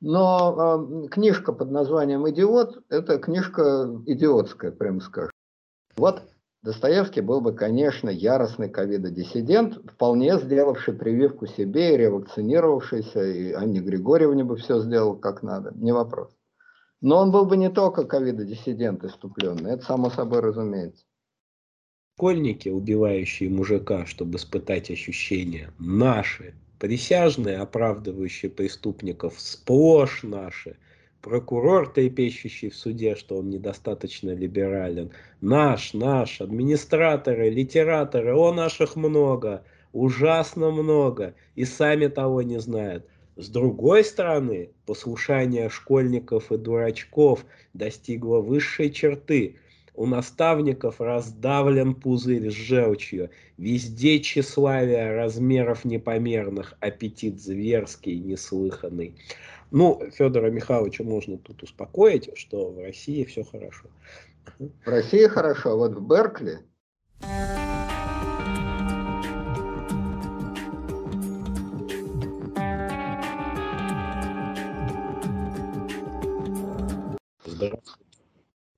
Но э, книжка под названием «Идиот» – это книжка идиотская, прямо скажем. Вот Достоевский был бы, конечно, яростный ковидодиссидент, вполне сделавший прививку себе и ревакцинировавшийся, и Анне Григорьевне бы все сделал как надо, не вопрос. Но он был бы не только ковидодиссидент иступленный, это само собой разумеется. Школьники, убивающие мужика, чтобы испытать ощущения, наши. Присяжные, оправдывающие преступников, сплошь наши – прокурор, трепещущий в суде, что он недостаточно либерален, наш, наш, администраторы, литераторы, о наших много, ужасно много, и сами того не знают. С другой стороны, послушание школьников и дурачков достигло высшей черты. У наставников раздавлен пузырь с желчью, везде тщеславие размеров непомерных, аппетит зверский, неслыханный. Ну, Федора Михайловича можно тут успокоить, что в России все хорошо. В России хорошо, а вот в Беркли... Здравствуйте,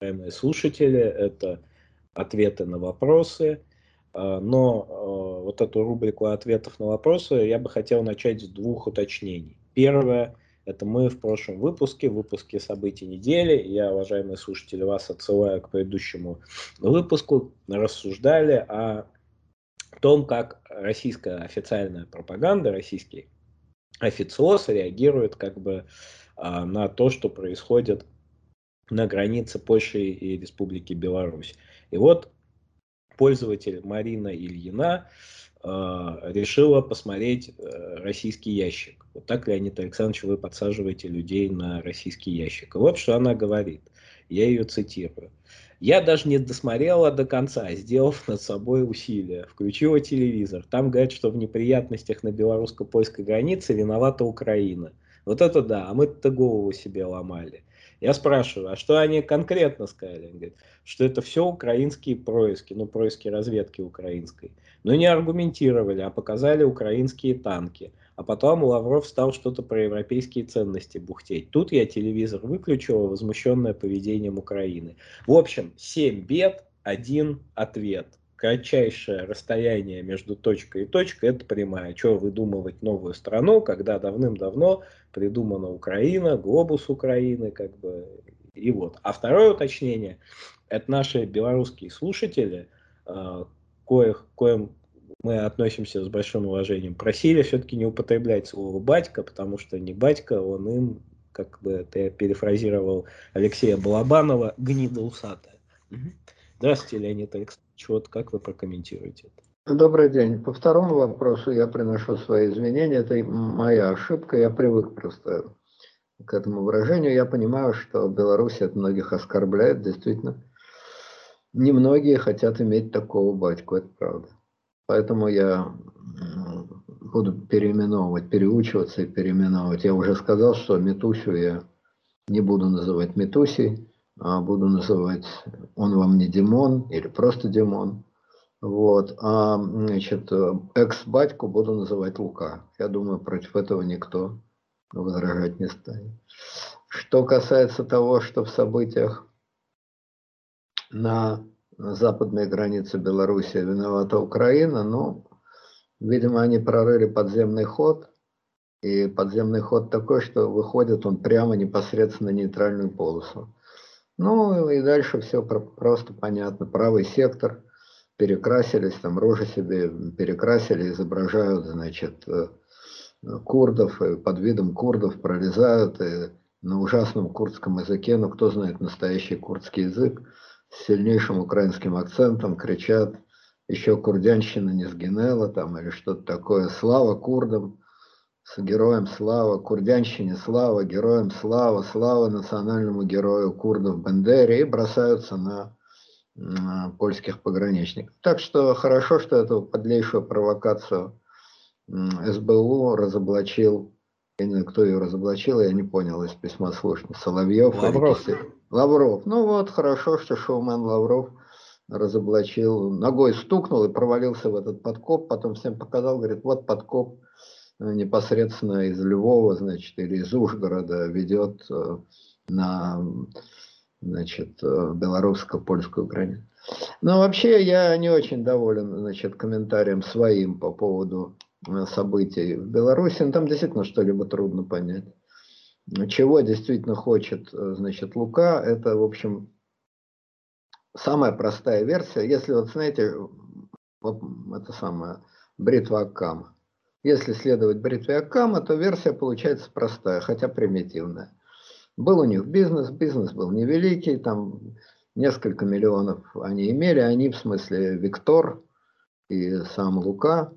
уважаемые слушатели. Это ответы на вопросы. А, но а, вот эту рубрику ответов на вопросы я бы хотел начать с двух уточнений. Первое это мы в прошлом выпуске, в выпуске событий недели. Я, уважаемые слушатели, вас отсылаю к предыдущему выпуску. Рассуждали о том, как российская официальная пропаганда, российский официоз реагирует как бы а, на то, что происходит на границе Польши и Республики Беларусь. И вот пользователь Марина Ильина а, решила посмотреть э, российский ящик. Вот так, Леонид Александрович, вы подсаживаете людей на российский ящик. И вот что она говорит. Я ее цитирую. Я даже не досмотрела до конца, сделав над собой усилия. Включила телевизор. Там говорят, что в неприятностях на белорусско-польской границе виновата Украина. Вот это да, а мы-то голову себе ломали. Я спрашиваю, а что они конкретно сказали? Они говорят, что это все украинские происки, ну, происки разведки украинской. Но не аргументировали, а показали украинские танки. А потом Лавров стал что-то про европейские ценности бухтеть. Тут я телевизор выключил, возмущенное поведением Украины. В общем, семь бед, один ответ кратчайшее расстояние между точкой и точкой – это прямая. Чего выдумывать новую страну, когда давным-давно придумана Украина, глобус Украины, как бы, и вот. А второе уточнение – это наши белорусские слушатели, э, коих, коим мы относимся с большим уважением, просили все-таки не употреблять слово «батька», потому что не батька, он им, как бы это я перефразировал Алексея Балабанова, гнида усатая. Здравствуйте, Леонид Александрович. Вот как вы прокомментируете это? Добрый день. По второму вопросу я приношу свои извинения. Это моя ошибка. Я привык просто к этому выражению. Я понимаю, что Беларусь от многих оскорбляет. Действительно, немногие хотят иметь такого батьку. Это правда. Поэтому я буду переименовывать, переучиваться и переименовывать. Я уже сказал, что Метусю я не буду называть Метусей буду называть «Он вам не Димон» или просто Димон. Вот. А значит, экс-батьку буду называть Лука. Я думаю, против этого никто возражать не станет. Что касается того, что в событиях на западной границе Беларуси виновата Украина, ну, видимо, они прорыли подземный ход, и подземный ход такой, что выходит он прямо непосредственно на нейтральную полосу. Ну и дальше все просто понятно. Правый сектор. Перекрасились, там рожи себе перекрасили, изображают, значит, э, курдов, и под видом курдов пролезают и на ужасном курдском языке, ну кто знает настоящий курдский язык, с сильнейшим украинским акцентом кричат еще курдянщина не сгинела там или что-то такое, слава курдам, с героем слава, курдянщине слава, героем слава, слава национальному герою курдов Бендере и бросаются на, на польских пограничников. Так что хорошо, что эту подлейшую провокацию СБУ разоблачил, я не знаю, кто ее разоблачил, я не понял из письма слушателя, Соловьев Лавров. Или Лавров. Ну вот, хорошо, что шоумен Лавров разоблачил, ногой стукнул и провалился в этот подкоп, потом всем показал, говорит, вот подкоп, непосредственно из Львова, значит, или из Ужгорода ведет на значит, белорусско-польскую границу. Но вообще я не очень доволен значит, комментарием своим по поводу событий в Беларуси. Ну, там действительно что-либо трудно понять. Чего действительно хочет значит, Лука, это, в общем, самая простая версия, если вот знаете, это самое, бритва Аккама. Если следовать бритве Аккама, то версия получается простая, хотя примитивная. Был у них бизнес, бизнес был невеликий, там несколько миллионов они имели, они в смысле Виктор и сам Лука.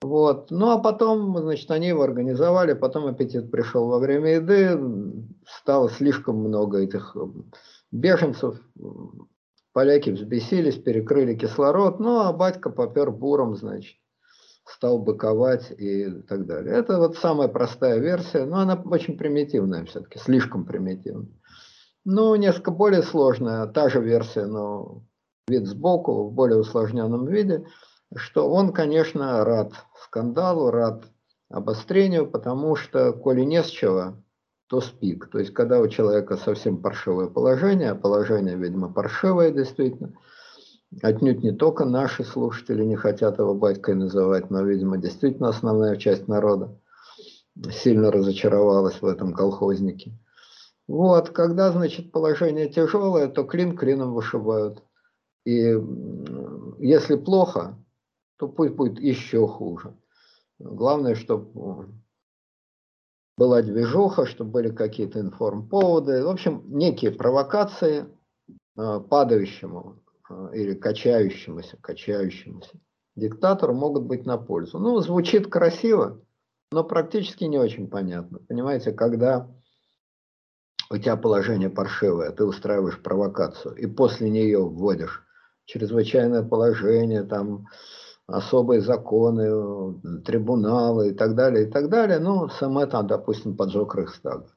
Вот. Ну а потом, значит, они его организовали, потом аппетит пришел во время еды, стало слишком много этих беженцев, Поляки взбесились, перекрыли кислород, ну а батька попер буром, значит, стал быковать и так далее. Это вот самая простая версия, но она очень примитивная все-таки, слишком примитивная. Ну, несколько более сложная, та же версия, но вид сбоку, в более усложненном виде, что он, конечно, рад скандалу, рад обострению, потому что, коли не с чего, то спик. То есть, когда у человека совсем паршивое положение, а положение, видимо, паршивое действительно, отнюдь не только наши слушатели не хотят его батькой называть, но, видимо, действительно основная часть народа сильно разочаровалась в этом колхознике. Вот, когда, значит, положение тяжелое, то клин клином вышибают. И если плохо, то пусть будет еще хуже. Главное, чтобы была движуха, что были какие-то информповоды. В общем, некие провокации э, падающему э, или качающемуся, качающемуся диктатору могут быть на пользу. Ну, звучит красиво, но практически не очень понятно. Понимаете, когда у тебя положение паршивое, ты устраиваешь провокацию, и после нее вводишь чрезвычайное положение, там, особые законы, трибуналы и так далее, и так далее. Ну, сам там, допустим, поджог Рейхстага.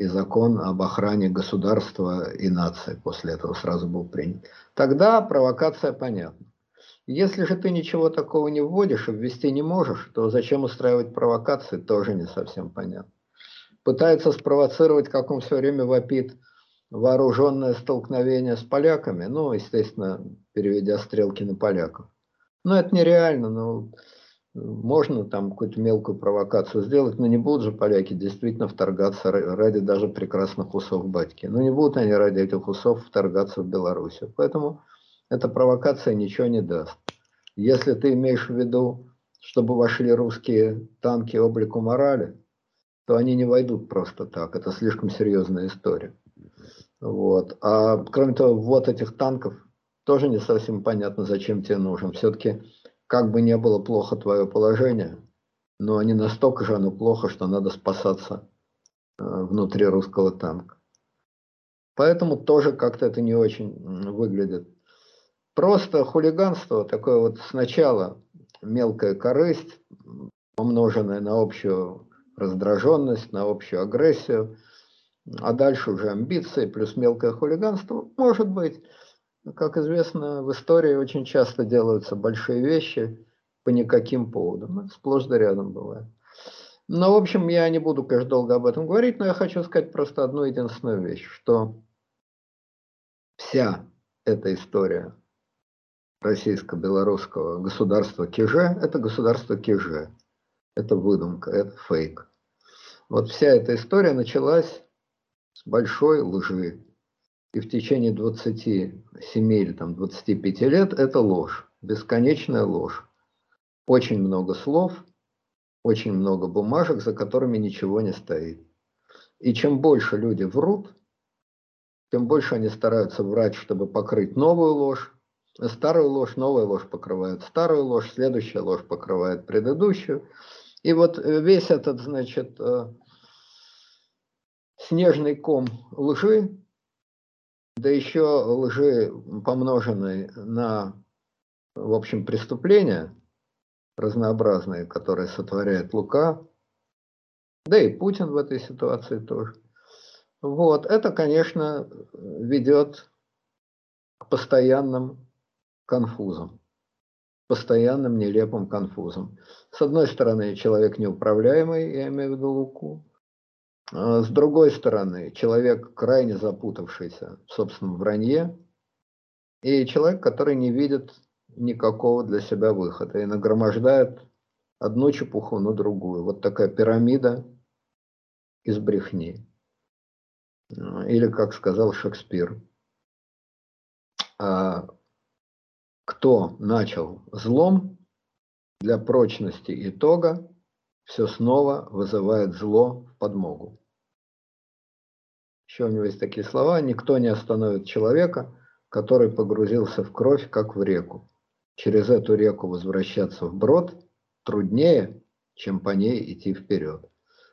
И закон об охране государства и нации после этого сразу был принят. Тогда провокация понятна. Если же ты ничего такого не вводишь и ввести не можешь, то зачем устраивать провокации, тоже не совсем понятно. Пытается спровоцировать, как он все время вопит, вооруженное столкновение с поляками, ну, естественно, переведя стрелки на поляков. Ну, это нереально, но можно там какую-то мелкую провокацию сделать, но не будут же поляки действительно вторгаться ради даже прекрасных усов батьки. Но не будут они ради этих усов вторгаться в Белоруссию. Поэтому эта провокация ничего не даст. Если ты имеешь в виду, чтобы вошли русские танки облику морали, то они не войдут просто так. Это слишком серьезная история. Вот. А кроме того, вот этих танков тоже не совсем понятно, зачем тебе нужен. Все-таки, как бы не было плохо твое положение, но не настолько же оно плохо, что надо спасаться э, внутри русского танка. Поэтому тоже как-то это не очень выглядит. Просто хулиганство, такое вот сначала мелкая корысть, умноженная на общую раздраженность, на общую агрессию, а дальше уже амбиции плюс мелкое хулиганство, может быть. Как известно, в истории очень часто делаются большие вещи по никаким поводам. Это сплошь да рядом бывает. Но, в общем, я не буду, конечно, долго об этом говорить, но я хочу сказать просто одну единственную вещь, что вся эта история российско-белорусского государства Киже – это государство Киже. Это выдумка, это фейк. Вот вся эта история началась с большой лжи и в течение 27 или там, 25 лет это ложь, бесконечная ложь. Очень много слов, очень много бумажек, за которыми ничего не стоит. И чем больше люди врут, тем больше они стараются врать, чтобы покрыть новую ложь. Старую ложь, новая ложь покрывает старую ложь, следующая ложь покрывает предыдущую. И вот весь этот, значит, э, снежный ком лжи, да еще лжи, помноженные на, в общем, преступления разнообразные, которые сотворяет Лука, да и Путин в этой ситуации тоже. Вот, это, конечно, ведет к постоянным конфузам. постоянным нелепым конфузом. С одной стороны, человек неуправляемый, я имею в виду Луку. А с другой стороны, человек крайне запутавшийся в собственном вранье. И человек, который не видит никакого для себя выхода и нагромождает одну чепуху на другую. Вот такая пирамида из брехни. Или, как сказал Шекспир, а, кто начал злом, для прочности итога все снова вызывает зло в подмогу. Еще у него есть такие слова. Никто не остановит человека, который погрузился в кровь, как в реку. Через эту реку возвращаться в брод труднее, чем по ней идти вперед.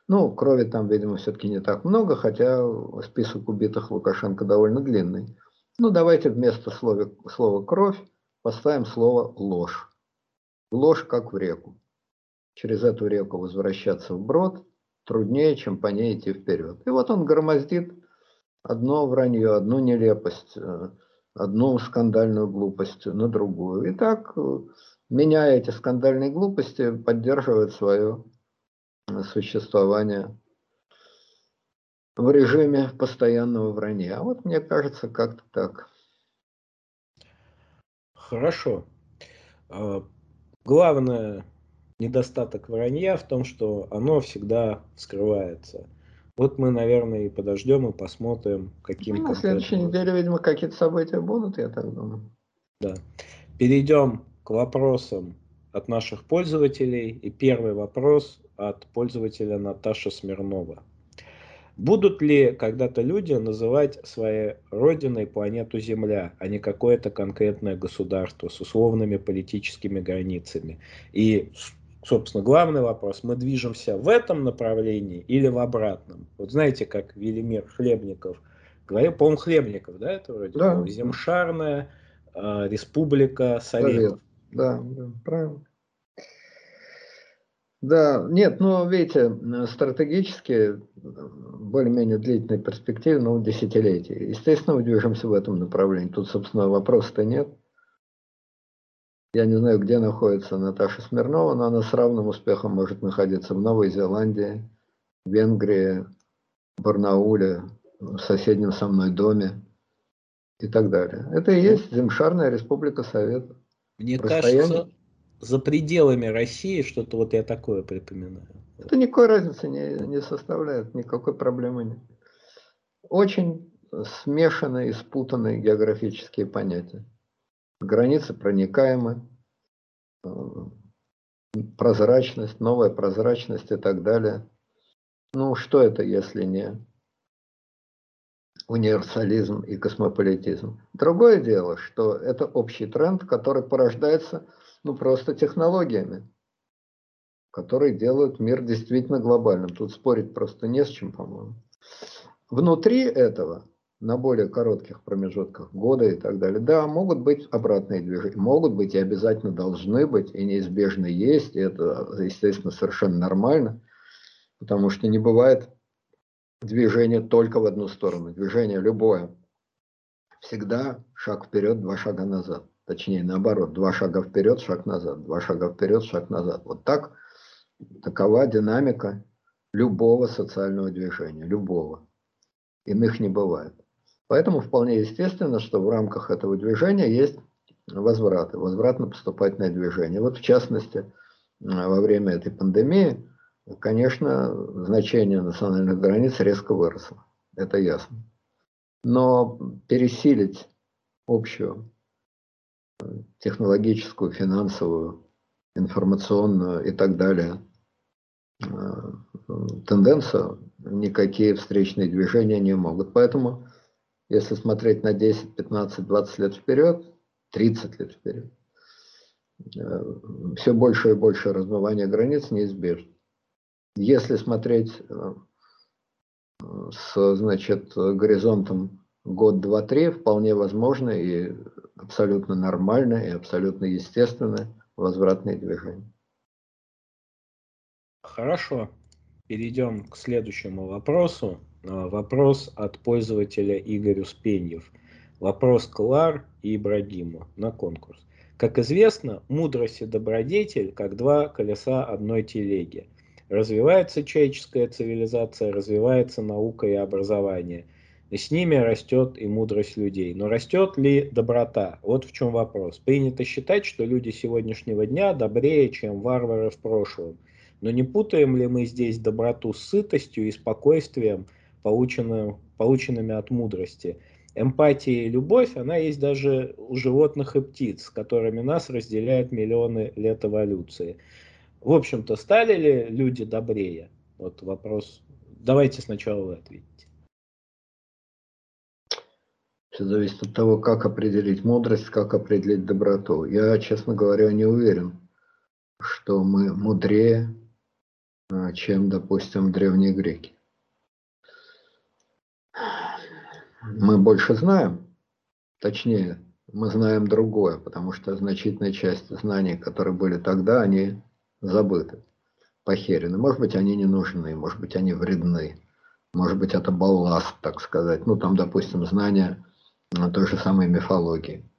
Ну, крови там, видимо, все-таки не так много, хотя список убитых Лукашенко довольно длинный. Ну, давайте вместо слова, слова «кровь» поставим слово «ложь». Ложь как в реку. Через эту реку возвращаться в брод труднее, чем по ней идти вперед. И вот он громоздит одно вранье, одну нелепость, э, одну скандальную глупость на другую. И так, э, меняя эти скандальные глупости, поддерживает свое э, существование в режиме постоянного вранья. А вот мне кажется, как-то так. Хорошо. А, главное недостаток вранья в том, что оно всегда скрывается. Вот мы, наверное, и подождем и посмотрим, каким... Ну, на следующей неделе, видимо, какие-то события будут, я так думаю. Да. Перейдем к вопросам от наших пользователей. И первый вопрос от пользователя Наташи Смирнова. Будут ли когда-то люди называть своей родиной планету Земля, а не какое-то конкретное государство с условными политическими границами? И, собственно, главный вопрос, мы движемся в этом направлении или в обратном? Вот знаете, как Велимир Хлебников говорил, по-моему, Хлебников, да, это вроде? Да. Земшарная э, республика Советов. Да, да, правильно. Да, нет, ну, видите, стратегически, более-менее длительной перспективе, ну, десятилетия. Естественно, мы движемся в этом направлении. Тут, собственно, вопроса-то нет. Я не знаю, где находится Наташа Смирнова, но она с равным успехом может находиться в Новой Зеландии, Венгрии, Барнауле, в соседнем со мной доме и так далее. Это и есть Земшарная Республика Совета. Мне кажется, за пределами России что-то вот я такое припоминаю. Это никакой разницы не, не составляет, никакой проблемы нет. Очень смешанные и спутанные географические понятия. Границы проникаемы, э, прозрачность, новая прозрачность и так далее. Ну, что это, если не универсализм и космополитизм? Другое дело, что это общий тренд, который порождается ну, просто технологиями, которые делают мир действительно глобальным. Тут спорить просто не с чем, по-моему. Внутри этого, на более коротких промежутках года и так далее, да, могут быть обратные движения, могут быть и обязательно должны быть, и неизбежно есть, и это, естественно, совершенно нормально, потому что не бывает движения только в одну сторону. Движение любое всегда шаг вперед, два шага назад. Точнее, наоборот, два шага вперед, шаг назад, два шага вперед, шаг назад. Вот так, такова динамика любого социального движения, любого. Иных не бывает. Поэтому вполне естественно, что в рамках этого движения есть возвраты, возвратно-поступательное движение. Вот в частности, во время этой пандемии, конечно, значение национальных границ резко выросло. Это ясно. Но пересилить общую технологическую, финансовую, информационную и так далее э, тенденцию, никакие встречные движения не могут. Поэтому, если смотреть на 10, 15, 20 лет вперед, 30 лет вперед, э, все больше и больше размывания границ неизбежно. Если смотреть э, с значит, горизонтом год, два, три, вполне возможно и абсолютно нормальное и абсолютно естественное возвратное движение. Хорошо. Перейдем к следующему вопросу. А, вопрос от пользователя Игорь Успеньев. Вопрос к Лар и Ибрагиму на конкурс. Как известно, мудрость и добродетель как два колеса одной телеги. Развивается человеческая цивилизация, развивается наука и образование. И с ними растет и мудрость людей. Но растет ли доброта? Вот в чем вопрос. Принято считать, что люди сегодняшнего дня добрее, чем варвары в прошлом. Но не путаем ли мы здесь доброту с сытостью и спокойствием, полученным, полученными от мудрости? эмпатия и любовь, она есть даже у животных и птиц, с которыми нас разделяют миллионы лет эволюции. В общем-то, стали ли люди добрее? Вот вопрос. Давайте сначала вы ответите. Все зависит от того, как определить мудрость, как определить доброту. Я, честно говоря, не уверен, что мы мудрее, а, чем, допустим, древние греки. Мы больше знаем, точнее, мы знаем другое, потому что значительная часть знаний, которые были тогда, они забыты, похерены. Может быть, они не нужны, может быть, они вредны, может быть, это балласт, так сказать. Ну, там, допустим, знания той же самой мифологии.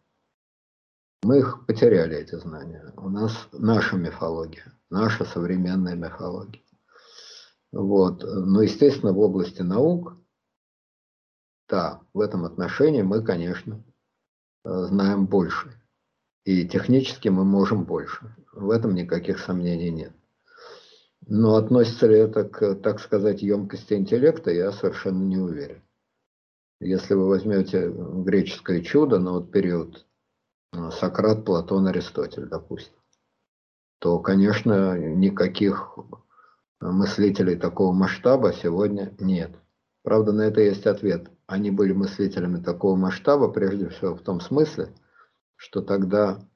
Мы их потеряли, эти знания. У нас наша мифология, наша современная мифология. Вот. Но, естественно, в области наук да, в этом отношении мы, конечно, э, знаем больше. И технически мы можем больше. В этом никаких сомнений нет. Но относится ли это к, так сказать, емкости интеллекта, я совершенно не уверен. Если вы возьмете греческое чудо, ну вот период э, Сократ, Платон, Аристотель, допустим, то, конечно, никаких мыслителей такого масштаба сегодня нет. Правда, на это есть ответ они были мыслителями такого масштаба, прежде всего в том смысле, что тогда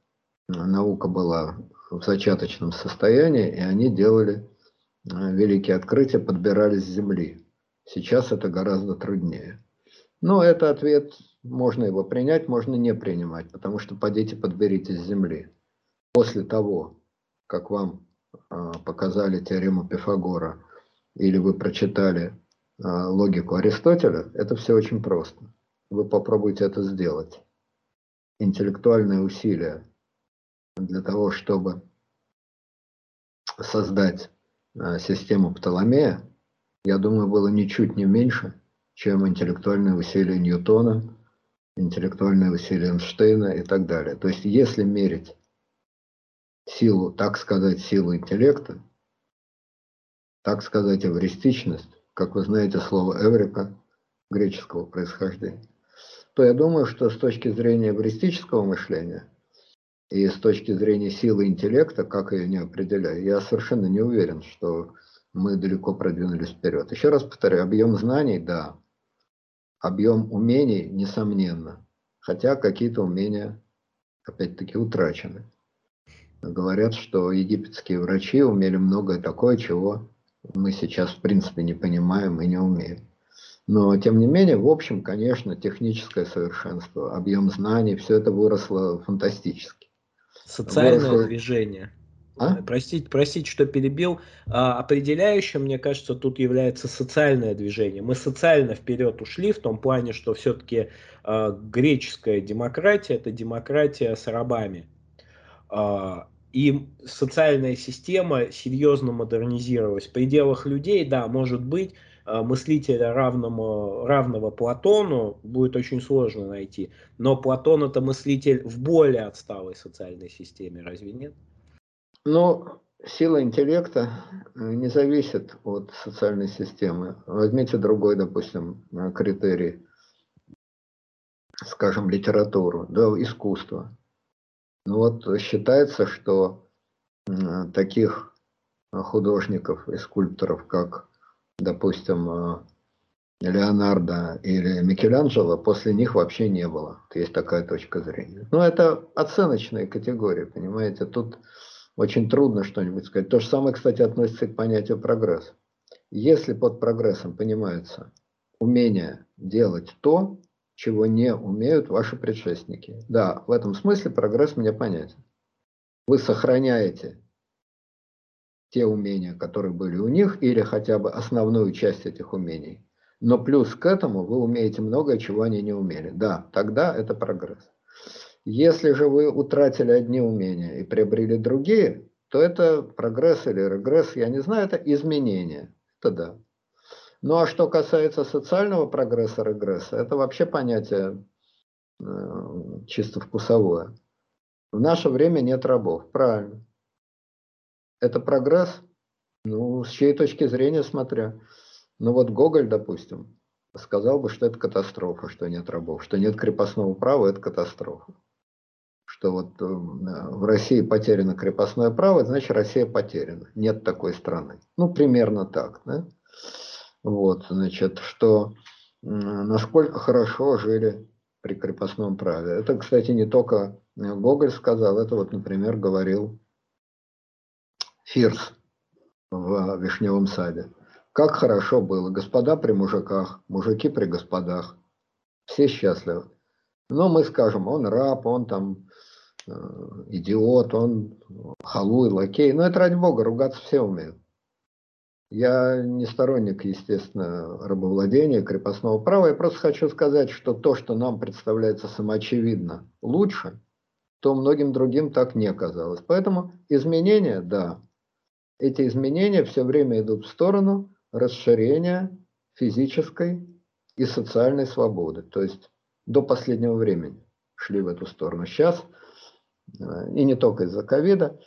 наука была в зачаточном состоянии, и они делали э, великие открытия, подбирались с Земли. Сейчас это гораздо труднее. Но это ответ, можно его принять, можно не принимать, потому что пойдите подберите с Земли. После того, как вам э, показали теорему Пифагора, или вы прочитали логику Аристотеля, это все очень просто. Вы попробуйте это сделать. Интеллектуальные усилия для того, чтобы создать а, систему Птоломея, я думаю, было ничуть не меньше, чем интеллектуальные усилия Ньютона, интеллектуальные усилия Эйнштейна и так далее. То есть, если мерить силу, так сказать, силу интеллекта, так сказать, эвристичность, как вы знаете, слово «эврика» греческого происхождения, то я думаю, что с точки зрения эвристического мышления и с точки зрения силы интеллекта, как ее не определяю, я совершенно не уверен, что мы далеко продвинулись вперед. Еще раз повторяю, объем знаний, да, объем умений, несомненно, хотя какие-то умения, опять-таки, утрачены. Говорят, что египетские врачи умели многое такое, чего мы сейчас в принципе не понимаем и не умеем. Но, тем не менее, в общем, конечно, техническое совершенство, объем знаний, все это выросло фантастически. Социальное выросло... движение. А? Простите, простите, что перебил. А, определяющим, мне кажется, тут является социальное движение. Мы социально вперед ушли в том плане, что все-таки а, греческая демократия это демократия с рабами. А, и социальная система серьезно модернизировалась. В пределах людей, да, может быть, э, мыслителя равному, равного Платону будет очень сложно найти. Но Платон это мыслитель в более отсталой социальной системе, разве нет? Ну, сила интеллекта э, не зависит от социальной системы. Возьмите другой, допустим, э, критерий, скажем, литературу, да, искусство. Ну вот считается, что таких художников и скульпторов, как, допустим, э, Леонардо или Микеланджело, после них вообще не было. Есть такая точка зрения. Но это оценочные категории, понимаете. Тут очень трудно что-нибудь сказать. То же самое, кстати, относится к понятию прогресс. Если под прогрессом понимается умение делать то, чего не умеют ваши предшественники. Да, в этом смысле прогресс мне понятен. Вы сохраняете те умения, которые были у них, или хотя бы основную часть этих умений. Но плюс к этому вы умеете многое, чего они не умели. Да, тогда это прогресс. Если же вы утратили одни умения и приобрели другие, то это прогресс или регресс, я не знаю, это изменение. Это да. Ну а что касается социального прогресса, регресса, это вообще понятие э, чисто вкусовое. В наше время нет рабов, правильно. Это прогресс, ну, с чьей точки зрения смотря. Ну вот Гоголь, допустим, сказал бы, что это катастрофа, что нет рабов, что нет крепостного права, это катастрофа. Что вот э, в России потеряно крепостное право, значит Россия потеряна. Нет такой страны. Ну, примерно так. Да? Вот, значит, что насколько хорошо жили при крепостном праве. Это, кстати, не только Гоголь сказал, это вот, например, говорил Фирс в Вишневом саде. Как хорошо было, господа при мужиках, мужики при господах. Все счастливы. Но мы скажем, он раб, он там э, идиот, он халуй, лакей. Но это ради бога, ругаться все умеют. Я не сторонник, естественно, рабовладения, крепостного права. Я просто хочу сказать, что то, что нам представляется самоочевидно лучше, то многим другим так не оказалось. Поэтому изменения, да, эти изменения все время идут в сторону расширения физической и социальной свободы. То есть до последнего времени шли в эту сторону. Сейчас, э, и не только из-за ковида,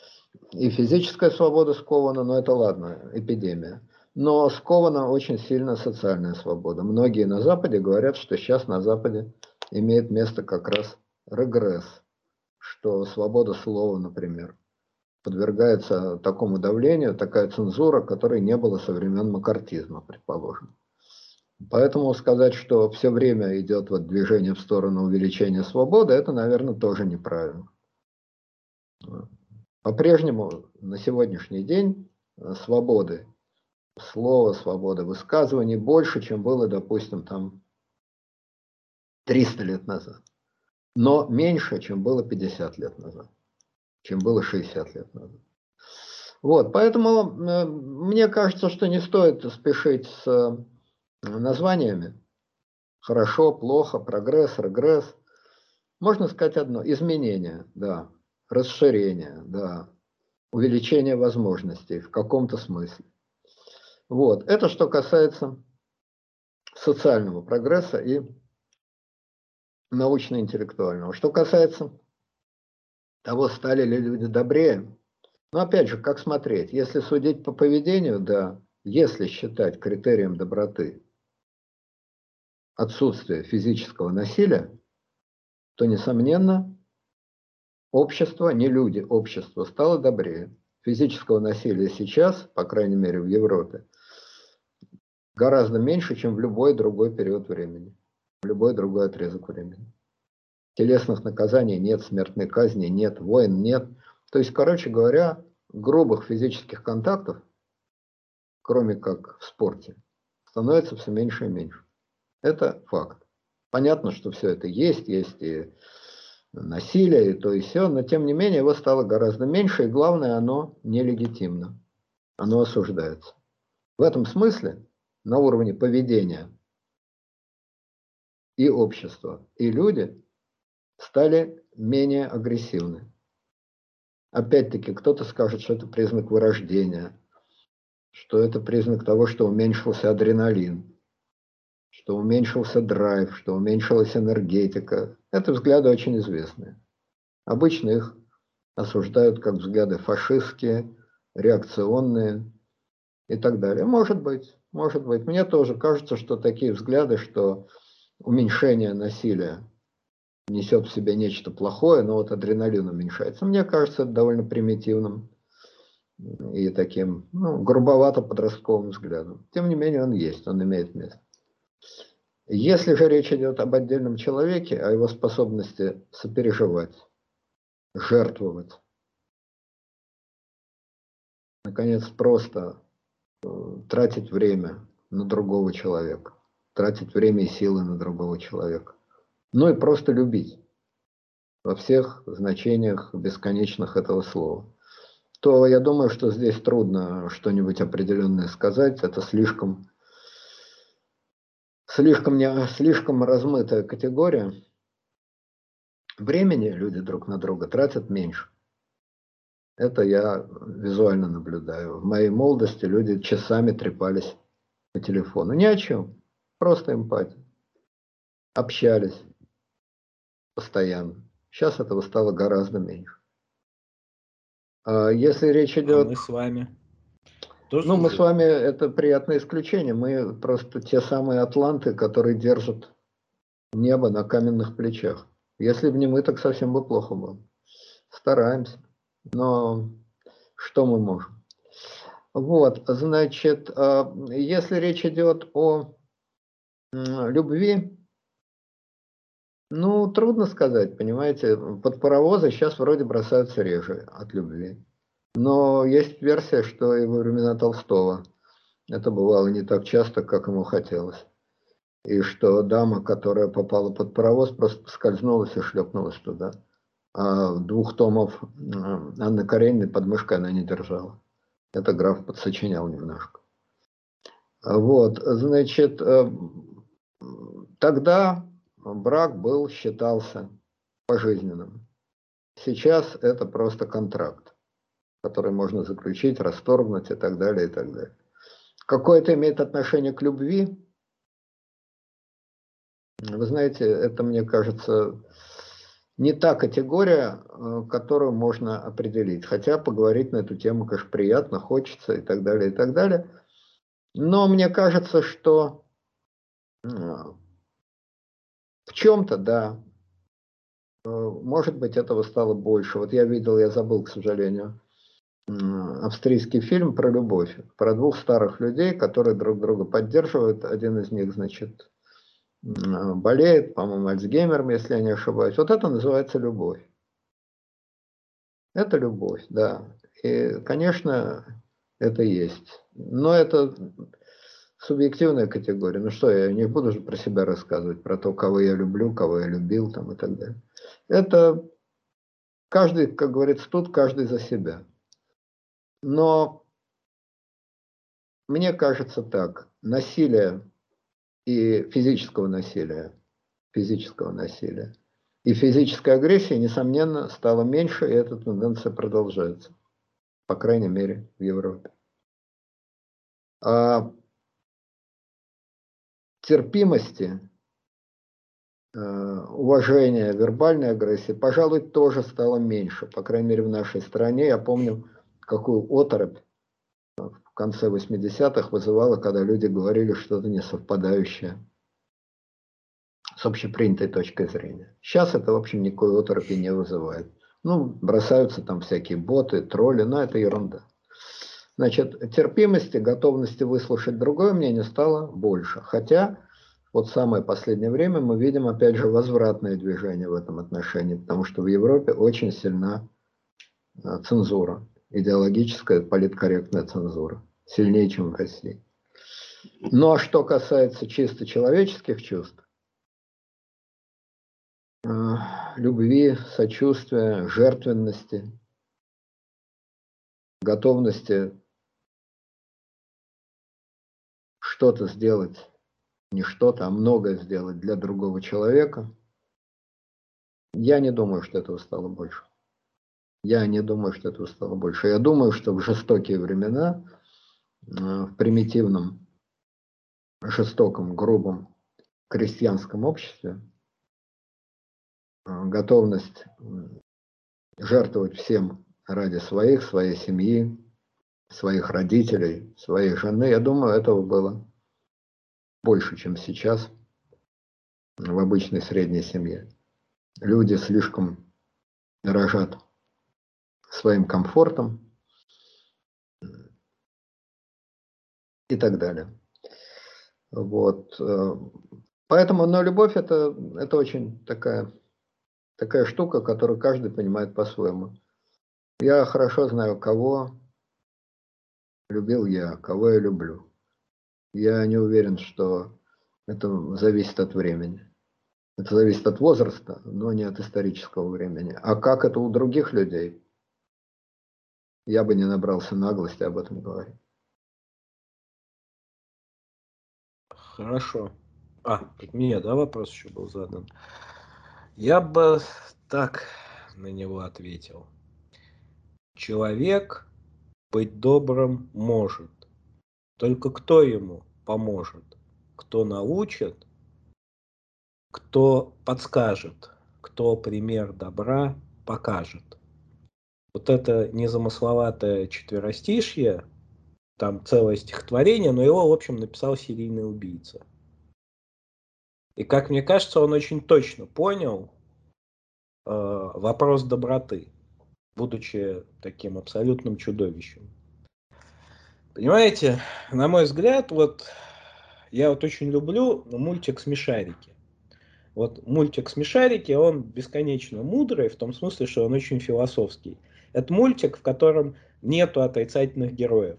и физическая свобода скована, но это ладно, эпидемия. Но скована очень сильно социальная свобода. Многие на Западе говорят, что сейчас на Западе имеет место как раз регресс, что свобода слова, например, подвергается такому давлению, такая цензура, которой не было со времен макартизма, предположим. Поэтому сказать, что все время идет вот движение в сторону увеличения свободы, это, наверное, тоже неправильно. По-прежнему на сегодняшний день э, свободы слова, свободы высказываний больше, чем было, допустим, там 300 лет назад. Но меньше, чем было 50 лет назад, чем было 60 лет назад. Вот, поэтому э, мне кажется, что не стоит спешить с э, названиями. Хорошо, плохо, прогресс, регресс. Можно сказать одно. Изменение, да расширение, да, увеличение возможностей в каком-то смысле. Вот, это что касается социального прогресса и научно-интеллектуального. Что касается того, стали ли люди добрее, ну, опять же, как смотреть? Если судить по поведению, да, если считать критерием доброты отсутствие физического насилия, то, несомненно, Общество, не люди, общество стало добрее. Физического насилия сейчас, по крайней мере в Европе, гораздо меньше, чем в любой другой период времени, в любой другой отрезок времени. Телесных наказаний нет, смертной казни нет, войн нет. То есть, короче говоря, грубых физических контактов, кроме как в спорте, становится все меньше и меньше. Это факт. Понятно, что все это есть, есть и насилия и то и все, но тем не менее его стало гораздо меньше, и главное, оно нелегитимно, оно осуждается. В этом смысле на уровне поведения и общества, и люди стали менее агрессивны. Опять-таки, кто-то скажет, что это признак вырождения, что это признак того, что уменьшился адреналин что уменьшился драйв, что уменьшилась энергетика. Это взгляды очень известные. Обычно их осуждают как взгляды фашистские, реакционные и так далее. Может быть, может быть. Мне тоже кажется, что такие взгляды, что уменьшение насилия несет в себе нечто плохое, но вот адреналин уменьшается. Мне кажется, это довольно примитивным и таким ну, грубовато-подростковым взглядом. Тем не менее, он есть, он имеет место. Если же речь идет об отдельном человеке, о его способности сопереживать, жертвовать, наконец, просто э, тратить время на другого человека, тратить время и силы на другого человека, ну и просто любить во всех значениях бесконечных этого слова, то я думаю, что здесь трудно что-нибудь определенное сказать, это слишком слишком, не, слишком размытая категория. времени люди друг на друга тратят меньше. Это я визуально наблюдаю. В моей молодости люди часами трепались по телефону. Ни о чем. Просто эмпатия. Общались постоянно. Сейчас этого стало гораздо меньше. А если речь идет... А мы с вами. Тоже ну, мы с вами, это приятное исключение. Мы просто те самые атланты, которые держат небо на каменных плечах. Если бы не мы, так совсем бы плохо было. Стараемся. Но что мы можем? Вот, значит, а, если речь идет о любви, ну, трудно сказать, понимаете, под паровозы сейчас вроде бросаются реже от любви. Но есть версия, что и во времена Толстого это бывало не так часто, как ему хотелось. И что дама, которая попала под паровоз, просто скользнулась и шлепнулась туда. А двух томов Анны Карениной под мышкой она не держала. Это граф подсочинял немножко. Вот, значит, э, тогда брак был, считался пожизненным. Сейчас это просто контракт, который можно заключить, расторгнуть и так далее, и так далее. Какое это имеет отношение к любви? Вы знаете, это, мне кажется, не та категория, э, которую можно определить. Хотя поговорить на эту тему, конечно, приятно, хочется и так далее, и так далее. Но мне кажется, что э, в чем-то, да. Э, может быть, этого стало больше. Вот я видел, я забыл, к сожалению, австрийский фильм про любовь, про двух старых людей, которые друг друга поддерживают. Один из них, значит, болеет, по-моему, Альцгеймером, если я не ошибаюсь. Вот это называется любовь. Это любовь, да. И, конечно, это есть. Но это субъективная категория. Ну что, я не буду же про себя рассказывать, про то, кого я люблю, кого я любил там и так далее. Это каждый, как говорится, тут каждый за себя. Но мне кажется так, насилие и физического насилия, физического насилия, и физической агрессии, несомненно, стало меньше, и эта тенденция продолжается, по крайней мере, в Европе. А терпимости, э, уважения, вербальной агрессии, пожалуй, тоже стало меньше. По крайней мере, в нашей стране. Я помню, какую оторопь в конце 80-х вызывало, когда люди говорили что-то несовпадающее с общепринятой точкой зрения. Сейчас это, в общем, никакой оторопи не вызывает. Ну, бросаются там всякие боты, тролли, но это ерунда. Значит, терпимости, готовности выслушать другое мнение стало больше. Хотя вот самое последнее время мы видим, опять же, возвратное движение в этом отношении, потому что в Европе очень сильна э, цензура, идеологическая, политкорректная цензура, сильнее, чем в России. Ну а что касается чисто человеческих чувств, э, любви, сочувствия, жертвенности, готовности что-то сделать, не что-то, а многое сделать для другого человека, я не думаю, что этого стало больше. Я не думаю, что этого стало больше. Я думаю, что в жестокие времена, э, в примитивном, жестоком, грубом крестьянском обществе, э, готовность жертвовать всем ради своих, своей семьи, своих родителей, своей жены. Я думаю, этого было больше, чем сейчас в обычной средней семье. Люди слишком дорожат своим комфортом и так далее. Вот. Поэтому, но любовь это, это очень такая, такая штука, которую каждый понимает по-своему. Я хорошо знаю, кого любил я, кого я люблю. Я не уверен, что это зависит от времени. Это зависит от возраста, но не от исторического времени. А как это у других людей, я бы не набрался наглости об этом говорить. Хорошо. А, к мне, да, вопрос еще был задан. Я бы так на него ответил. Человек быть добрым может. Только кто ему поможет? Кто научит? Кто подскажет? Кто пример добра покажет? Вот это незамысловатое четверостишье, там целое стихотворение, но его, в общем, написал серийный убийца. И, как мне кажется, он очень точно понял э, вопрос доброты будучи таким абсолютным чудовищем. Понимаете, на мой взгляд, вот я вот очень люблю мультик «Смешарики». Вот мультик «Смешарики», он бесконечно мудрый, в том смысле, что он очень философский. Это мультик, в котором нету отрицательных героев.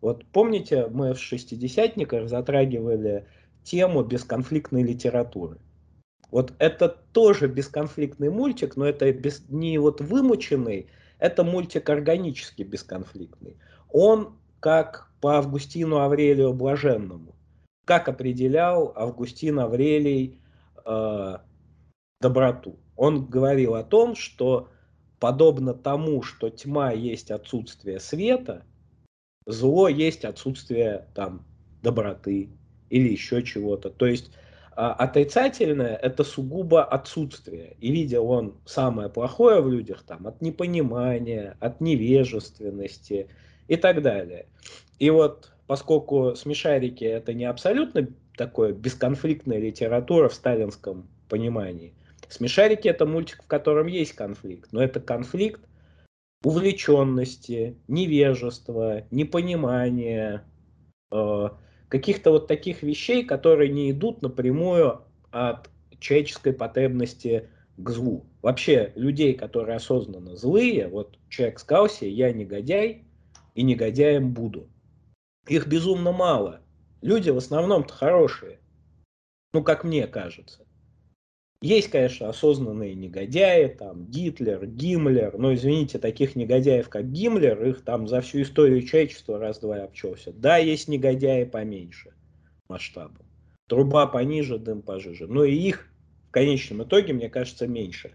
Вот помните, мы в «Шестидесятниках» затрагивали тему бесконфликтной литературы. Вот это тоже бесконфликтный мультик, но это без, не вот вымученный, это мультик органически бесконфликтный. Он как по Августину Аврелию Блаженному. Как определял Августин Аврелий э, доброту? Он говорил о том, что подобно тому, что тьма есть отсутствие света, зло есть отсутствие там доброты или еще чего-то. То есть а отрицательное – это сугубо отсутствие. И видел он самое плохое в людях там, от непонимания, от невежественности и так далее. И вот поскольку смешарики – это не абсолютно такое бесконфликтная литература в сталинском понимании, смешарики – это мультик, в котором есть конфликт, но это конфликт увлеченности, невежества, непонимания, э, каких-то вот таких вещей, которые не идут напрямую от человеческой потребности к злу. Вообще, людей, которые осознанно злые, вот человек сказал себе, я негодяй и негодяем буду. Их безумно мало. Люди в основном-то хорошие. Ну, как мне кажется. Есть, конечно, осознанные негодяи, там, Гитлер, Гиммлер, но, извините, таких негодяев, как Гиммлер, их там за всю историю человечества раз-два обчелся. Да, есть негодяи поменьше масштабом. Труба пониже, дым пожиже. Но и их в конечном итоге, мне кажется, меньше.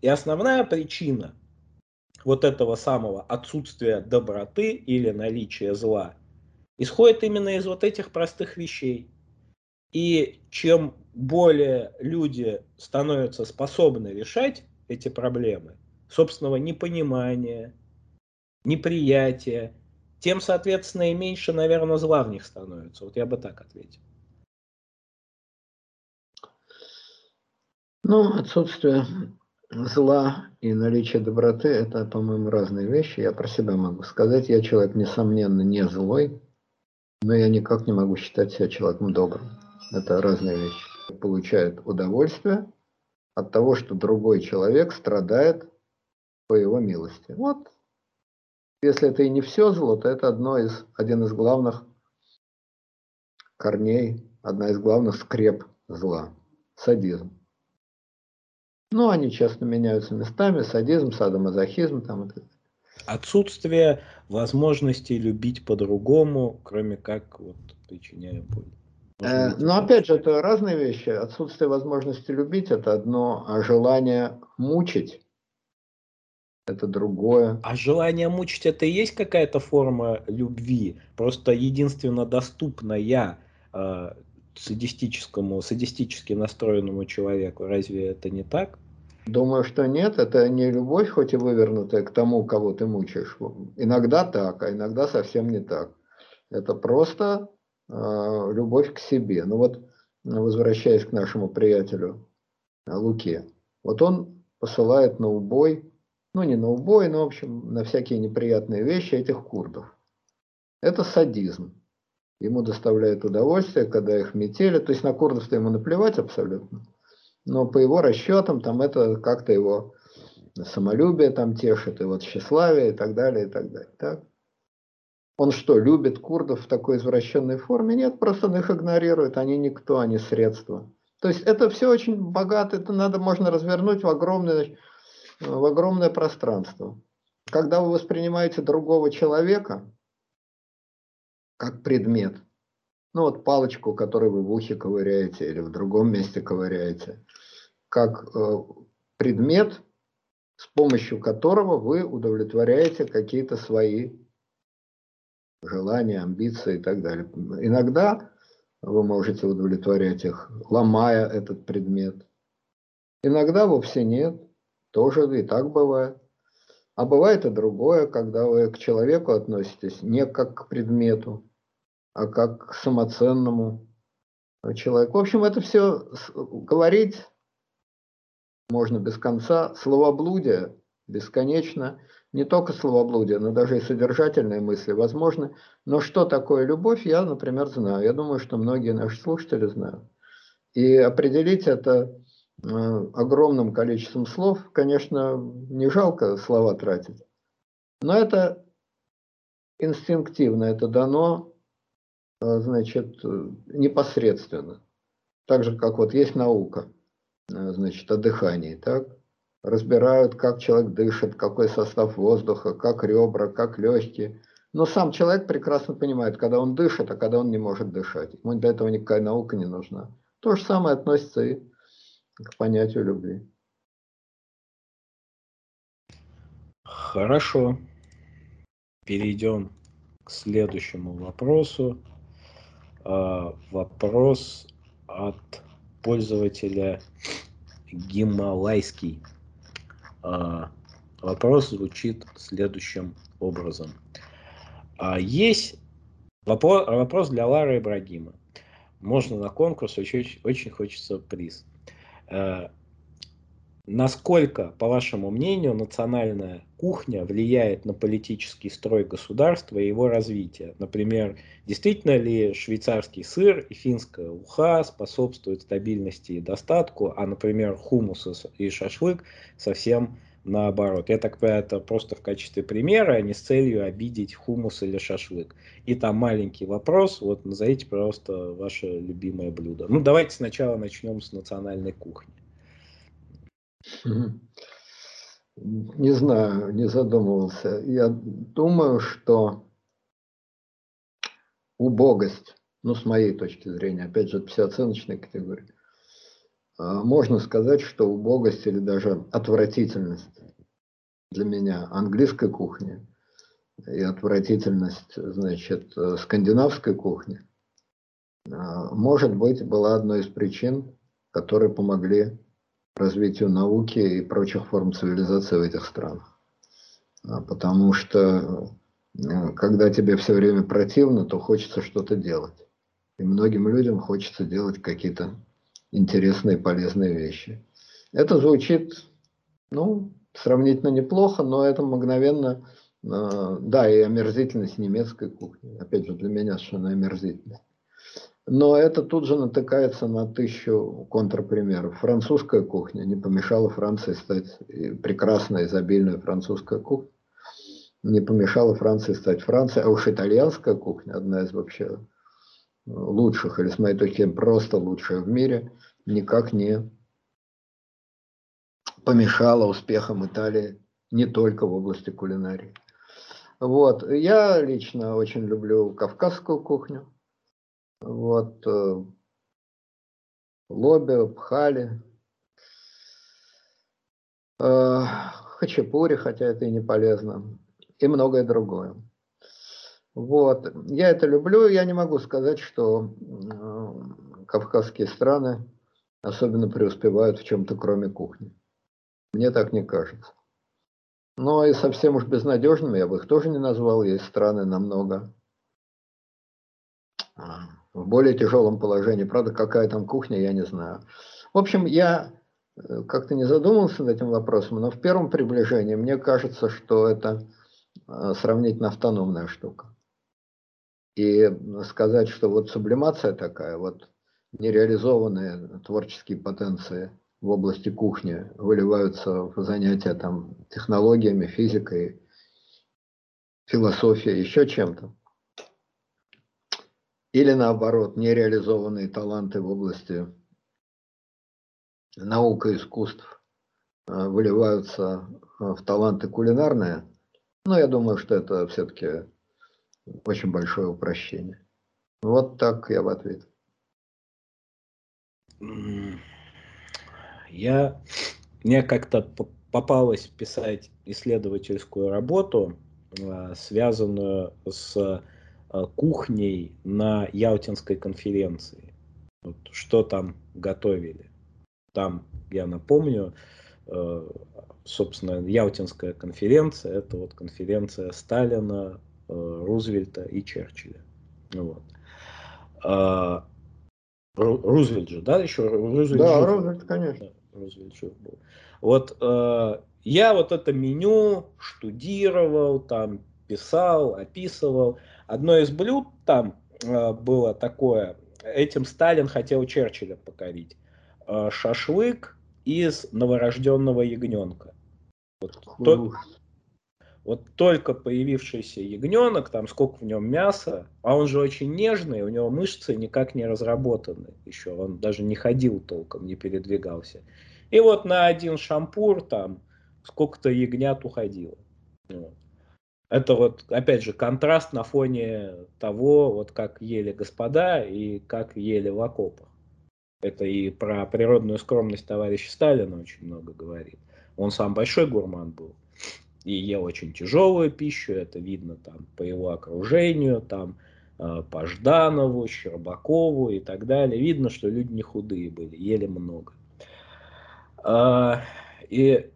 И основная причина вот этого самого отсутствия доброты или наличия зла исходит именно из вот этих простых вещей. И чем более люди становятся способны решать эти проблемы, собственного непонимания, неприятия, тем, соответственно, и меньше, наверное, зла в них становится. Вот я бы так ответил. Ну, отсутствие зла и наличие доброты – это, по-моему, разные вещи. Я про себя могу сказать. Я человек, несомненно, не злой, но я никак не могу считать себя человеком добрым. Это разные вещи получает удовольствие от того, что другой человек страдает по его милости. Вот, если это и не все зло, то это одно из, один из главных корней, одна из главных скреп зла – садизм. Ну, они часто меняются местами, садизм, садомазохизм там и так Отсутствие возможности любить по-другому, кроме как вот причиняя боль. Э, но опять же, это разные вещи. Отсутствие возможности любить – это одно, а желание мучить – это другое. А желание мучить – это и есть какая-то форма любви? Просто единственно доступная э, садистическому, садистически настроенному человеку. Разве это не так? Думаю, что нет. Это не любовь, хоть и вывернутая к тому, кого ты мучаешь. Иногда так, а иногда совсем не так. Это просто любовь к себе. Ну вот, возвращаясь к нашему приятелю а, Луке, вот он посылает на убой, ну не на убой, но в общем на всякие неприятные вещи этих курдов. Это садизм. Ему доставляет удовольствие, когда их метели. То есть на курдов-то ему наплевать абсолютно. Но по его расчетам там это как-то его самолюбие там тешит, и вот тщеславие и так далее, и так далее. Так? Он что, любит курдов в такой извращенной форме? Нет, просто он их игнорирует. Они никто, они средства. То есть это все очень богато, это надо, можно развернуть в огромное, в огромное пространство. Когда вы воспринимаете другого человека как предмет, ну вот палочку, которую вы в ухе ковыряете или в другом месте ковыряете, как э, предмет – с помощью которого вы удовлетворяете какие-то свои желания, амбиции и так далее. Иногда вы можете удовлетворять их, ломая этот предмет. Иногда вовсе нет, тоже и так бывает. А бывает и другое, когда вы к человеку относитесь не как к предмету, а как к самоценному человеку. В общем, это все говорить можно без конца. Словоблудие бесконечно. Не только словоблудие, но даже и содержательные мысли возможны. Но что такое любовь, я, например, знаю. Я думаю, что многие наши слушатели знают. И определить это э, огромным количеством слов, конечно, не жалко слова тратить. Но это инстинктивно, это дано, э, значит, непосредственно. Так же, как вот есть наука, э, значит, о дыхании, так? Разбирают, как человек дышит, какой состав воздуха, как ребра, как легкие. Но сам человек прекрасно понимает, когда он дышит, а когда он не может дышать. Ему для этого никакая наука не нужна. То же самое относится и к понятию любви. Хорошо. Перейдем к следующему вопросу. А, вопрос от пользователя Гималайский. А, вопрос звучит следующим образом. А, есть вопрос, для Лары Ибрагима. Можно на конкурс, очень, очень хочется приз. А, насколько, по вашему мнению, национальная кухня влияет на политический строй государства и его развитие? Например, действительно ли швейцарский сыр и финская уха способствуют стабильности и достатку, а, например, хумус и шашлык совсем наоборот. Я так понимаю, это просто в качестве примера, а не с целью обидеть хумус или шашлык. И там маленький вопрос, вот назовите, пожалуйста, ваше любимое блюдо. Ну, давайте сначала начнем с национальной кухни. Не знаю, не задумывался. Я думаю, что убогость, ну, с моей точки зрения, опять же, это всеоценочная категория, а, можно сказать, что убогость или даже отвратительность для меня английской кухни и отвратительность, значит, скандинавской кухни, а, может быть, была одной из причин, которые помогли развитию науки и прочих форм цивилизации в этих странах. А, потому что когда тебе все время противно, то хочется что-то делать. И многим людям хочется делать какие-то интересные, полезные вещи. Это звучит, ну, сравнительно неплохо, но это мгновенно, э, да, и омерзительность немецкой кухни. Опять же, для меня совершенно омерзительность. Но это тут же натыкается на тысячу контрпримеров. Французская кухня не помешала Франции стать прекрасной, изобильной французской кухней. Не помешала Франции стать Францией, а уж итальянская кухня, одна из вообще лучших, или с моей точки зрения просто лучшая в мире, никак не помешала успехам Италии не только в области кулинарии. Вот. Я лично очень люблю кавказскую кухню. Вот. Э, лоби, пхали. Э, хачапури, хотя это и не полезно. И многое другое. Вот. Я это люблю. Я не могу сказать, что э, кавказские страны особенно преуспевают в чем-то кроме кухни. Мне так не кажется. Но и совсем уж безнадежными я бы их тоже не назвал. Есть страны намного в более тяжелом положении. Правда, какая там кухня, я не знаю. В общем, я э, как-то не задумывался над этим вопросом, но в первом приближении мне кажется, что это э, сравнительно автономная штука. И сказать, что вот сублимация такая, вот нереализованные творческие потенции в области кухни выливаются в занятия там технологиями, физикой, философией, еще чем-то. Или наоборот, нереализованные таланты в области наук и искусств э, выливаются в таланты кулинарные. Но я думаю, что это все-таки очень большое упрощение. Вот так я в ответ. Я, мне как-то попалось писать исследовательскую работу, э, связанную с э, кухней на Ялтинской конференции. Вот, что там готовили. Там, я напомню, э, собственно, Ялтинская конференция, это вот конференция Сталина, Рузвельта и Черчилля. Вот. А, Рузвельт же, да, еще Рузвельт Да, жив. Рузвельт, конечно. Рузвельт жив был. Вот э, я вот это меню штудировал, там писал, описывал. Одно из блюд там э, было такое, этим Сталин хотел Черчилля покорить. Э, шашлык из новорожденного ягненка. Вот, то, вот только появившийся ягненок, там сколько в нем мяса, а он же очень нежный, у него мышцы никак не разработаны еще, он даже не ходил толком, не передвигался. И вот на один шампур там сколько-то ягнят уходило. Вот. Это вот, опять же, контраст на фоне того, вот как ели господа и как ели в окопах. Это и про природную скромность товарища Сталина очень много говорит. Он сам большой гурман был и ел очень тяжелую пищу, это видно там по его окружению, там э, по Жданову, Щербакову и так далее. Видно, что люди не худые были, ели много. Э, и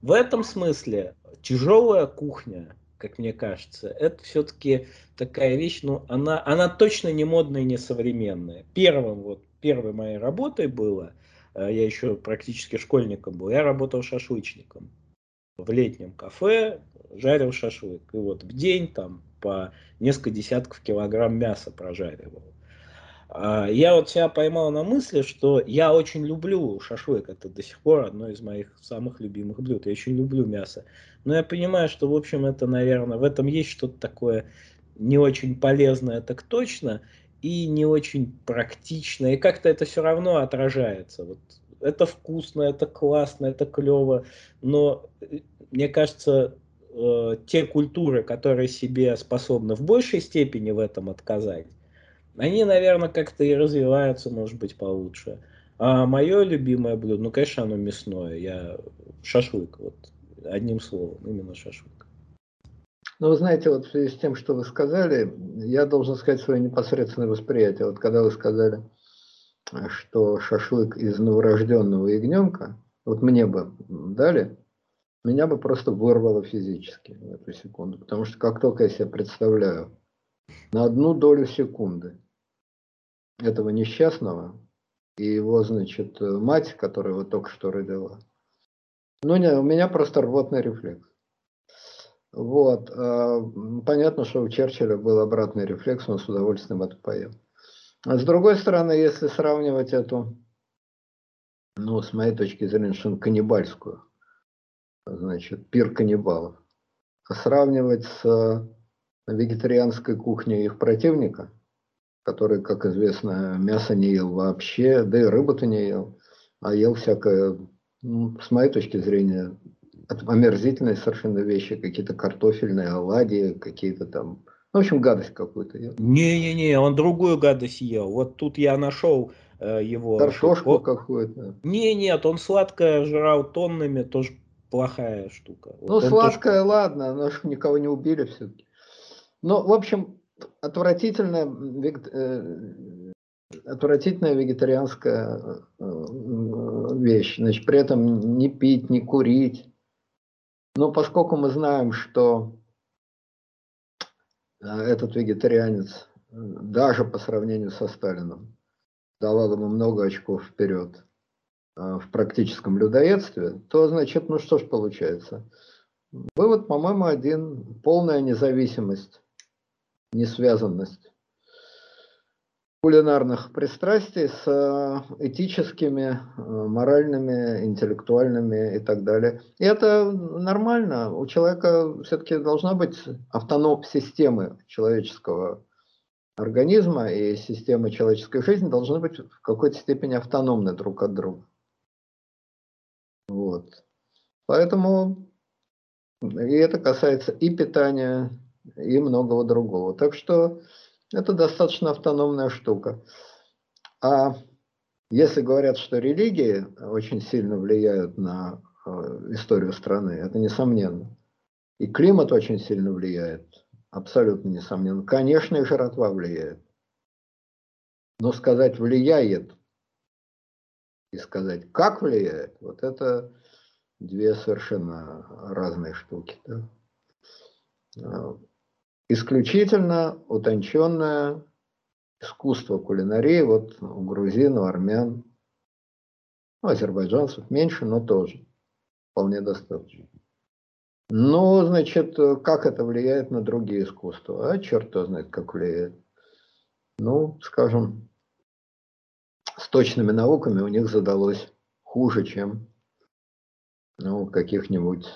в этом смысле тяжелая кухня, как мне кажется, это все-таки такая вещь, ну, она, она точно не модная и не современная. Первым, вот, первой моей работой было, э, я еще практически школьником был, я работал шашлычником в летнем кафе, жарил шашлык. И вот в день там по несколько десятков килограмм мяса прожаривал. А, я вот себя поймал на мысли, что я очень люблю шашлык. Это до сих пор одно из моих самых любимых блюд. Я очень люблю мясо. Но я понимаю, что, в общем, это, наверное, в этом есть что-то такое не очень полезное, так точно, и не очень практичное. И как-то это все равно отражается. Вот это вкусно, это классно, это клево, но э, мне кажется, э, те культуры, которые себе способны в большей степени в этом отказать, они, наверное, как-то и развиваются, может быть, получше. А мое любимое блюдо, ну, конечно, оно мясное. Я шашлык, вот одним словом, именно шашлык. Ну, вы знаете, вот в связи с тем, что вы сказали, я должен сказать свое непосредственное восприятие. Вот когда вы сказали, что шашлык из новорожденного ягненка, вот мне бы дали, меня бы просто вырвало физически в эту секунду. Потому что как только я себе представляю на одну долю секунды этого несчастного и его, значит, мать, которая его только что родила, ну, не, у меня просто рвотный рефлекс. Вот. А, понятно, что у Черчилля был обратный рефлекс, он с удовольствием это поел. А с другой стороны, если сравнивать эту, ну, с моей точки зрения, что каннибальскую, значит, пир каннибалов, сравнивать с вегетарианской кухней их противника, который, как известно, мясо не ел вообще, да и рыбу-то не ел, а ел всякое, ну, с моей точки зрения, омерзительные совершенно вещи, какие-то картофельные оладьи, какие-то там в общем, гадость какую-то ел. Не-не-не, он другую гадость ел. Вот тут я нашел э, его... Картошку какую-то. Не, нет, он сладкое жрал тоннами, тоже плохая штука. Вот ну, сладкое, тоже... ладно, но никого не убили все-таки. Ну, в общем, отвратительная, э, отвратительная вегетарианская э, вещь. Значит, при этом не пить, не курить. Но поскольку мы знаем, что а этот вегетарианец, даже по сравнению со Сталином, давал ему много очков вперед в практическом людоедстве, то значит, ну что ж получается? Вывод, по-моему, один. Полная независимость, несвязанность кулинарных пристрастий с э, этическими, э, моральными, интеллектуальными и так далее. И это нормально. У человека все-таки должна быть автоном системы человеческого организма и системы человеческой жизни должны быть в какой-то степени автономны друг от друга. Вот. Поэтому и это касается и питания, и многого другого. Так что это достаточно автономная штука. А если говорят, что религии очень сильно влияют на э, историю страны, это несомненно. И климат очень сильно влияет, абсолютно несомненно. Конечно, и жратва влияет. Но сказать влияет и сказать, как влияет, вот это две совершенно разные штуки. Да? Исключительно утонченное искусство кулинарии, вот у грузин, у армян, у азербайджанцев меньше, но тоже вполне достаточно. Ну, значит, как это влияет на другие искусства? А черт кто знает, как влияет. Ну, скажем, с точными науками у них задалось хуже, чем ну, каких-нибудь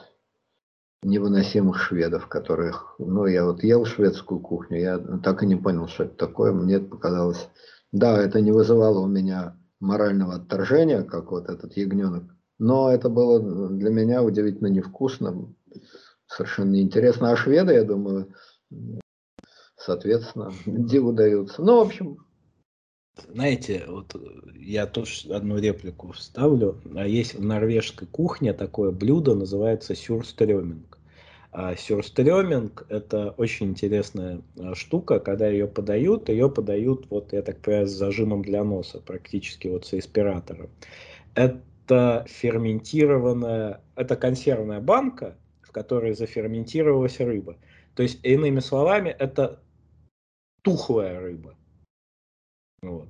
невыносимых шведов, которых, ну, я вот ел шведскую кухню, я так и не понял, что это такое, мне это показалось, да, это не вызывало у меня морального отторжения, как вот этот ягненок, но это было для меня удивительно невкусно, совершенно неинтересно, а шведы, я думаю, соответственно, диву даются. Ну, в общем, знаете, вот я тоже одну реплику вставлю. А есть в норвежской кухне такое блюдо, называется сюрстрёминг. А сюрстрёминг – это очень интересная а, штука, когда ее подают, ее подают, вот я так понимаю, с зажимом для носа, практически вот с респиратором. Это ферментированная, это консервная банка, в которой заферментировалась рыба. То есть, иными словами, это тухлая рыба. Вот.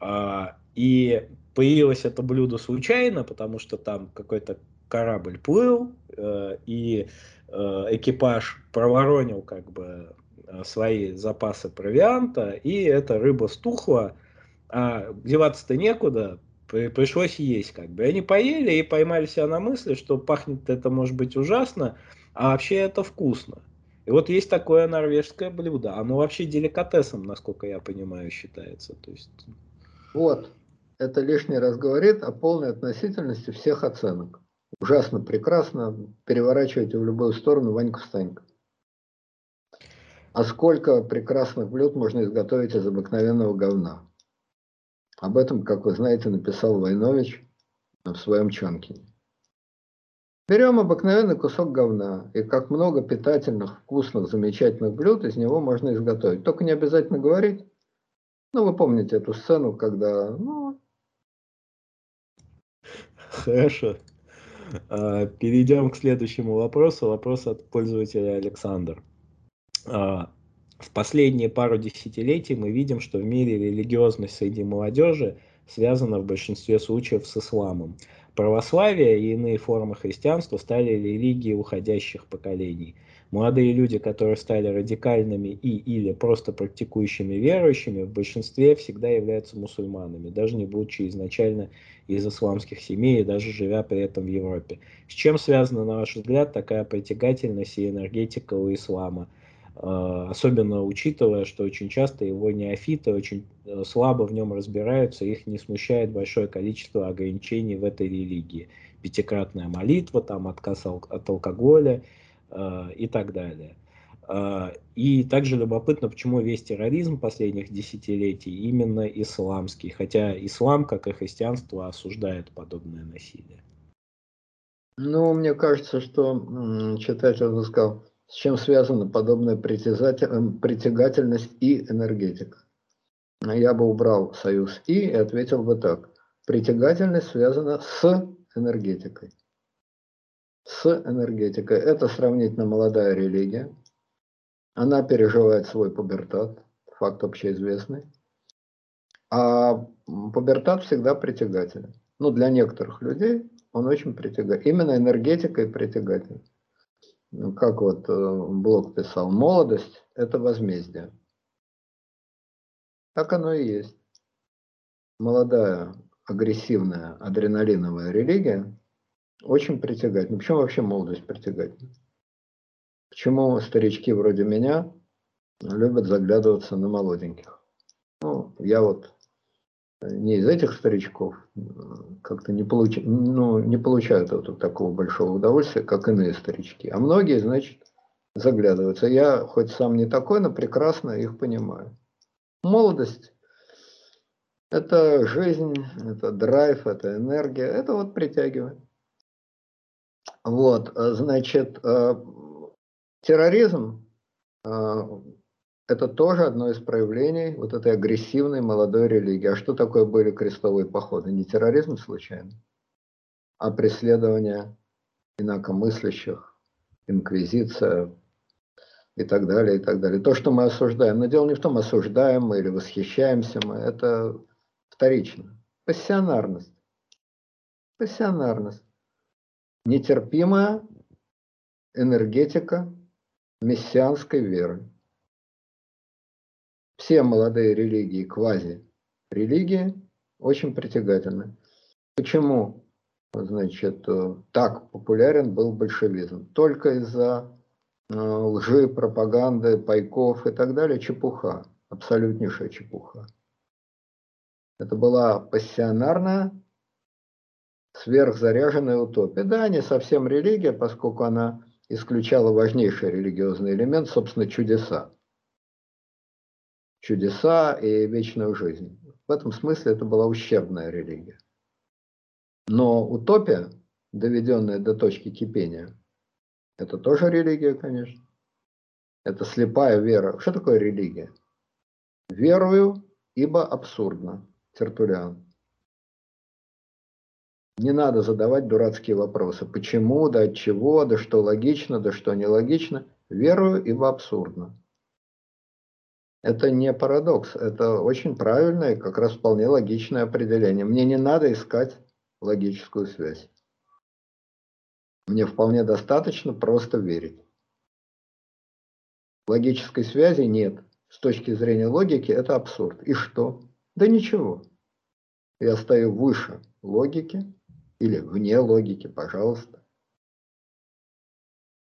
А, и появилось это блюдо случайно, потому что там какой-то корабль плыл, э, и э, экипаж проворонил как бы э, свои запасы провианта, и эта рыба стухла, а деваться-то некуда, пришлось есть как бы. И они поели и поймали себя на мысли, что пахнет это может быть ужасно, а вообще это вкусно. И вот есть такое норвежское блюдо. Оно вообще деликатесом, насколько я понимаю, считается. То есть... Вот. Это лишний раз говорит о полной относительности всех оценок. Ужасно прекрасно. Переворачивайте в любую сторону Ваньку Станька. А сколько прекрасных блюд можно изготовить из обыкновенного говна? Об этом, как вы знаете, написал Войнович в своем Чонкине. Берем обыкновенный кусок говна, и как много питательных, вкусных, замечательных блюд из него можно изготовить. Только не обязательно говорить. Ну, вы помните эту сцену, когда... Ну... Хорошо. А, перейдем к следующему вопросу. Вопрос от пользователя Александр. А, в последние пару десятилетий мы видим, что в мире религиозность среди молодежи связана в большинстве случаев с исламом. Православие и иные формы христианства стали религией уходящих поколений. Молодые люди, которые стали радикальными и или просто практикующими верующими, в большинстве всегда являются мусульманами, даже не будучи изначально из исламских семей и даже живя при этом в Европе. С чем связана, на ваш взгляд, такая притягательность и энергетика у ислама? А, особенно учитывая, что очень часто его неофиты очень э, слабо в нем разбираются, их не смущает большое количество ограничений в этой религии. Пятикратная молитва, там, отказ от алкоголя э, и так далее. А, и также любопытно, почему весь терроризм последних десятилетий именно исламский, хотя ислам, как и христианство, осуждает подобное насилие. Ну, мне кажется, что читатель сказал, с чем связана подобная притягательность и энергетика? Я бы убрал союз «и» и ответил бы так. Притягательность связана с энергетикой. С энергетикой. Это сравнительно молодая религия. Она переживает свой пубертат, факт общеизвестный. А пубертат всегда притягателен. Ну, для некоторых людей он очень притягателен. Именно энергетика и притягатель. Ну, как вот э, Блок писал, молодость – это возмездие. Так оно и есть. Молодая, агрессивная, адреналиновая религия очень притягательна. Почему вообще молодость притягательна? Почему старички вроде меня любят заглядываться на молоденьких? Ну, я вот не из этих старичков как-то не, получ... ну, не получают вот такого большого удовольствия, как иные старички. А многие, значит, заглядываются. Я хоть сам не такой, но прекрасно их понимаю. Молодость – это жизнь, это драйв, это энергия, это вот притягивает. Вот, значит, терроризм это тоже одно из проявлений вот этой агрессивной молодой религии. А что такое были крестовые походы? Не терроризм случайно, а преследование инакомыслящих, инквизиция и так далее, и так далее. То, что мы осуждаем. Но дело не в том, осуждаем мы или восхищаемся мы, это вторично. Пассионарность. Пассионарность. Нетерпимая энергетика мессианской веры все молодые религии, квази-религии, очень притягательны. Почему, значит, э, так популярен был большевизм? Только из-за э, лжи, пропаганды, пайков и так далее, чепуха, абсолютнейшая чепуха. Это была пассионарная, сверхзаряженная утопия. Да, не совсем религия, поскольку она исключала важнейший религиозный элемент, собственно, чудеса чудеса и вечную жизнь. В этом смысле это была ущербная религия. Но утопия, доведенная до точки кипения, это тоже религия, конечно. Это слепая вера. Что такое религия? Верую, ибо абсурдно. Тертулян. Не надо задавать дурацкие вопросы. Почему, да от чего, да что логично, да что нелогично. Верую, ибо абсурдно. Это не парадокс, это очень правильное, как раз вполне логичное определение. Мне не надо искать логическую связь. Мне вполне достаточно просто верить. Логической связи нет. С точки зрения логики это абсурд. И что? Да ничего. Я стою выше логики или вне логики, пожалуйста.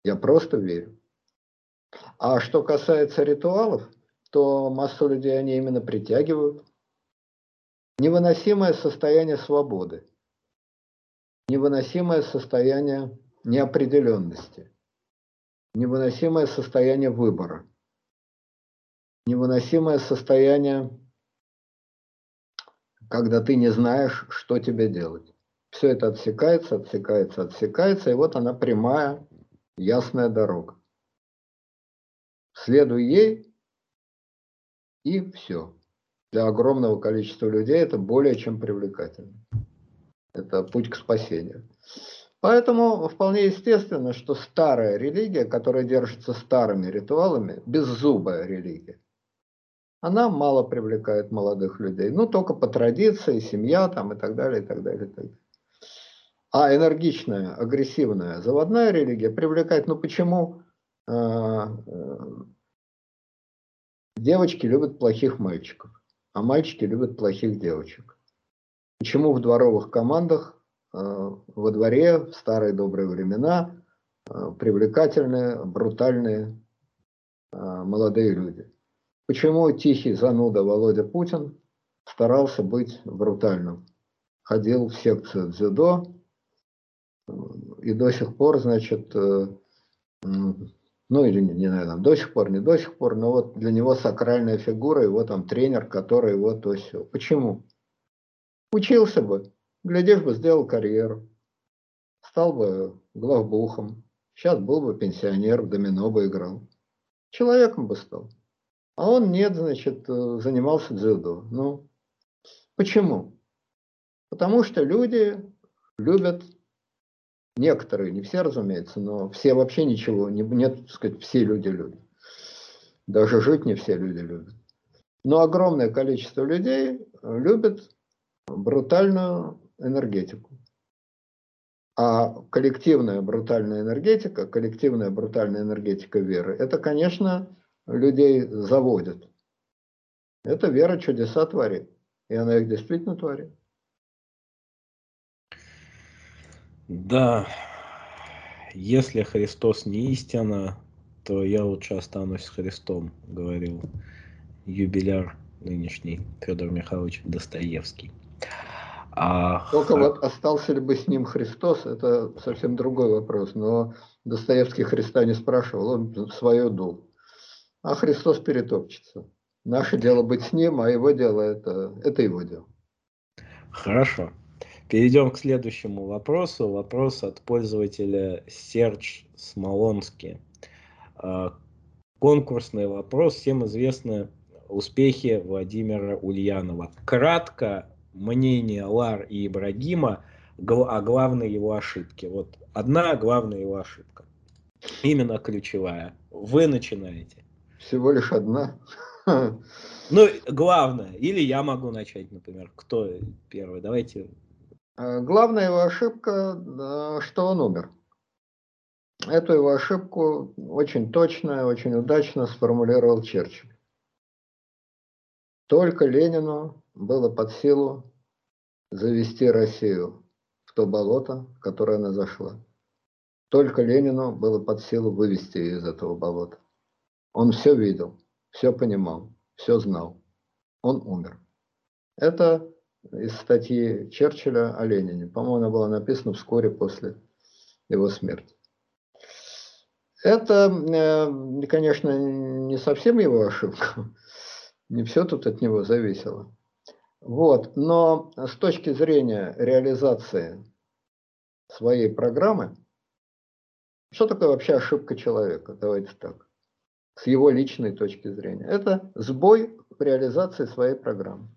Я просто верю. А что касается ритуалов, то массу людей они именно притягивают. Невыносимое состояние свободы, невыносимое состояние неопределенности, невыносимое состояние выбора, невыносимое состояние, когда ты не знаешь, что тебе делать. Все это отсекается, отсекается, отсекается, и вот она прямая, ясная дорога. Следуй ей, и все. Для огромного количества людей это более чем привлекательно. Это путь к спасению. Поэтому вполне естественно, что старая религия, которая держится старыми ритуалами, беззубая религия, она мало привлекает молодых людей. Ну, только по традиции, семья там и так далее, и так далее, и так далее. А энергичная, агрессивная, заводная религия привлекает, ну почему а, э, Девочки любят плохих мальчиков, а мальчики любят плохих девочек. Почему в дворовых командах э, во дворе в старые добрые времена э, привлекательные, брутальные э, молодые люди? Почему тихий зануда Володя Путин старался быть брутальным? Ходил в секцию дзюдо и до сих пор, значит, ну или не, не там, до сих пор, не до сих пор, но вот для него сакральная фигура, его там тренер, который его то все. Почему? Учился бы, глядишь бы, сделал карьеру, стал бы главбухом, сейчас был бы пенсионер, в домино бы играл. Человеком бы стал. А он нет, значит, э, занимался дзюдо. Ну, почему? Потому что люди любят Некоторые, не все, разумеется, но все вообще ничего, не, нет, так сказать, все люди любят. Даже жить не все люди любят. Но огромное количество людей любят брутальную энергетику. А коллективная брутальная энергетика, коллективная брутальная энергетика веры, это, конечно, людей заводит. Это вера чудеса творит. И она их действительно творит. Да, если Христос не истина, то я лучше останусь с Христом, говорил юбиляр нынешний Федор Михайлович Достоевский. А... Только вот остался ли бы с ним Христос, это совсем другой вопрос. Но Достоевский Христа не спрашивал, он свое дул. А Христос перетопчется. Наше дело быть с ним, а его дело это, это его дело. Хорошо. Перейдем к следующему вопросу. Вопрос от пользователя Серж Смолонский. А, конкурсный вопрос. Всем известны успехи Владимира Ульянова. Кратко мнение Лар и Ибрагима о главной его ошибке. Вот одна главная его ошибка. Именно ключевая. Вы начинаете. Всего лишь одна. Ну, главное. Или я могу начать, например. Кто первый? Давайте. А, главная его ошибка, что он умер. Эту его ошибку очень точно, очень удачно сформулировал Черчилль. Только Ленину было под силу завести Россию в то болото, в которое она зашла. Только Ленину было под силу вывести ее из этого болота. Он все видел, все понимал, все знал. Он умер. Это из статьи Черчилля о Ленине. По-моему, она была написана вскоре после его смерти. Это, э, конечно, не совсем его ошибка. Не все тут от него зависело. Вот. Но с точки зрения реализации своей программы, что такое вообще ошибка человека? Давайте так. С его личной точки зрения. Это сбой в реализации своей программы.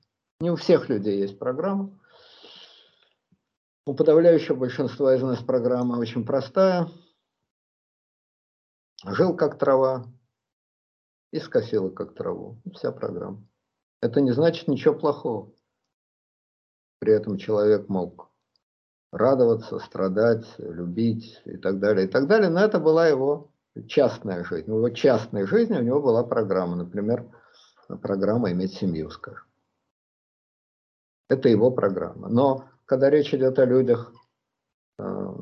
Не у всех людей есть программа. У подавляющего большинства из нас программа очень простая. Жил как трава и скосила как траву. Вся программа. Это не значит ничего плохого. При этом человек мог радоваться, страдать, любить и так далее, и так далее. Но это была его частная жизнь. В его частной жизни у него была программа, например, программа «Иметь семью», скажем. Это его программа. Но когда речь идет о людях э,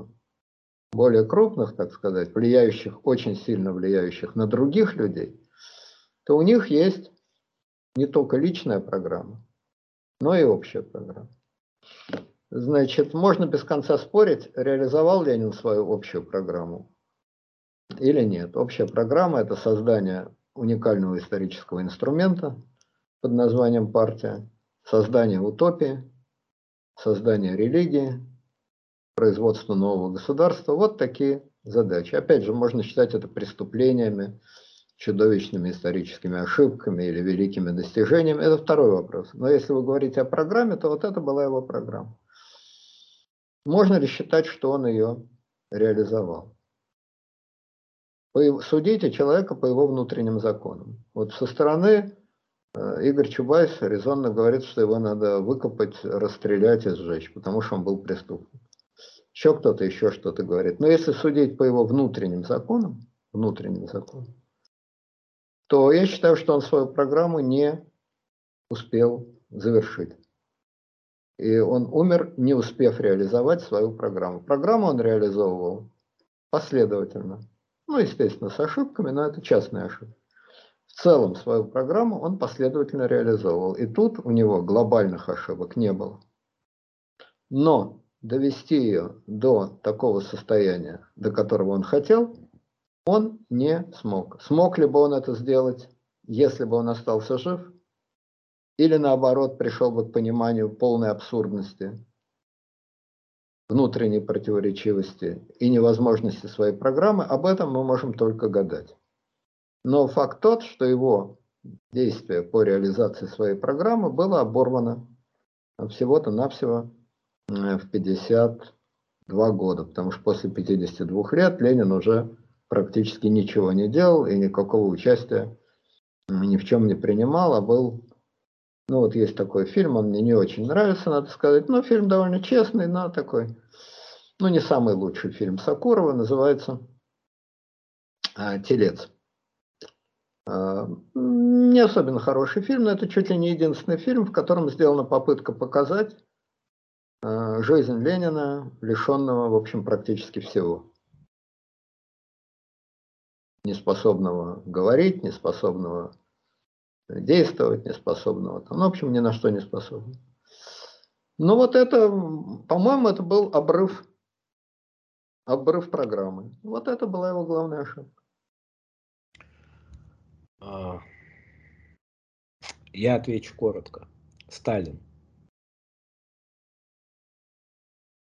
более крупных, так сказать, влияющих, очень сильно влияющих на других людей, то у них есть не только личная программа, но и общая программа. Значит, можно без конца спорить, реализовал Ленин свою общую программу или нет. Общая программа – это создание уникального исторического инструмента под названием партия, создание утопии, создание религии, производство нового государства. Вот такие задачи. Опять же, можно считать это преступлениями, чудовищными историческими ошибками или великими достижениями. Это второй вопрос. Но если вы говорите о программе, то вот это была его программа. Можно ли считать, что он ее реализовал? Судите человека по его внутренним законам. Вот со стороны Игорь Чубайс резонно говорит, что его надо выкопать, расстрелять и сжечь, потому что он был преступник. Еще кто-то еще что-то говорит. Но если судить по его внутренним законам, внутренним законам, то я считаю, что он свою программу не успел завершить. И он умер, не успев реализовать свою программу. Программу он реализовывал последовательно. Ну, естественно, с ошибками, но это частная ошибка. В целом свою программу он последовательно реализовывал. И тут у него глобальных ошибок не было. Но довести ее до такого состояния, до которого он хотел, он не смог. Смог ли бы он это сделать, если бы он остался жив? Или наоборот пришел бы к пониманию полной абсурдности, внутренней противоречивости и невозможности своей программы, об этом мы можем только гадать. Но факт тот, что его действие по реализации своей программы было оборвано всего-то навсего в 52 года, потому что после 52 лет Ленин уже практически ничего не делал и никакого участия ни в чем не принимал, а был ну вот есть такой фильм, он мне не очень нравится, надо сказать, но фильм довольно честный, но такой, ну не самый лучший фильм Сакурова, называется а, «Телец». А, не особенно хороший фильм, но это чуть ли не единственный фильм, в котором сделана попытка показать а, жизнь Ленина, лишенного, в общем, практически всего. Неспособного говорить, неспособного действовать неспособного, там, ну, в общем, ни на что не способен. Ну вот это, по-моему, это был обрыв, обрыв программы. Вот это была его главная ошибка. А, я отвечу коротко. Сталин.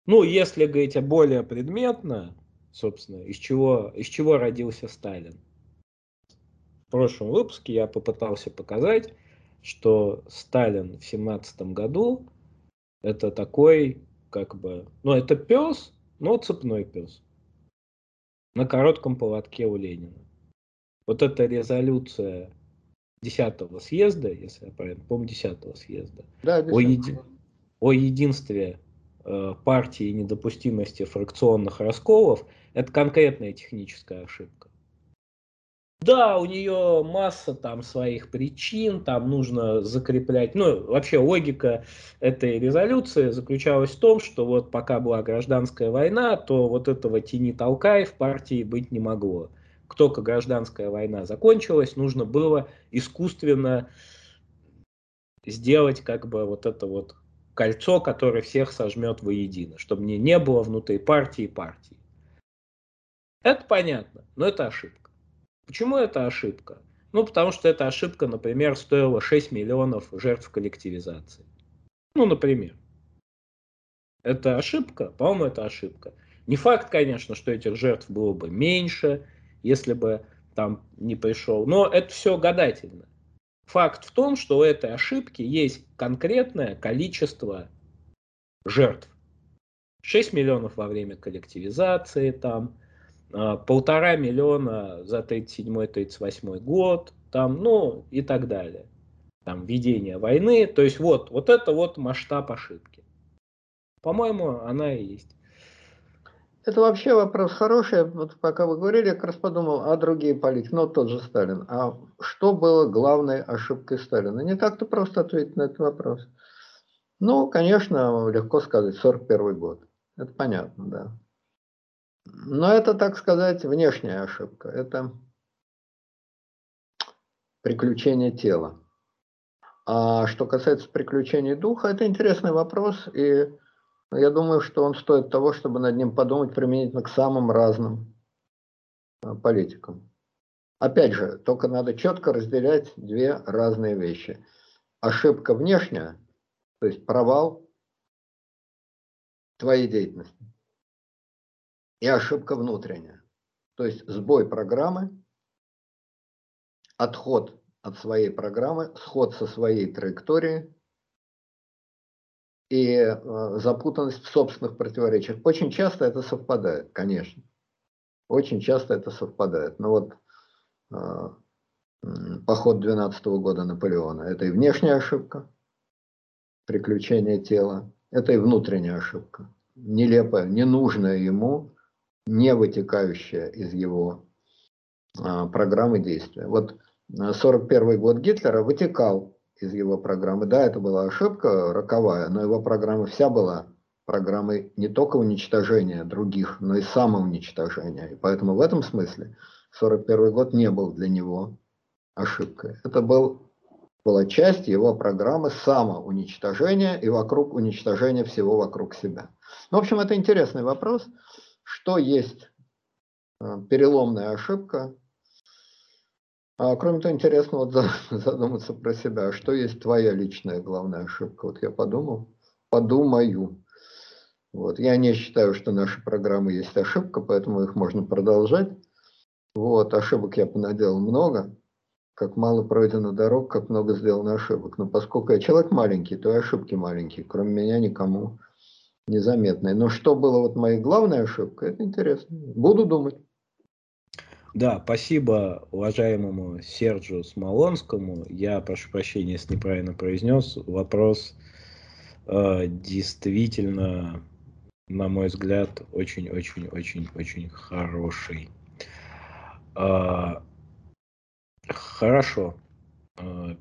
Ну, если говорить более предметно, собственно, из чего, из чего родился Сталин. В прошлом выпуске я попытался показать, что Сталин в семнадцатом году это такой, как бы, ну это пес, но цепной пес. На коротком поводке у Ленина. Вот эта резолюция 10 съезда, если я правильно помню, 10 съезда, да, о, еди... о единстве э, партии и недопустимости фракционных расколов, это конкретная техническая ошибка. Да, у нее масса там своих причин, там нужно закреплять. Ну, вообще логика этой резолюции заключалась в том, что вот пока была гражданская война, то вот этого тени-толкай в партии быть не могло. Только гражданская война закончилась, нужно было искусственно сделать как бы вот это вот кольцо, которое всех сожмет воедино, чтобы не, не было внутри партии партии. Это понятно, но это ошибка. Почему это ошибка? Ну, потому что эта ошибка, например, стоила 6 миллионов жертв коллективизации. Ну, например. Это ошибка? По-моему, это ошибка. Не факт, конечно, что этих жертв было бы меньше, если бы там не пришел. Но это все гадательно. Факт в том, что у этой ошибки есть конкретное количество жертв. 6 миллионов во время коллективизации, там, а, полтора миллиона за 37-38 год, там, ну и так далее. Там ведение войны, то есть вот, вот это вот масштаб ошибки. По-моему, она и есть. Это вообще вопрос хороший. Вот пока вы говорили, я как раз подумал, а другие политики, ну тот же Сталин. А что было главной ошибкой Сталина? Не так-то просто ответить на этот вопрос. Ну, конечно, легко сказать, 41 год. Это понятно, да. Но это, так сказать, внешняя ошибка. Это приключение тела. А что касается приключений духа, это интересный вопрос, и я думаю, что он стоит того, чтобы над ним подумать применительно к самым разным а, политикам. Опять же, только надо четко разделять две разные вещи. Ошибка внешняя, то есть провал твоей деятельности и ошибка внутренняя. То есть сбой программы, отход от своей программы, сход со своей траектории и э, запутанность в собственных противоречиях. Очень часто это совпадает, конечно. Очень часто это совпадает. Но вот э, поход 12 -го года Наполеона – это и внешняя ошибка, приключение тела, это и внутренняя ошибка. Нелепая, ненужная ему не вытекающая из его а, программы действия. Вот 41 а, год Гитлера вытекал из его программы. Да, это была ошибка роковая, но его программа вся была программой не только уничтожения других, но и самоуничтожения. И поэтому в этом смысле 41 год не был для него ошибкой. Это был, была часть его программы самоуничтожения и вокруг уничтожения всего вокруг себя. Ну, в общем, это интересный вопрос что есть э, переломная ошибка. А кроме того, интересно вот задуматься про себя, а что есть твоя личная главная ошибка. Вот я подумал, подумаю. Вот. Я не считаю, что наши программы есть ошибка, поэтому их можно продолжать. Вот. Ошибок я понаделал много. Как мало пройдено дорог, как много сделано ошибок. Но поскольку я человек маленький, то и ошибки маленькие. Кроме меня никому незаметной. Но что было вот моей главной ошибкой, это интересно. Буду думать. Да, спасибо уважаемому Серджу Смолонскому. Я прошу прощения, если неправильно произнес. Вопрос э, действительно, на мой взгляд, очень-очень-очень-очень хороший. Э, хорошо. Э,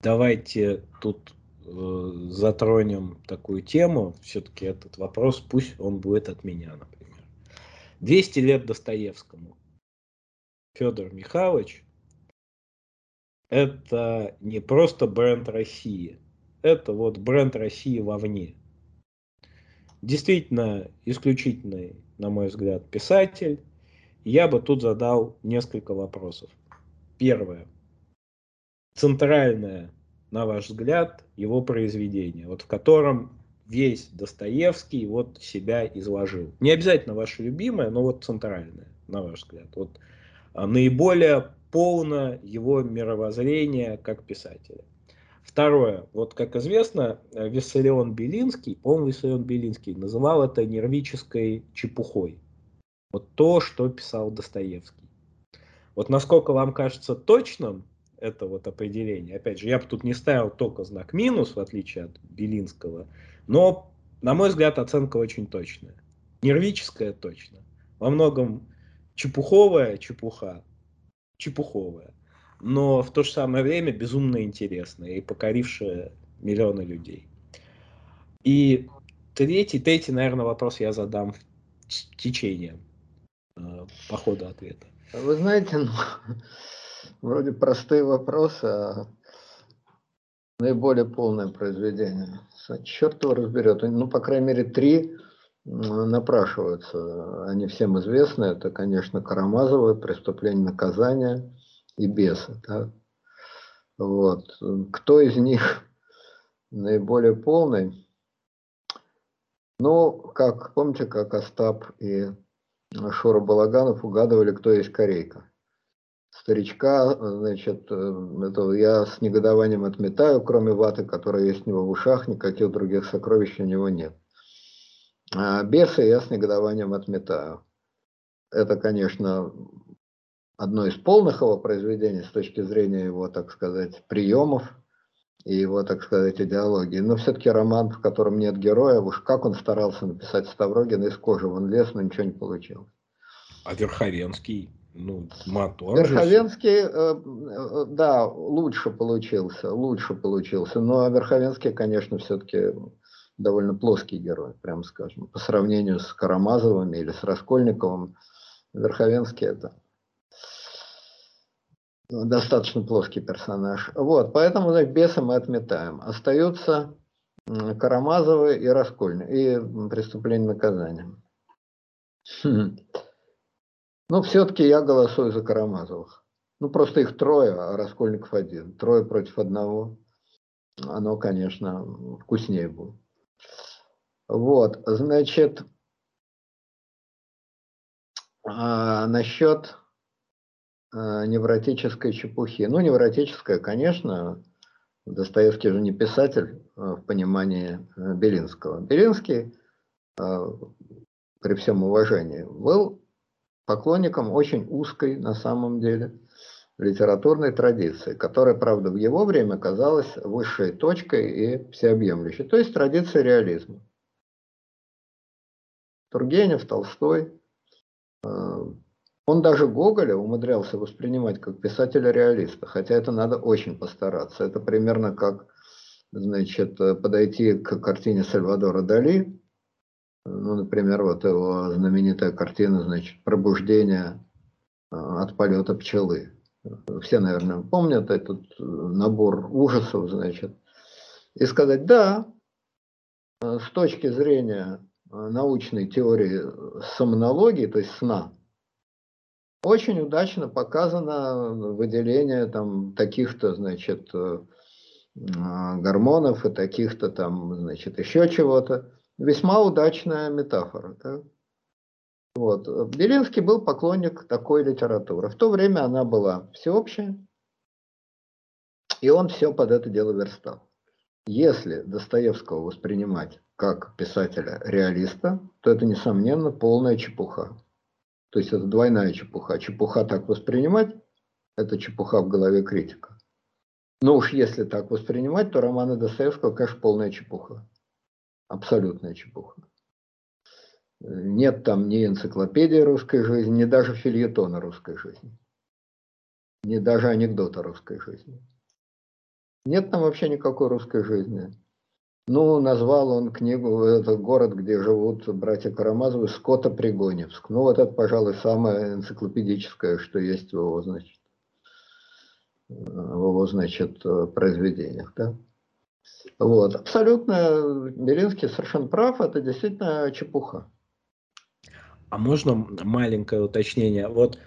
давайте тут Э, затронем такую тему, все-таки этот вопрос, пусть он будет от меня, например. 200 лет Достоевскому. Федор Михайлович – это не просто бренд России, это вот бренд России вовне. Действительно исключительный, на мой взгляд, писатель. Я бы тут задал несколько вопросов. Первое. Центральная на ваш взгляд, его произведение, вот в котором весь Достоевский вот себя изложил. Не обязательно ваше любимое, но вот центральное, на ваш взгляд. Вот наиболее полно его мировоззрение как писателя. Второе. Вот как известно, Виссарион Белинский, по-моему, Виссарион Белинский называл это нервической чепухой. Вот то, что писал Достоевский. Вот насколько вам кажется точным это вот определение. Опять же, я бы тут не ставил только знак минус, в отличие от Белинского, но, на мой взгляд, оценка очень точная. Нервическая точно. Во многом чепуховая чепуха, чепуховая, но в то же самое время безумно интересная и покорившая миллионы людей. И третий, третий, наверное, вопрос я задам в течение э, по ходу ответа. Вы знаете, ну, Вроде простые вопросы, а наиболее полное произведение. Черт его разберет. Ну, по крайней мере, три напрашиваются. Они всем известны. Это, конечно, Карамазовы, «Преступление наказания» и «Бесы». Да? Вот. Кто из них наиболее полный? Ну, как, помните, как Остап и Шура Балаганов угадывали, кто есть корейка старичка, значит, э, это я с негодованием отметаю, кроме ваты, которая есть у него в ушах, никаких других сокровищ у него нет. А бесы я с негодованием отметаю. Это, конечно, одно из полных его произведений с точки зрения его, так сказать, приемов и его, так сказать, идеологии. Но все-таки роман, в котором нет героя, уж как он старался написать Ставрогина из кожи, он лез, но ничего не получилось. А Верховенский? Ну, мотор Верховенский. Э, э, да, лучше получился, лучше получился. Но Верховенский, конечно, все-таки довольно плоский герой, прямо скажем. По сравнению с Карамазовым или с Раскольниковым, Верховенский это достаточно плоский персонаж. Вот, поэтому, значит, беса мы отметаем. Остаются Карамазовы и Раскольник, и преступление наказания. Хм. Ну, все-таки я голосую за Карамазовых. Ну, просто их трое, а Раскольников один. Трое против одного. Оно, конечно, вкуснее будет. Вот, значит, а, насчет а, невротической чепухи. Ну, невротическая, конечно, Достоевский же не писатель а, в понимании а, Белинского. Белинский, а, при всем уважении, был поклонником очень узкой на самом деле литературной традиции, которая, правда, в его время казалась высшей точкой и всеобъемлющей, то есть традиция реализма. Тургенев, Толстой, э, он даже Гоголя умудрялся воспринимать как писателя-реалиста, хотя это надо очень постараться. Это примерно как значит, подойти к картине Сальвадора Дали ну, например, вот его знаменитая картина, значит, «Пробуждение а, от полета пчелы». Все, наверное, помнят этот э, набор ужасов, значит. И сказать, да, э, с точки зрения э, научной теории сомнологии, то есть сна, очень удачно показано выделение там таких-то, значит, гормонов и таких-то там, значит, еще чего-то. Весьма удачная метафора. Да? Вот. Белинский был поклонник такой литературы. В то время она была всеобщая, и он все под это дело верстал. Если Достоевского воспринимать как писателя-реалиста, то это, несомненно, полная чепуха. То есть это двойная чепуха. Чепуха так воспринимать – это чепуха в голове критика. Но уж если так воспринимать, то романы Достоевского, конечно, полная чепуха. Абсолютная чепуха. Нет там ни энциклопедии русской жизни, ни даже фильетона русской жизни. Ни даже анекдота русской жизни. Нет там вообще никакой русской жизни. Ну, назвал он книгу, этот город, где живут братья Карамазовы, Скотопригоневск. Ну, вот это, пожалуй, самое энциклопедическое, что есть в его, значит, в его, значит, произведениях. Да? Вот. Абсолютно, Белинский совершенно прав, это действительно чепуха. А можно маленькое уточнение? Вот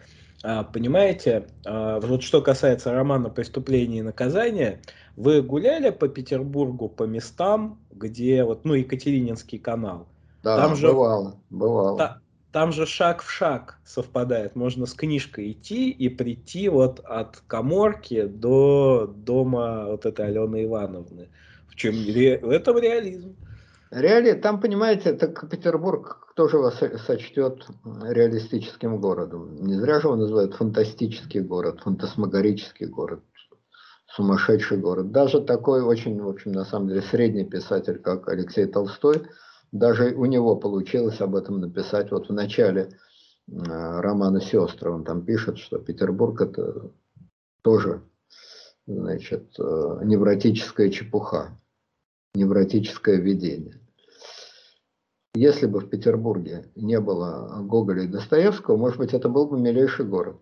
А, понимаете, а, вот что касается романа «Преступление и наказание», вы гуляли по Петербургу, по местам, где вот, ну, Екатерининский канал? Да, там же, бывало, бывало. Та, там же шаг в шаг совпадает. Можно с книжкой идти и прийти вот от коморки до дома вот этой Алены Ивановны. В чем в этом реализм. Реали, там, понимаете, так Петербург тоже вас сочтет реалистическим городом. Не зря же его называют фантастический город, фантасмагорический город, сумасшедший город. Даже такой очень, в общем, на самом деле, средний писатель, как Алексей Толстой, даже у него получилось об этом написать. Вот в начале романа «Сестры» он там пишет, что Петербург это тоже, значит, э, невротическая чепуха, невротическое видение. Если бы в Петербурге не было Гоголя и Достоевского, может быть, это был бы милейший город,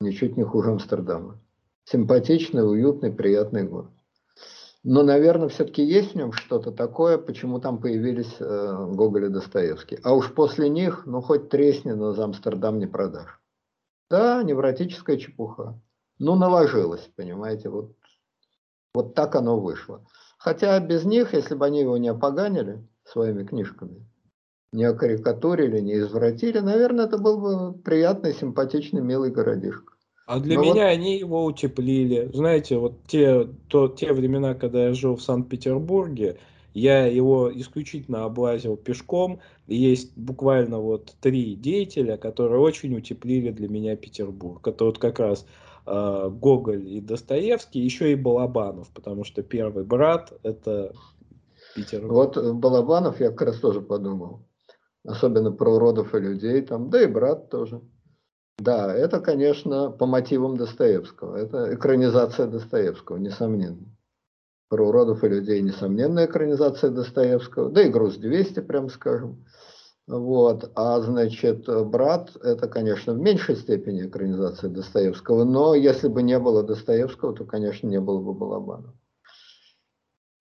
ничуть не хуже Амстердама. Симпатичный, уютный, приятный город. Но, наверное, все-таки есть в нем что-то такое, почему там появились э, Гоголь и Достоевский. А уж после них, ну, хоть тресни, но за Амстердам не продашь. Да, невротическая чепуха. Ну, наложилось, понимаете, вот, вот так оно вышло. Хотя без них, если бы они его не опоганили своими книжками, не окарикатурили, не извратили, наверное, это был бы приятный, симпатичный, милый городишко. А для Но меня вот... они его утеплили. Знаете, вот те, то, те времена, когда я жил в Санкт-Петербурге, я его исключительно облазил пешком. И есть буквально вот три деятеля, которые очень утеплили для меня Петербург. Это вот как раз э, Гоголь и Достоевский, еще и Балабанов, потому что первый брат это Петербург. Вот Балабанов я как раз тоже подумал особенно про уродов и людей, там, да и брат тоже. Да, это, конечно, по мотивам Достоевского. Это экранизация Достоевского, несомненно. Про уродов и людей, несомненно, экранизация Достоевского. Да и «Груз-200», прям скажем. Вот. А, значит, «Брат» – это, конечно, в меньшей степени экранизация Достоевского. Но если бы не было Достоевского, то, конечно, не было бы Балабанова.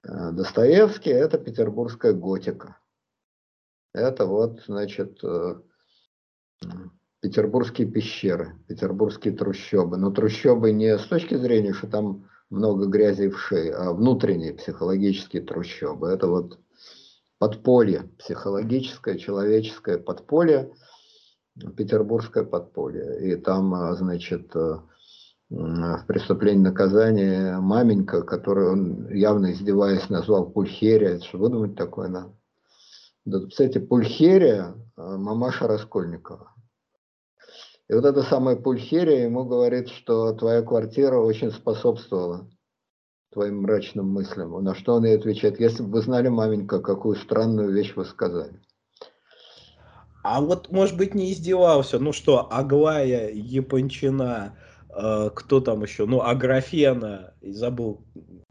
Э, Достоевский – это петербургская готика. Это вот, значит, э, петербургские пещеры, петербургские трущобы. Но трущобы не с точки зрения, что там много грязи в шее, а внутренние психологические трущобы. Это вот подполье, психологическое, человеческое подполье, петербургское подполье. И там, а, значит, э, в преступлении наказания маменька, которую он, явно издеваясь, назвал Пульхерия. Это что выдумать такое надо? Да, кстати, Пульхерия, а, мамаша Раскольникова. И вот эта самая Пульхерия ему говорит, что твоя квартира очень способствовала твоим мрачным мыслям. На что он ей отвечает, если бы вы знали, маменька, какую странную вещь вы сказали. А вот, может быть, не издевался. Ну что, Аглая Япончина, э, кто там еще? Ну, Аграфена, забыл,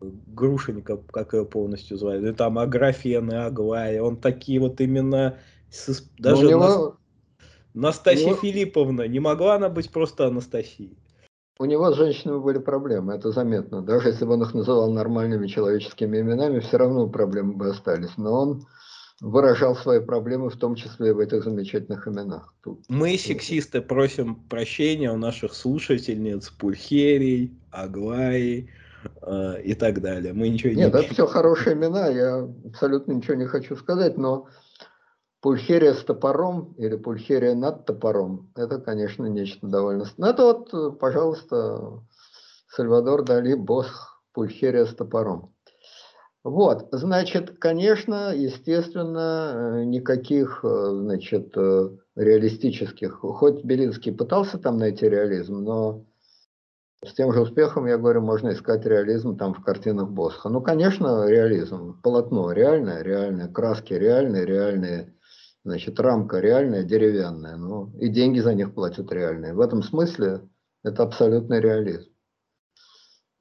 Грушенька, как ее полностью звали, и там Аграфена, Аглая, он такие вот именно, даже него... Нас... Настасья него... Филипповна, не могла она быть просто Анастасией? У него с женщинами были проблемы, это заметно. Даже если бы он их называл нормальными человеческими именами, все равно проблемы бы остались. Но он выражал свои проблемы, в том числе и в этих замечательных именах. Тут, Мы, сексисты, просим прощения у наших слушательниц Пульхерий, Аглаи, э, и так далее. Мы ничего Нет, не... это все хорошие имена, я абсолютно ничего не хочу сказать, но пульхерия с топором или пульхерия над топором, это, конечно, нечто довольно... Ну, это вот, пожалуйста, Сальвадор Дали, Босх, пульхерия с топором. Вот, значит, конечно, естественно, никаких, значит, реалистических, хоть Белинский пытался там найти реализм, но с тем же успехом, я говорю, можно искать реализм там в картинах Босха. Ну, конечно, реализм. Полотно реальное, реальное, краски реальные, реальные, значит, рамка реальная, деревянная. Ну, и деньги за них платят реальные. В этом смысле это абсолютный реализм.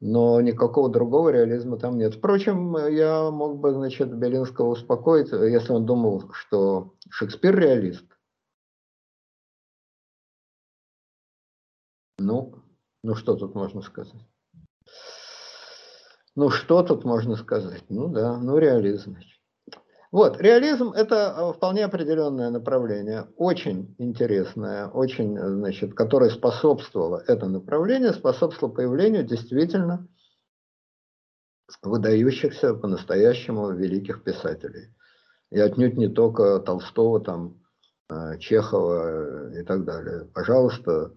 Но никакого другого реализма там нет. Впрочем, я мог бы, значит, Белинского успокоить, если он думал, что Шекспир реалист. Ну, ну что тут можно сказать? Ну что тут можно сказать? Ну да, ну реализм. Вот, реализм – это э, вполне определенное направление, очень интересное, очень, значит, которое способствовало, это направление способствовало появлению действительно выдающихся по-настоящему великих писателей. И отнюдь не только Толстого, там, э, Чехова и так далее. Пожалуйста,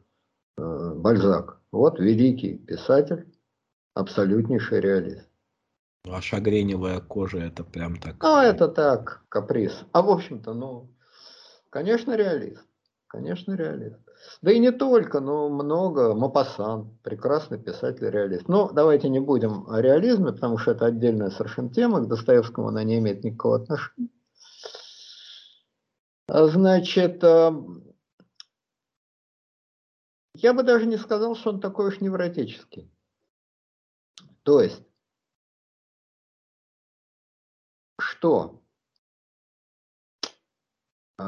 э, Бальзак. Вот великий писатель, абсолютнейший реалист. А шагреневая кожа это прям так. Ну, это так, каприз. А в общем-то, ну, конечно, реалист. Конечно, реалист. Да и не только, но много. Мапасан, прекрасный писатель-реалист. Но давайте не будем о реализме, потому что это отдельная совершенно тема. К Достоевскому она не имеет никакого отношения. А, значит, э, я бы даже не сказал, что он такой уж невротический. То есть, что э,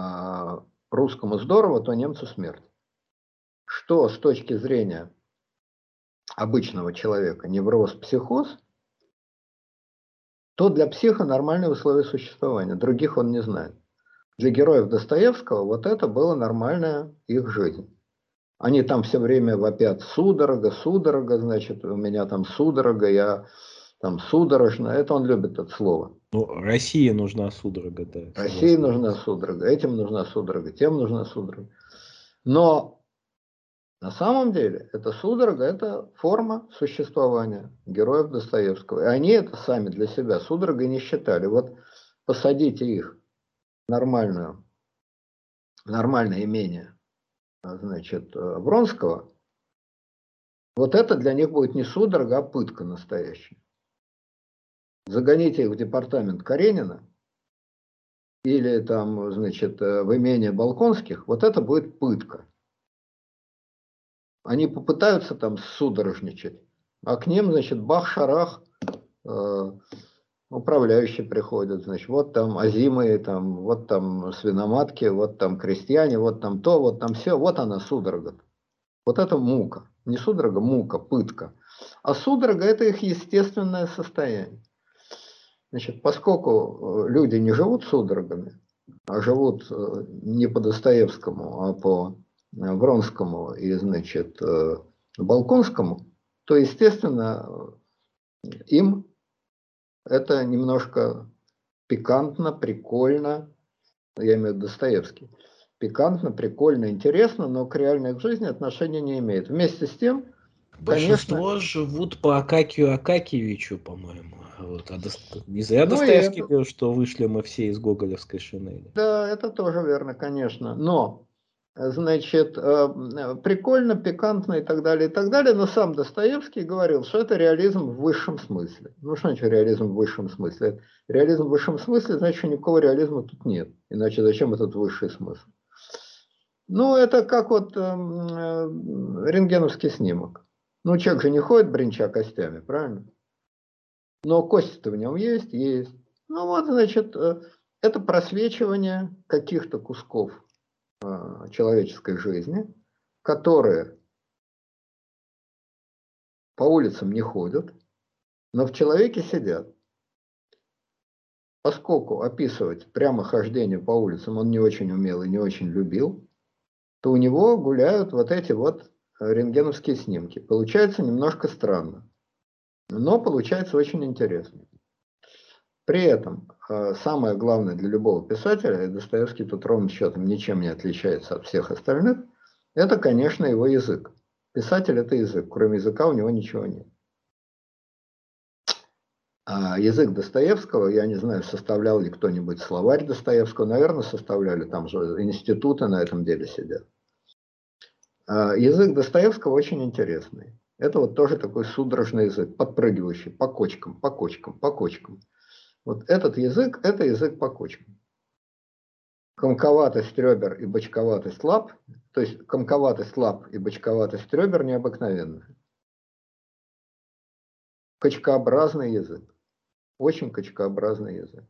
русскому здорово, то немцу смерть. Что с точки зрения обычного человека невроз, психоз, то для психа нормальные условия существования. Других он не знает. Для героев Достоевского вот это было нормальная их жизнь. Они там все время вопят судорога, судорога, значит, у меня там судорога, я там судорожно. Это он любит это слово. Ну, России нужна судорога, да. России нужна судорога, этим нужна судорога, тем нужна судорога. Но на самом деле это судорога, это форма существования героев Достоевского. И они это сами для себя судорогой не считали. Вот посадите их в нормальную, в нормальное имение а, значит, э, Вронского, вот это для них будет не судорога, а пытка настоящая. Загоните их в департамент Каренина или там, значит, э, в имение Балконских, вот это будет пытка. Они попытаются там судорожничать, а к ним, значит, бах-шарах, э, управляющие приходят, значит, вот там азимы, там, вот там свиноматки, вот там крестьяне, вот там то, вот там все, вот она судорога. Вот это мука. Не судорога, мука, пытка. А судорога – это их естественное состояние. Значит, поскольку э, люди не живут судорогами, а живут э, не по Достоевскому, а по э, Вронскому и, значит, Балконскому, то, естественно, им это немножко пикантно, прикольно, я имею в виду Достоевский, пикантно, прикольно, интересно, но к реальной жизни отношения не имеет. Вместе с тем, Большинство конечно, живут по Акакию Акакиевичу, по-моему. Вот, а до... Не зря ну, Достоевский это... говорил, что вышли мы все из гоголевской шинели. Да, это тоже верно, конечно. Но значит, э, прикольно, пикантно и так далее, и так далее, но сам Достоевский говорил, что это реализм в высшем смысле. Ну, что значит реализм в высшем смысле? Реализм в высшем смысле, значит, никакого реализма тут нет. Иначе зачем этот высший смысл? Ну, это как вот э, э, рентгеновский снимок. Ну, человек же не ходит бренча костями, правильно? Но кости-то в нем есть, есть. Ну, вот, значит, э, это просвечивание каких-то кусков Э, человеческой жизни, которые по улицам не ходят, но в человеке сидят. Поскольку описывать прямо хождение по улицам он не очень умел и не очень любил, то у него гуляют вот эти вот рентгеновские снимки. Получается немножко странно, но получается очень интересно. При этом э, самое главное для любого писателя, и Достоевский тут ровным счетом ничем не отличается от всех остальных, это, конечно, его язык. Писатель – это язык. Кроме языка у него ничего нет. А язык Достоевского, я не знаю, составлял ли кто-нибудь словарь Достоевского, наверное, составляли, там же институты на этом деле сидят. А язык Достоевского очень интересный. Это вот тоже такой судорожный язык, подпрыгивающий по кочкам, по кочкам, по кочкам. Вот этот язык – это язык по кочкам. Комковатость ребер и бочковатость лап, то есть комковатость лап и бочковатость ребер необыкновенная. Качкообразный язык. Очень качкообразный язык.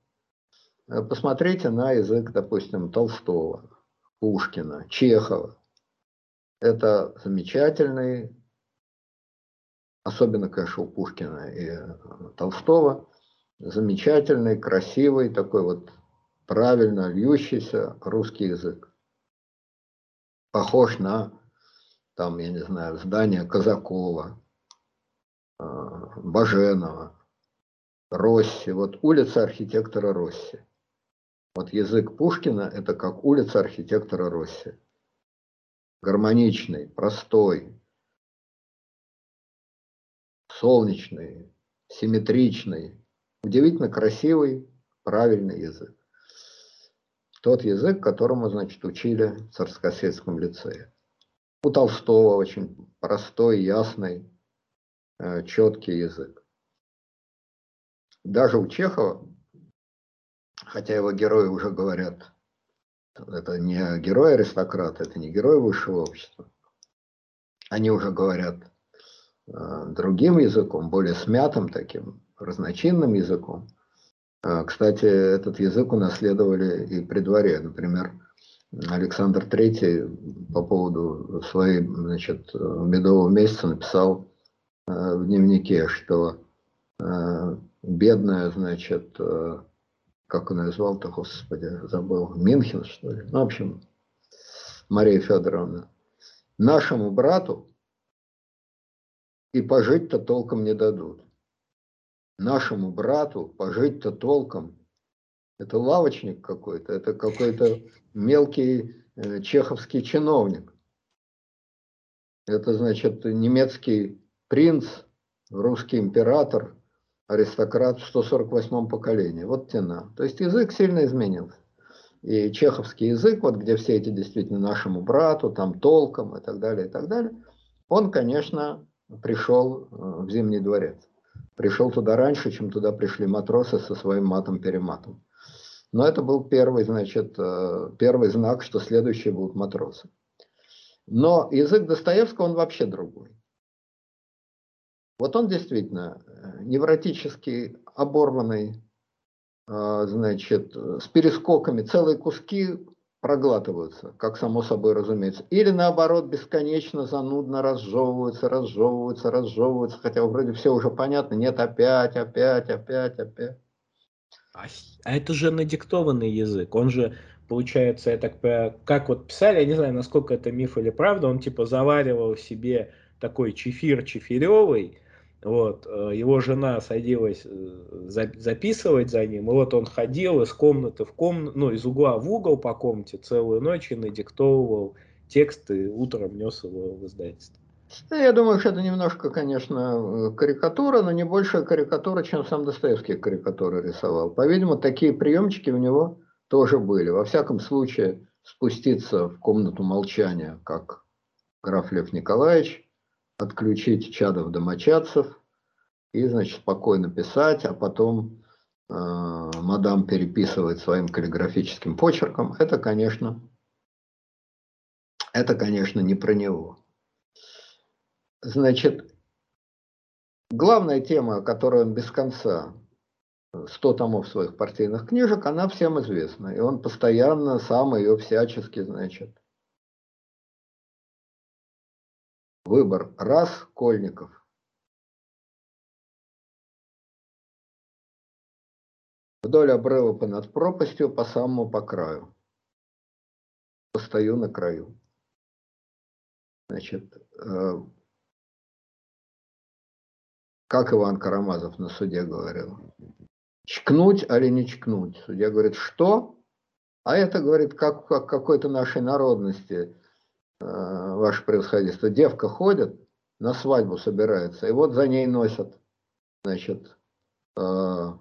Э, посмотрите на язык, допустим, Толстого, Пушкина, Чехова. Это замечательный, особенно, конечно, у Пушкина и Толстого, замечательный, красивый, такой вот правильно льющийся русский язык. Похож на, там, я не знаю, здание Казакова, а, Баженова, Росси. Вот улица архитектора Росси. Вот язык Пушкина – это как улица архитектора Росси. Гармоничный, простой, солнечный, симметричный, удивительно красивый, правильный язык. Тот язык, которому, значит, учили в царскосельском лицее. У Толстого очень простой, ясный, э, четкий язык. Даже у Чехова, хотя его герои уже говорят, это не герой-аристократ, это не герой высшего общества, они уже говорят э, другим языком, более смятым таким, разночинным языком. Э, кстати, этот язык унаследовали и при дворе. Например, Александр III по поводу своей значит, медового месяца написал э, в дневнике, что бедная, значит, как он назвал-то, господи, забыл, Минхен, что ли? Ну, в общем, Мария Федоровна. Нашему брату и пожить-то толком не дадут нашему брату пожить-то толком. Это лавочник какой-то, это какой-то мелкий э, чеховский чиновник. Это, значит, немецкий принц, русский император, аристократ в 148-м поколении. Вот тена. То есть язык сильно изменился. И чеховский язык, вот где все эти действительно нашему брату, там толком и так далее, и так далее, он, конечно, пришел э, в Зимний дворец пришел туда раньше, чем туда пришли матросы со своим матом-перематом. Но это был первый, значит, э, первый знак, что следующие будут матросы. Но язык Достоевского, он вообще другой. Вот он действительно э, невротический, оборванный, э, значит, с перескоками, целые куски проглатываются, как само собой разумеется. Или наоборот, бесконечно занудно разжевываются, разжевываются, разжевываются, хотя вроде все уже понятно, нет, опять, опять, опять, опять. А, а это же надиктованный язык, он же, получается, я так как вот писали, я не знаю, насколько это миф или правда, он типа заваривал себе такой чефир чефиревый, вот, э, его жена садилась э, записывать за ним, и вот он ходил из комнаты в комнату, ну, из угла в угол по комнате целую ночь и надиктовывал текст, и утром нес его в издательство. Ну, я думаю, что это немножко, конечно, карикатура, но не большая карикатура, чем сам Достоевский карикатуры рисовал. По-видимому, такие приемчики у него тоже были. Во всяком случае, спуститься в комнату молчания, как граф Лев Николаевич, отключить чадов домочадцев и, значит, спокойно писать, а потом э, мадам переписывает своим каллиграфическим почерком, это, конечно, это, конечно, не про него. Значит, главная тема, которую он без конца 100 томов своих партийных книжек, она всем известна. И он постоянно сам ее всячески, значит, Выбор. Раз. Кольников. Вдоль обрыва понад пропастью, по самому по краю. Постою на краю. Значит, э, как Иван Карамазов на суде говорил, чкнуть или не чкнуть. Судья говорит, что? А это, говорит, как, как какой-то нашей народности ваше превосходительство, девка ходит, на свадьбу собирается, и вот за ней носят, значит, э,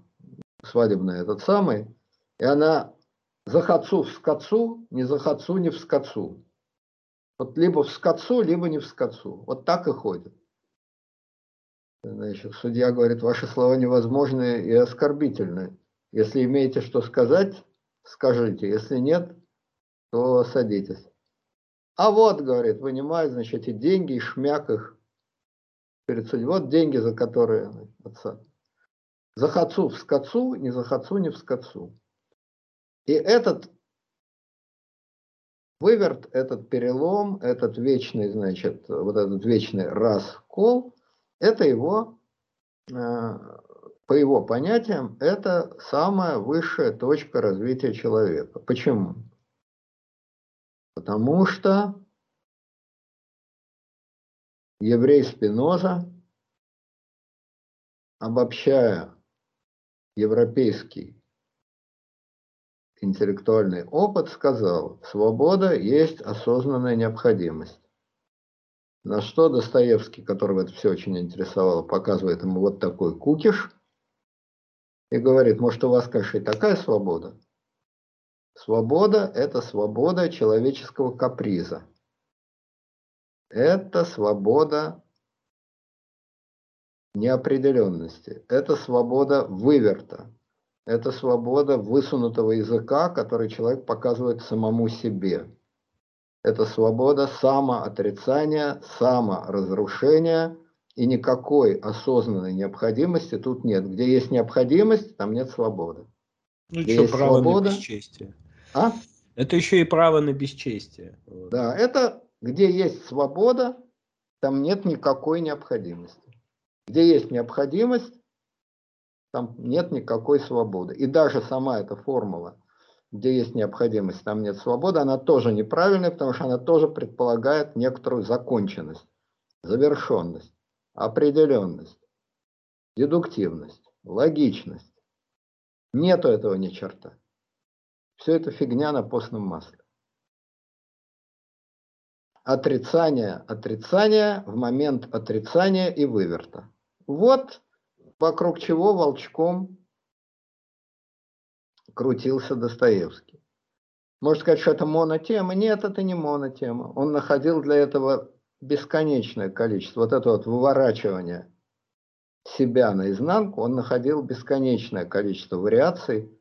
свадебный этот самый, и она за хацу в скацу, не за хацу, не в скацу. Вот либо в скацу, либо не в скацу. Вот так и ходит. Значит, судья говорит, ваши слова невозможны и оскорбительны. Если имеете что сказать, скажите. Если нет, то садитесь. А вот, говорит, вынимает, значит, эти деньги и шмяк их перед судьей. Вот деньги, за которые отца. За хацу в скацу, не за хацу, не в скацу. И этот выверт, этот перелом, этот вечный, значит, вот этот вечный раскол, это его э, по его понятиям, это самая высшая точка развития человека. Почему? Потому что еврей Спиноза, обобщая европейский интеллектуальный опыт, сказал, свобода есть осознанная необходимость. На что Достоевский, которого это все очень интересовало, показывает ему вот такой кукиш и говорит, может у вас, конечно, и такая свобода. Свобода – это свобода человеческого каприза. Это свобода неопределенности. Это свобода выверта. Это свобода высунутого языка, который человек показывает самому себе. Это свобода самоотрицания, саморазрушения, и никакой осознанной необходимости тут нет. Где есть необходимость, там нет свободы. Ну Где что, есть право свобода... на бесчестие. А? Это еще и право на бесчестие. Да, это где есть свобода, там нет никакой необходимости. Где есть необходимость, там нет никакой свободы. И даже сама эта формула, где есть необходимость, там нет свободы, она тоже неправильная, потому что она тоже предполагает некоторую законченность, завершенность, определенность, дедуктивность, логичность. Нету этого ни черта. Все это фигня на постном масле отрицание отрицания в момент отрицания и выверта. Вот вокруг чего волчком крутился Достоевский. Можно сказать, что это монотема. Нет, это не монотема. Он находил для этого бесконечное количество. Вот это вот выворачивание себя наизнанку, он находил бесконечное количество вариаций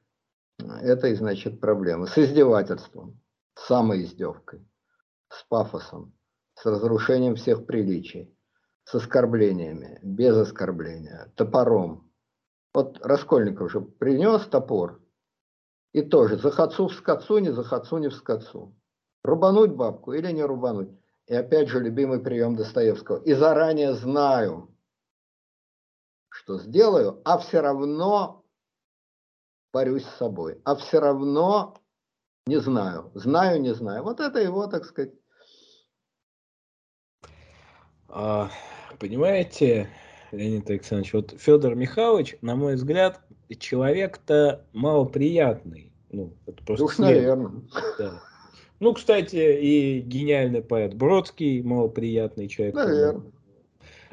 этой, значит, проблемы. С издевательством, самоиздевкой с пафосом, с разрушением всех приличий, с оскорблениями, без оскорбления, топором. Вот Раскольников же принес топор, и тоже захотцу в скотцу, не захотцу, не в скотцу. Рубануть бабку или не рубануть. И опять же любимый прием Достоевского. И заранее знаю, что сделаю, а все равно борюсь с собой. А все равно не знаю. Знаю, не знаю. Вот это его, так сказать, а, понимаете, Леонид Александрович, вот Федор Михайлович, на мой взгляд, человек-то малоприятный. Ну, это просто Уж, наверное. Да. Ну, кстати, и гениальный поэт Бродский малоприятный человек. Наверное.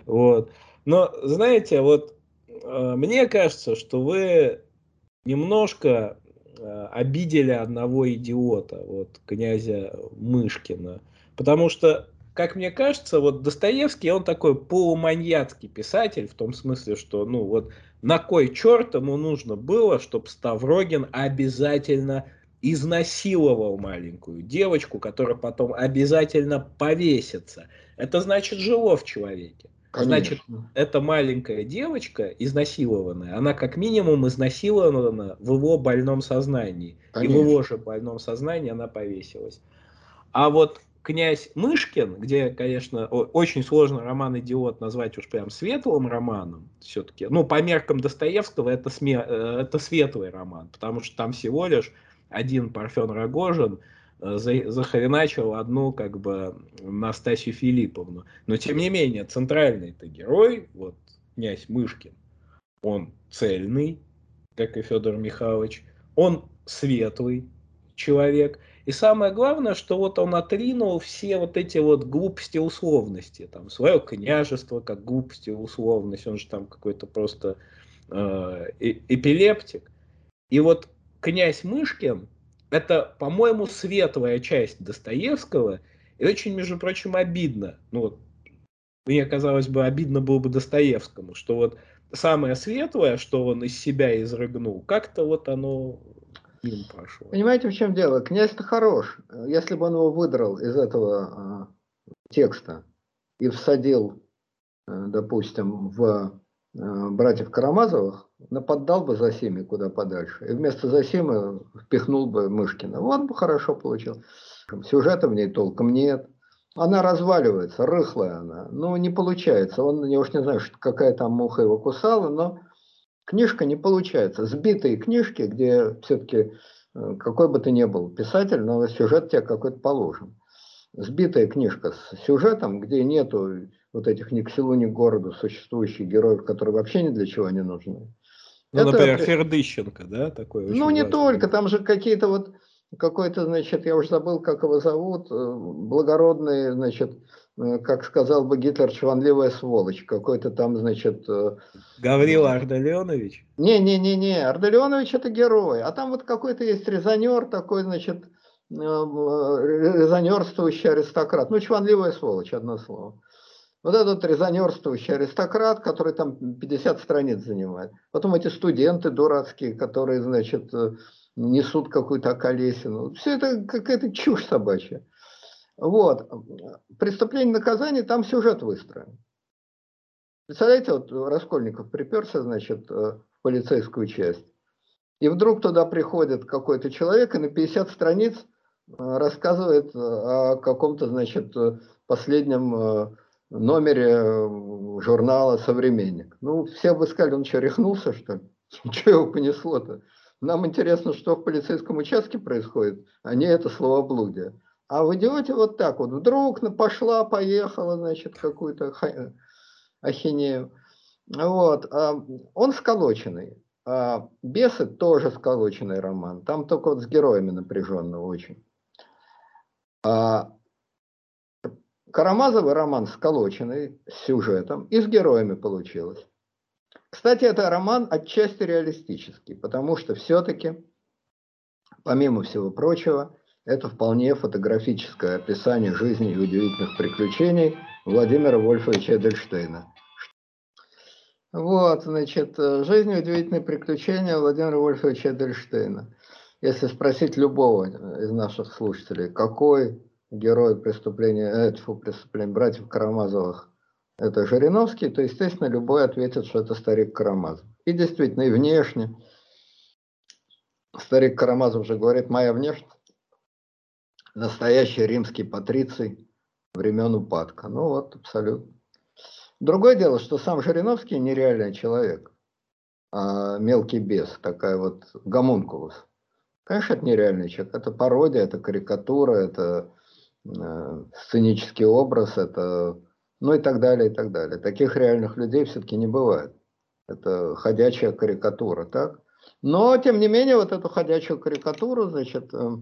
Вот. Но, знаете, вот э, мне кажется, что вы немножко э, обидели одного идиота, вот князя Мышкина. Потому что как мне кажется, вот Достоевский, он такой полуманьяцкий писатель, в том смысле, что, ну вот, на кой черт ему нужно было, чтобы Ставрогин обязательно изнасиловал маленькую девочку, которая потом обязательно повесится. Это значит жило в человеке. Конечно. Значит, эта маленькая девочка, изнасилованная, она как минимум изнасилована в его больном сознании. Конечно. И в его же больном сознании она повесилась. А вот князь Мышкин, где, конечно, очень сложно роман «Идиот» назвать уж прям светлым романом, все-таки, ну, по меркам Достоевского это, сме, э, это светлый роман, потому что там всего лишь один Парфен Рогожин захреначил одну, как бы, Настасью Филипповну. Но, тем не менее, центральный это герой, вот, князь Мышкин, он цельный, как и Федор Михайлович, он светлый человек – и самое главное, что вот он отринул все вот эти вот глупости условности, там, свое княжество как глупости условность, он же там какой-то просто э, эпилептик. И вот князь Мышкин, это, по-моему, светлая часть Достоевского, и очень, между прочим, обидно. Ну вот, мне казалось бы, обидно было бы Достоевскому, что вот самое светлое, что он из себя изрыгнул, как-то вот оно им прошло. Понимаете, в чем дело? Князь-то хорош. Если бы он его выдрал из этого э, текста и всадил, э, допустим, в братьев Карамазовых, наподдал бы Засиме куда подальше. И вместо Засимы впихнул бы Мышкина. Вот бы хорошо получил. Сюжета в ней толком нет. Она разваливается, рыхлая она. Ну, не получается. Он, я уж не знаю, какая там муха его кусала, но Книжка не получается. Сбитые книжки, где все-таки э, какой бы ты ни был писатель, но сюжет тебе какой-то положен. Сбитая книжка с сюжетом, где нету вот этих ни к селу, ни к городу существующих героев, которые вообще ни для чего не нужны. Ну, это, например, Фердыщенко, да, такой? Ну, не важный. только, там же какие-то вот, какой-то, значит, я уже забыл, как его зовут, э, благородный, значит, э, как сказал бы Гитлер, чванливая сволочь, какой-то там, значит... Э, Гаврила Арделеонович? Не-не-не-не, Арделеонович это герой, а там вот какой-то есть резонер такой, значит, резонерствующий аристократ, ну, чванливая сволочь, одно слово. Вот этот резонерствующий аристократ, который там 50 страниц занимает. Потом эти студенты дурацкие, которые, значит, э, несут какую-то околесину. Все это какая-то чушь собачья. Вот. Преступление наказание, там сюжет выстроен. Представляете, вот Раскольников приперся, значит, э, в полицейскую часть. И вдруг туда приходит какой-то человек и на 50 страниц э, рассказывает о каком-то, значит, последнем номере э, журнала «Современник». Ну, все бы сказали, он что, рехнулся, что ли? Что его понесло-то? Нам интересно, что в полицейском участке происходит, а не это словоблудие. А вы делаете вот так вот, вдруг пошла, поехала, значит, какую-то ахинею. Вот. А он сколоченный. А «Бесы» тоже сколоченный роман. Там только вот с героями напряженно очень. Карамазовый роман сколоченный, с сюжетом и с героями получилось. Кстати, это роман отчасти реалистический, потому что все-таки, помимо всего прочего, это вполне фотографическое описание жизни и удивительных приключений Владимира Вольфовича Эдельштейна. Вот, значит, жизнь и удивительные приключения Владимира Вольфовича Эдельштейна. Если спросить любого из наших слушателей, какой герой преступления, э, тьфу, преступления братьев Карамазовых, это Жириновский, то, естественно, любой ответит, что это старик Карамазов. И действительно, и внешне. Старик Карамазов же говорит, моя внешность настоящий римский патриций времен упадка. Ну вот, абсолютно. Другое дело, что сам Жириновский нереальный человек, а мелкий бес, такая вот гомункулус. Конечно, это нереальный человек, это пародия, это карикатура, это сценический образ, это, ну и так далее, и так далее. Таких реальных людей все-таки не бывает. Это ходячая карикатура, так? Но, тем не менее, вот эту ходячую карикатуру, значит, э,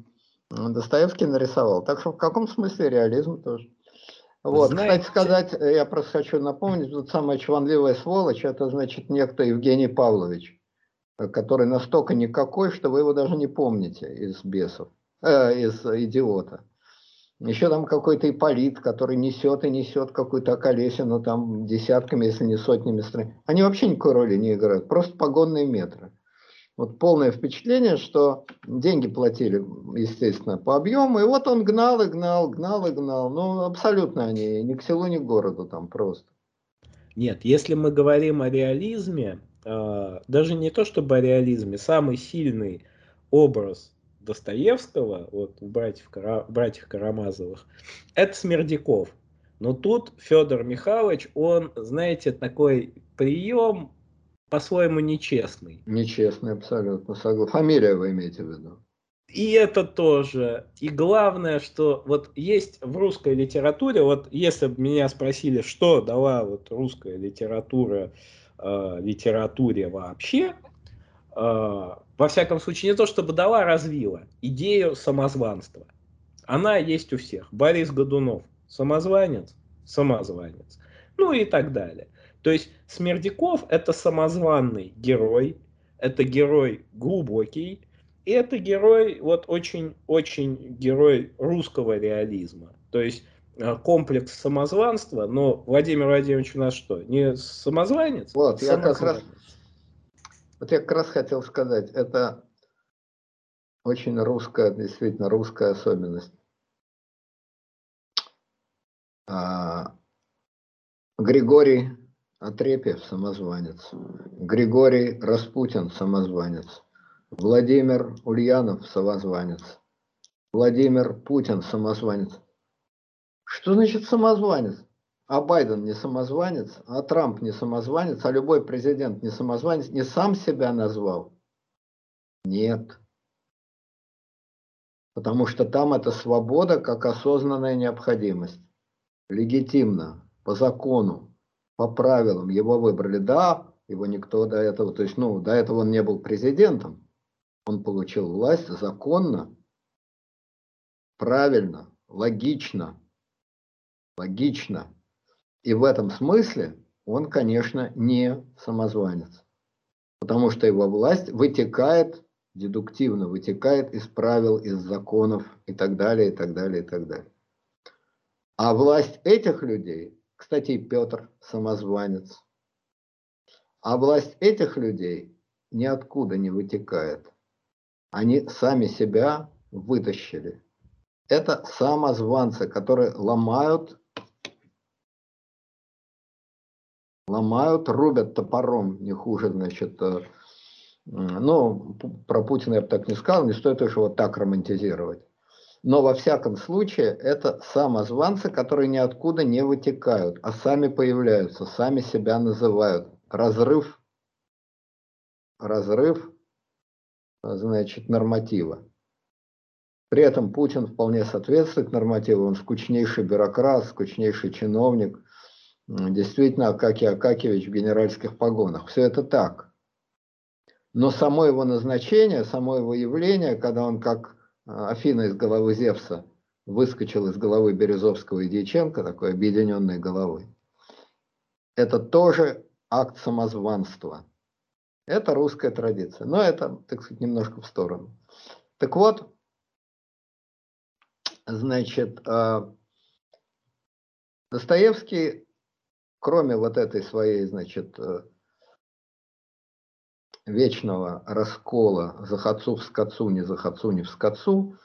Достоевский нарисовал. Так что в каком смысле реализм тоже. Вот, Знаете... кстати сказать, я просто хочу напомнить, тут самая чванливая сволочь, это, значит, некто Евгений Павлович, который настолько никакой, что вы его даже не помните из бесов, э, из идиота. Еще там какой-то Иполит, который несет и несет какую-то околесину там десятками, если не сотнями страниц. Они вообще никакой роли не играют, просто погонные метры. Вот полное впечатление, что деньги платили, естественно, по объему, и вот он гнал и гнал, гнал и гнал. Ну, абсолютно они ни к селу, ни к городу там просто. Нет, если мы говорим о реализме, а, даже не то чтобы о реализме, самый сильный образ Достоевского, вот у братьев, Кара, братьев Карамазовых, это Смердяков. Но тут Федор Михайлович, он, знаете, такой прием по-своему нечестный. Нечестный, абсолютно согласен. Фамилия вы имеете в виду? И это тоже. И главное, что вот есть в русской литературе, вот если бы меня спросили, что дала вот русская литература э, литературе вообще, во всяком случае, не то чтобы дала, развила идею самозванства. Она есть у всех. Борис Годунов самозванец, самозванец. Ну и так далее. То есть Смердяков это самозванный герой, это герой глубокий, и это герой, вот очень-очень герой русского реализма. То есть э, комплекс самозванства, но Владимир Владимирович у нас что, не самозванец? Вот, я как раз вот я как раз хотел сказать, это очень русская, действительно русская особенность. А, Григорий Отрепьев, самозванец. Григорий Распутин, самозванец. Владимир Ульянов, самозванец. Владимир Путин, самозванец. Что значит самозванец? А Байден не самозванец, а Трамп не самозванец, а любой президент не самозванец, не сам себя назвал? Нет. Потому что там это свобода как осознанная необходимость. Легитимно, по закону, по правилам его выбрали. Да, его никто до этого, то есть, ну, до этого он не был президентом. Он получил власть законно, правильно, логично, логично. И в этом смысле он, конечно, не самозванец, потому что его власть вытекает, дедуктивно вытекает из правил, из законов и так далее, и так далее, и так далее. А власть этих людей, кстати, Петр самозванец, а власть этих людей ниоткуда не вытекает. Они сами себя вытащили. Это самозванцы, которые ломают ломают, рубят топором, не хуже, значит, э, ну, про Путина я бы так не сказал, не стоит уж его так романтизировать. Но во всяком случае, это самозванцы, которые ниоткуда не вытекают, а сами появляются, сами себя называют. Разрыв, разрыв, значит, норматива. При этом Путин вполне соответствует нормативу, он скучнейший бюрократ, скучнейший чиновник – действительно Акакий Акакевич в генеральских погонах. Все это так. Но само его назначение, само его явление, когда он как а, Афина из головы Зевса выскочил из головы Березовского и Дьяченко, такой объединенной головы, это тоже акт самозванства. Это русская традиция. Но это, так сказать, немножко в сторону. Так вот, значит, а, Достоевский кроме вот этой своей, значит, э, вечного раскола захотцу в скотцу, не захотцу, не в скотцу,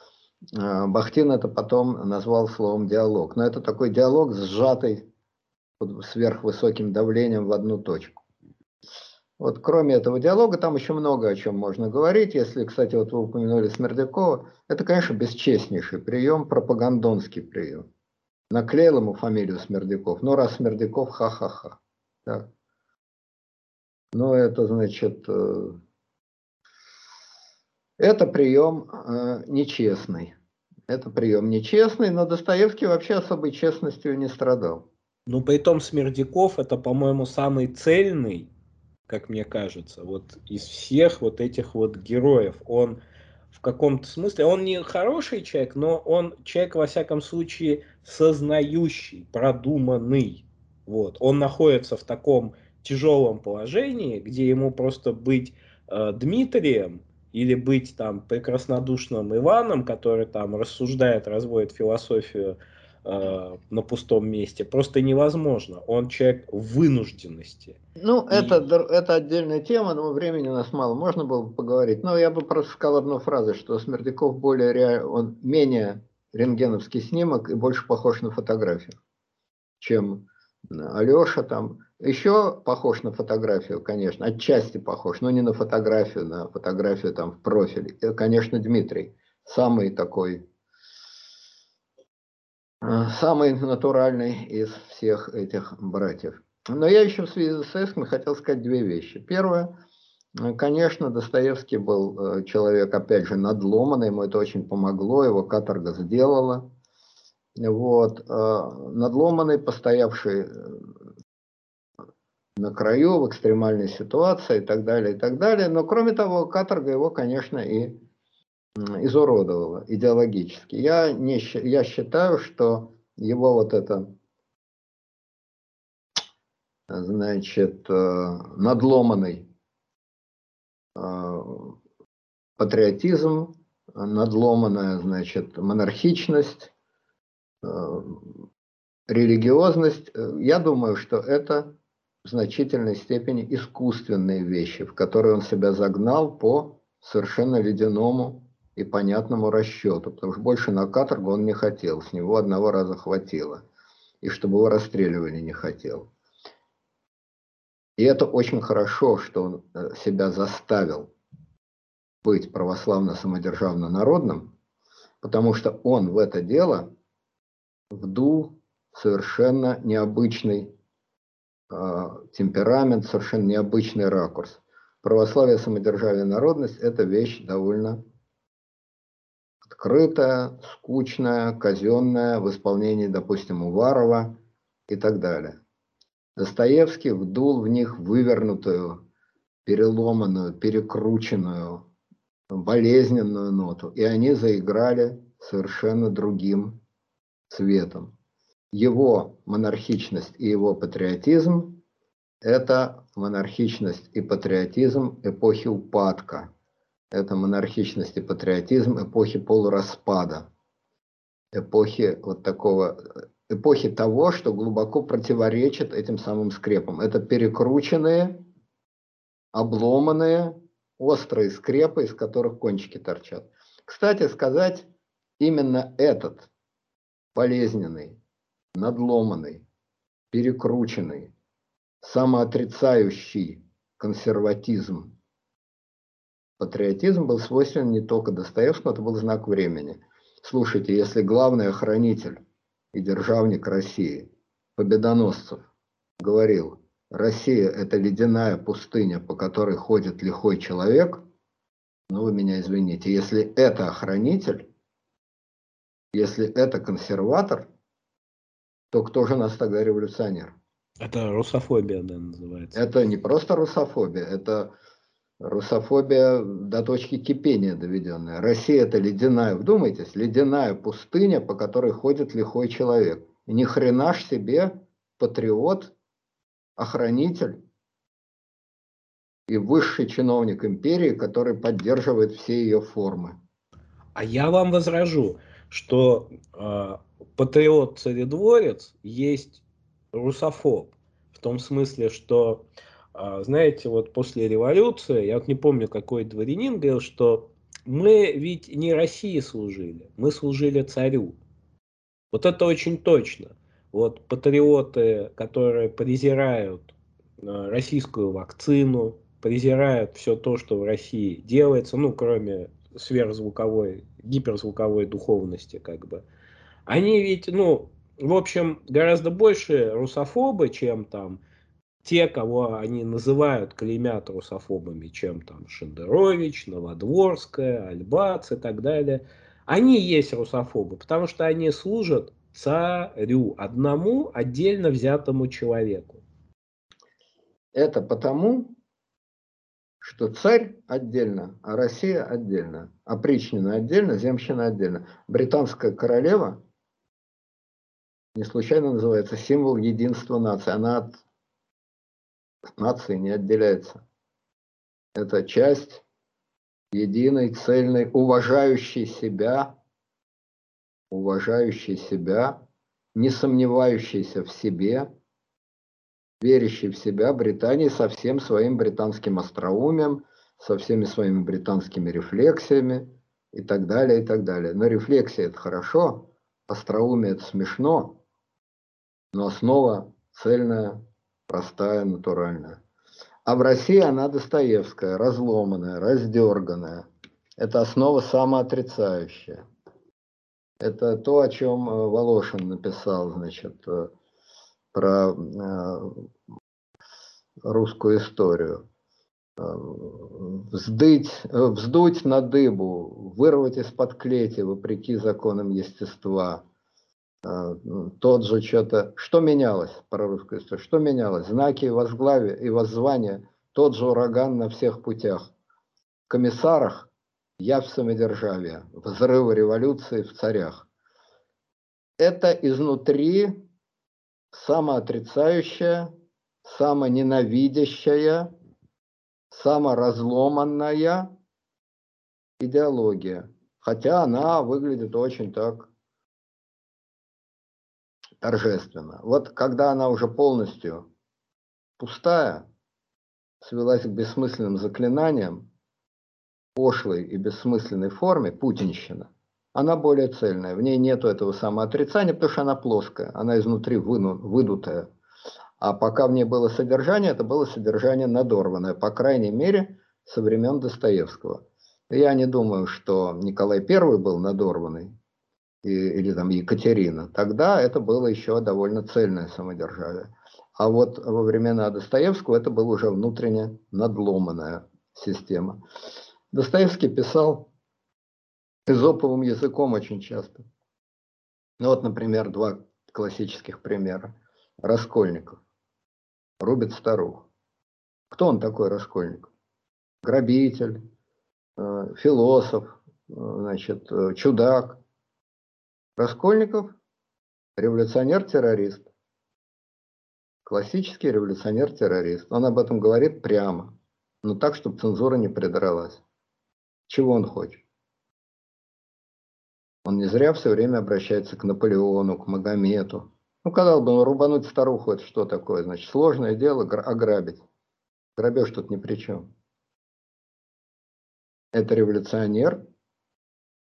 э, Бахтин это потом назвал словом диалог. Но это такой диалог сжатый под сверхвысоким давлением в одну точку. Вот кроме этого диалога, там еще много о чем можно говорить. Если, кстати, вот вы упомянули Смердякова, это, конечно, бесчестнейший прием, пропагандонский прием наклеил ему фамилию Смердяков. Ну, раз Смердяков, ха-ха-ха. Так. Ну, это значит, э, это прием э, нечестный. Это прием нечестный, но Достоевский вообще особой честностью не страдал. Ну, при том Смердяков это, по-моему, самый цельный, как мне кажется, вот из всех вот этих вот героев. Он в каком-то смысле. Он не хороший человек, но он человек, во всяком случае, сознающий, продуманный. Вот. Он находится в таком тяжелом положении, где ему просто быть э, Дмитрием или быть там прекраснодушным Иваном, который там рассуждает, разводит философию э, на пустом месте, просто невозможно. Он человек вынужденности. Ну, и... это, это отдельная тема, но времени у нас мало, можно было бы поговорить. Но я бы просто сказал одну фразу, что Смердяков более реаль... он менее рентгеновский снимок и больше похож на фотографию, чем Алеша там. Еще похож на фотографию, конечно, отчасти похож, но не на фотографию, на фотографию там в профиле. Это, конечно, Дмитрий, самый такой самый натуральный из всех этих братьев. Но я еще в связи с Достоевским хотел сказать две вещи. Первое, э, конечно, Достоевский был э, человек, опять же, надломанный, ему это очень помогло, его каторга сделала. Вот, надломанный, постоявший на краю, в экстремальной ситуации и так далее, и так далее. Но кроме того, каторга его, конечно, и изуродовало идеологически. Я, не, я считаю, что его вот это, значит, э, надломанный э, патриотизм, надломанная, значит, монархичность, э, религиозность, я думаю, что это в значительной степени искусственные вещи, в которые он себя загнал по совершенно ледяному и понятному расчету, потому что больше на каторгу он не хотел, с него одного раза хватило, и чтобы его расстреливали не хотел. И это очень хорошо, что он э, себя заставил быть православно-самодержавно-народным, потому что он в это дело вдул совершенно необычный э, темперамент, совершенно необычный ракурс. Православие, самодержавие, народность – это вещь довольно открытая, скучная, казенная, в исполнении, допустим, Уварова и так далее. Достоевский вдул в них вывернутую, переломанную, перекрученную, болезненную ноту, и они заиграли совершенно другим цветом. Его монархичность и его патриотизм – это монархичность и патриотизм эпохи упадка. Это монархичность и патриотизм эпохи полураспада. Эпохи вот такого эпохи того, что глубоко противоречит этим самым скрепам. Это перекрученные, обломанные, острые скрепы, из которых кончики торчат. Кстати сказать, именно этот болезненный, надломанный, перекрученный, самоотрицающий консерватизм, патриотизм был свойственен не только Достоевскому, это был знак времени. Слушайте, если главный охранитель и державник России, Победоносцев, говорил, Россия – это ледяная пустыня, по которой ходит лихой человек, ну вы меня извините, если это охранитель, если это консерватор, то кто же нас тогда революционер? Это русофобия, да, называется. Это не просто русофобия, это русофобия до точки кипения доведенная. Россия это ледяная, вдумайтесь, ледяная пустыня, по которой ходит лихой человек. И ни хрена ж себе патриот, охранитель и высший чиновник империи, который поддерживает все ее формы. А я вам возражу, что э, патриот-царедворец есть русофоб. В том смысле, что знаете, вот после революции, я вот не помню, какой дворянин говорил, что мы ведь не России служили, мы служили царю. Вот это очень точно. Вот патриоты, которые презирают а, российскую вакцину, презирают все то, что в России делается, ну, кроме сверхзвуковой, гиперзвуковой духовности, как бы. Они ведь, ну, в общем, гораздо больше русофобы, чем там те, кого они называют, клеймят русофобами, чем там Шендерович, Новодворская, Альбац и так далее, они есть русофобы, потому что они служат царю, одному отдельно взятому человеку. Это потому, что царь отдельно, а Россия отдельно, опричнина отдельно, земщина отдельно. Британская королева не случайно называется символ единства нации. Она от нации не отделяется. Это часть единой, цельной, уважающей себя, уважающей себя, не сомневающейся в себе, верящей в себя Британии со всем своим британским остроумием, со всеми своими британскими рефлексиями и так далее, и так далее. Но рефлексия – это хорошо, остроумие – это смешно, но основа цельная, простая, натуральная. А в России она Достоевская, разломанная, раздерганная. Это основа самоотрицающая. Это то, о чем э, Волошин написал, значит, э, про э, русскую историю. Вздыть, вздуть на дыбу, вырвать из-под клети, вопреки законам естества – тот же что-то, что менялось про русскую историю, что менялось, знаки возглавия и воззвания, тот же ураган на всех путях. В комиссарах явь самодержавия, взрывы революции в царях. Это изнутри самоотрицающая, самоненавидящая, саморазломанная идеология. Хотя она выглядит очень так торжественно. Вот когда она уже полностью пустая, свелась к бессмысленным заклинаниям, пошлой и бессмысленной форме, путинщина, она более цельная. В ней нету этого самоотрицания, потому что она плоская, она изнутри выну, выдутая. А пока в ней было содержание, это было содержание надорванное, по крайней мере, со времен Достоевского. Я не думаю, что Николай I был надорванный. Или там Екатерина, тогда это было еще довольно цельное самодержавие. А вот во времена Достоевского это была уже внутренне надломанная система. Достоевский писал эзоповым языком очень часто. Ну вот, например, два классических примера. Раскольников. Рубит старух. Кто он такой, Раскольников? Грабитель, э, философ, э, значит, э, чудак. Раскольников – революционер-террорист. Классический революционер-террорист. Он об этом говорит прямо, но так, чтобы цензура не придралась. Чего он хочет? Он не зря все время обращается к Наполеону, к Магомету. Ну, когда бы рубануть старуху, это что такое? Значит, сложное дело ограбить. Грабеж тут ни при чем. Это революционер,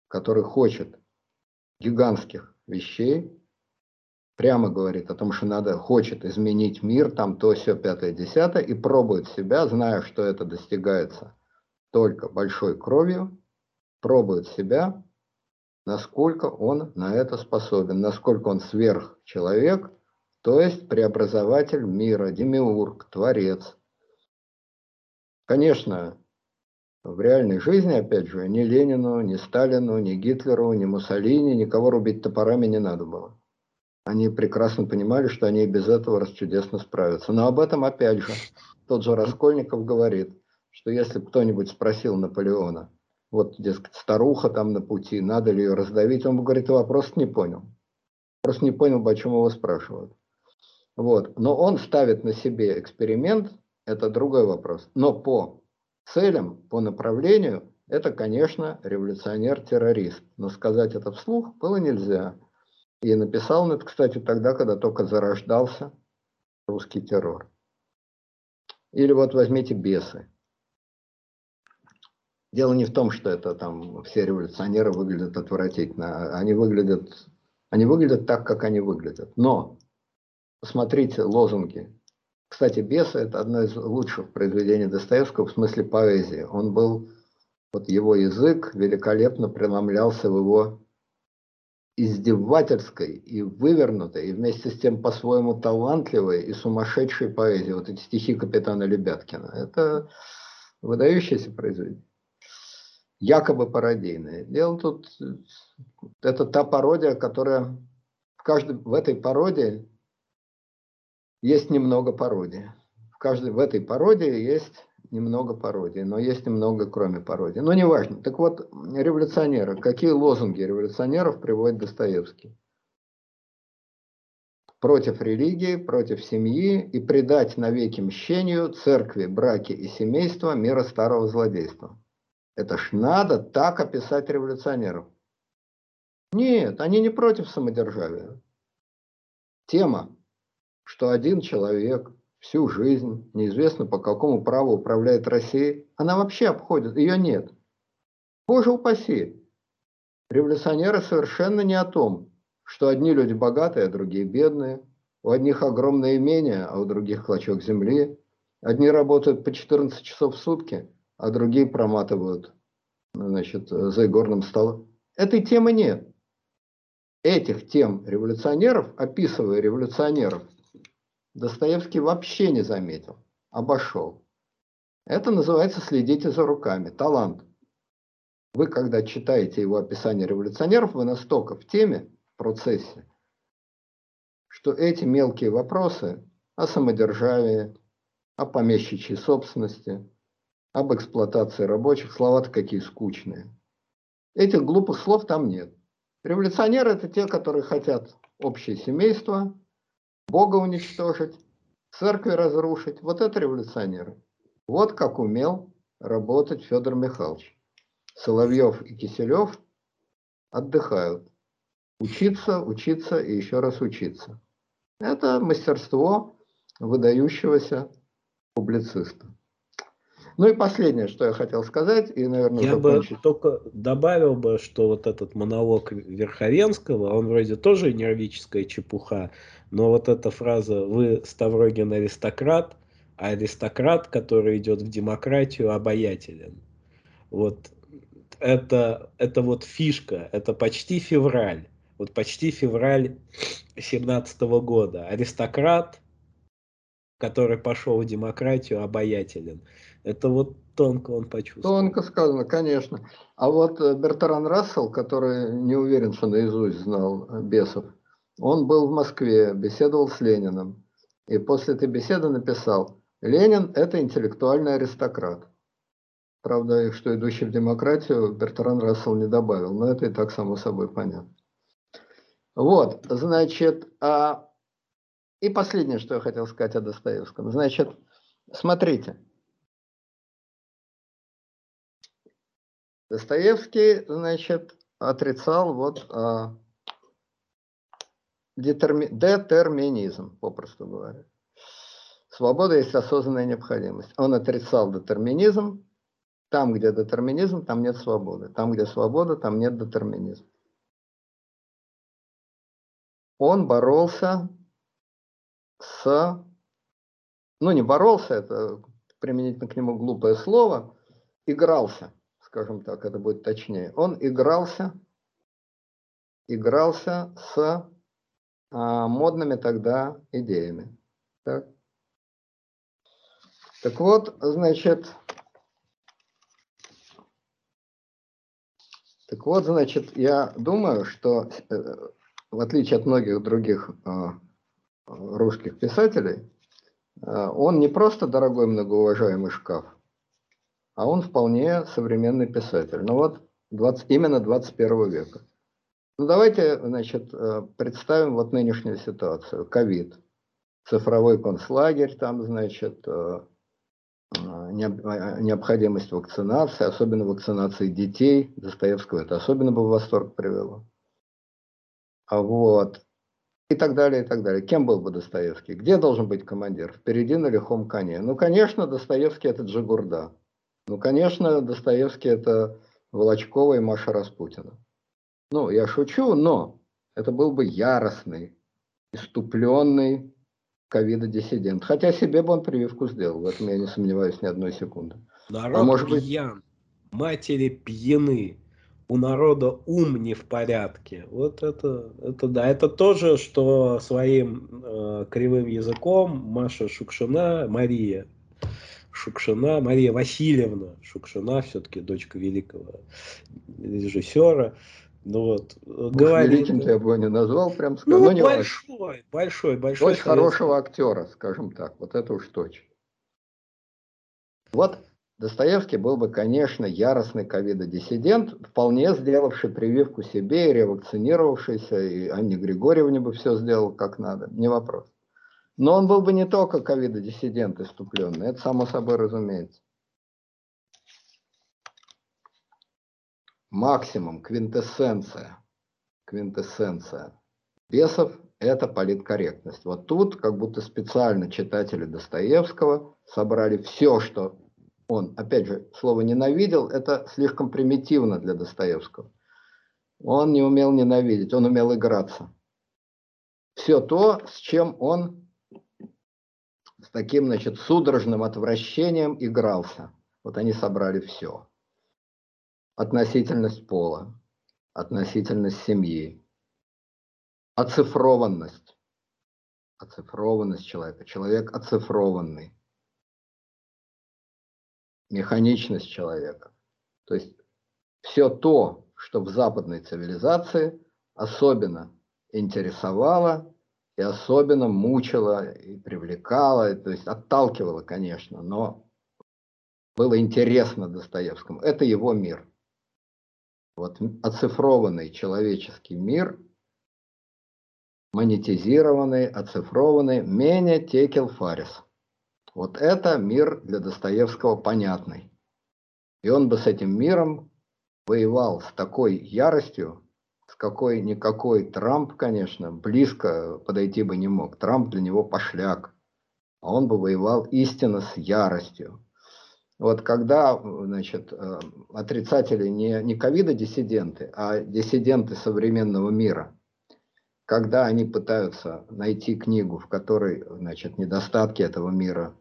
который хочет гигантских вещей, прямо говорит о том, что надо, хочет изменить мир, там то, все, пятое, десятое, и пробует себя, зная, что это достигается только большой кровью, пробует себя, насколько он на это способен, насколько он сверхчеловек, то есть преобразователь мира, демиург, творец. Конечно, в реальной жизни, опять же, ни Ленину, ни Сталину, ни Гитлеру, ни Муссолини, никого рубить топорами не надо было. Они прекрасно понимали, что они и без этого расчудесно справятся. Но об этом, опять же, тот же Раскольников говорит, что если кто-нибудь спросил Наполеона, вот, дескать, старуха там на пути, надо ли ее раздавить, он говорит, вопрос не понял. Просто не понял, почему его спрашивают. Вот. Но он ставит на себе эксперимент, это другой вопрос. Но по целям, по направлению, это, конечно, революционер-террорист. Но сказать это вслух было нельзя. И написал он это, кстати, тогда, когда только зарождался русский террор. Или вот возьмите бесы. Дело не в том, что это там все революционеры выглядят отвратительно. Они выглядят, они выглядят так, как они выглядят. Но посмотрите лозунги кстати, «Бесы» – это одно из лучших произведений Достоевского в смысле поэзии. Он был, вот его язык великолепно преломлялся в его издевательской и вывернутой, и вместе с тем по-своему талантливой и сумасшедшей поэзии. Вот эти стихи капитана Лебяткина. Это выдающееся произведение. Якобы пародийное. Дело тут, это та пародия, которая в, каждой, в этой пародии есть немного пародии. В, каждой, в этой пародии есть немного пародии, но есть немного кроме пародии. Но неважно. Так вот, революционеры. Какие лозунги революционеров приводит Достоевский? Против религии, против семьи и предать навеки мщению церкви, браки и семейства мира старого злодейства. Это ж надо так описать революционеров. Нет, они не против самодержавия. Тема что один человек всю жизнь, неизвестно по какому праву управляет Россией, она вообще обходит, ее нет. Боже упаси! Революционеры совершенно не о том, что одни люди богатые, а другие бедные, у одних огромное имение, а у других клочок земли, одни работают по 14 часов в сутки, а другие проматывают значит, за игорным столом. Этой темы нет. Этих тем революционеров, описывая революционеров, Достоевский вообще не заметил, обошел. Это называется «следите за руками», талант. Вы, когда читаете его описание революционеров, вы настолько в теме, в процессе, что эти мелкие вопросы о самодержавии, о помещичьей собственности, об эксплуатации рабочих, слова-то какие скучные. Этих глупых слов там нет. Революционеры – это те, которые хотят общее семейство, Бога уничтожить, церкви разрушить. Вот это революционеры. Вот как умел работать Федор Михайлович. Соловьев и Киселев отдыхают. Учиться, учиться и еще раз учиться. Это мастерство выдающегося публициста. Ну и последнее, что я хотел сказать, и, наверное, Я закончить. бы только добавил бы, что вот этот монолог Верховенского, он вроде тоже нервическая чепуха, но вот эта фраза «Вы, Ставрогин, аристократ», а аристократ, который идет в демократию, обаятелен. Вот это, это вот фишка, это почти февраль. вот почти февраль 17 года. Аристократ, который пошел в демократию, обаятелен. Это вот тонко он почувствовал. Тонко сказано, конечно. А вот э, Бертран Рассел, который не уверен, что наизусть знал э, бесов, он был в Москве, беседовал с Лениным. И после этой беседы написал, Ленин – это интеллектуальный аристократ. Правда, что идущий в демократию Бертран Рассел не добавил, но это и так само собой понятно. Вот, значит, а... и последнее, что я хотел сказать о Достоевском. Значит, смотрите. Достоевский, значит, отрицал вот а, детерми... детерминизм, попросту говоря. Свобода есть осознанная необходимость. Он отрицал детерминизм. Там, где детерминизм, там нет свободы. Там, где свобода, там нет детерминизма. Он боролся с... Ну, не боролся, это применительно к нему глупое слово. Игрался, скажем так, это будет точнее. Он игрался, игрался с а, модными тогда идеями. Так? так вот, значит, так вот, значит, я думаю, что э, в отличие от многих других а, русских писателей, а, он не просто дорогой многоуважаемый шкаф, а он вполне современный писатель. Ну вот 20, именно 21 века. Ну, давайте, значит, э, представим вот нынешнюю ситуацию. Ковид, цифровой концлагерь, там, значит, э, э, необходимость вакцинации, особенно вакцинации детей. Достоевского это особенно бы в восторг привело. А вот. И так далее, и так далее. Кем был бы Достоевский? Где должен быть командир? Впереди на лихом коне. Ну, конечно, Достоевский это Джигурда. Ну, конечно, Достоевский это Волочкова и Маша Распутина. Ну, я шучу, но это был бы яростный, иступленный ковида-диссидент. Хотя себе бы он прививку сделал, в этом я не сомневаюсь ни одной секунды. Народ а может пьян, быть... матери пьяны, у народа ум не в порядке. Вот это, это да, это тоже, что своим э, кривым языком Маша Шукшина, Мария Шукшина, Мария Васильевна Шукшина, все-таки дочка великого режиссера, ну вот, говорит. Великим ты его не назвал, прям сказал. Ну, ну большой, большой, большой. Очень хорошего актера, скажем так, вот это уж точно. Вот Достоевский был бы, конечно, яростный ковидодиссидент, вполне сделавший прививку себе и ревакцинировавшийся, и Анне Григорьевне бы все сделал как надо, не вопрос. Но он был бы не только ковидодиссидент иступленный, это само собой разумеется. максимум, квинтэссенция, квинтэссенция бесов – это политкорректность. Вот тут как будто специально читатели Достоевского собрали все, что он, опять же, слово «ненавидел» – это слишком примитивно для Достоевского. Он не умел ненавидеть, он умел играться. Все то, с чем он с таким, значит, судорожным отвращением игрался. Вот они собрали все относительность пола, относительность семьи, оцифрованность, оцифрованность человека, человек оцифрованный, механичность человека. То есть все то, что в западной цивилизации особенно интересовало и особенно мучило и привлекало, то есть отталкивало, конечно, но было интересно Достоевскому. Это его мир. Вот оцифрованный человеческий мир, монетизированный, оцифрованный, менее текел фарис. Вот это мир для Достоевского понятный. И он бы с этим миром воевал с такой яростью, с какой никакой Трамп, конечно, близко подойти бы не мог. Трамп для него пошляк. А он бы воевал истинно с яростью. Вот когда значит, э, отрицатели не, не ковида-диссиденты, а диссиденты современного мира, когда они пытаются найти книгу, в которой значит, недостатки этого мира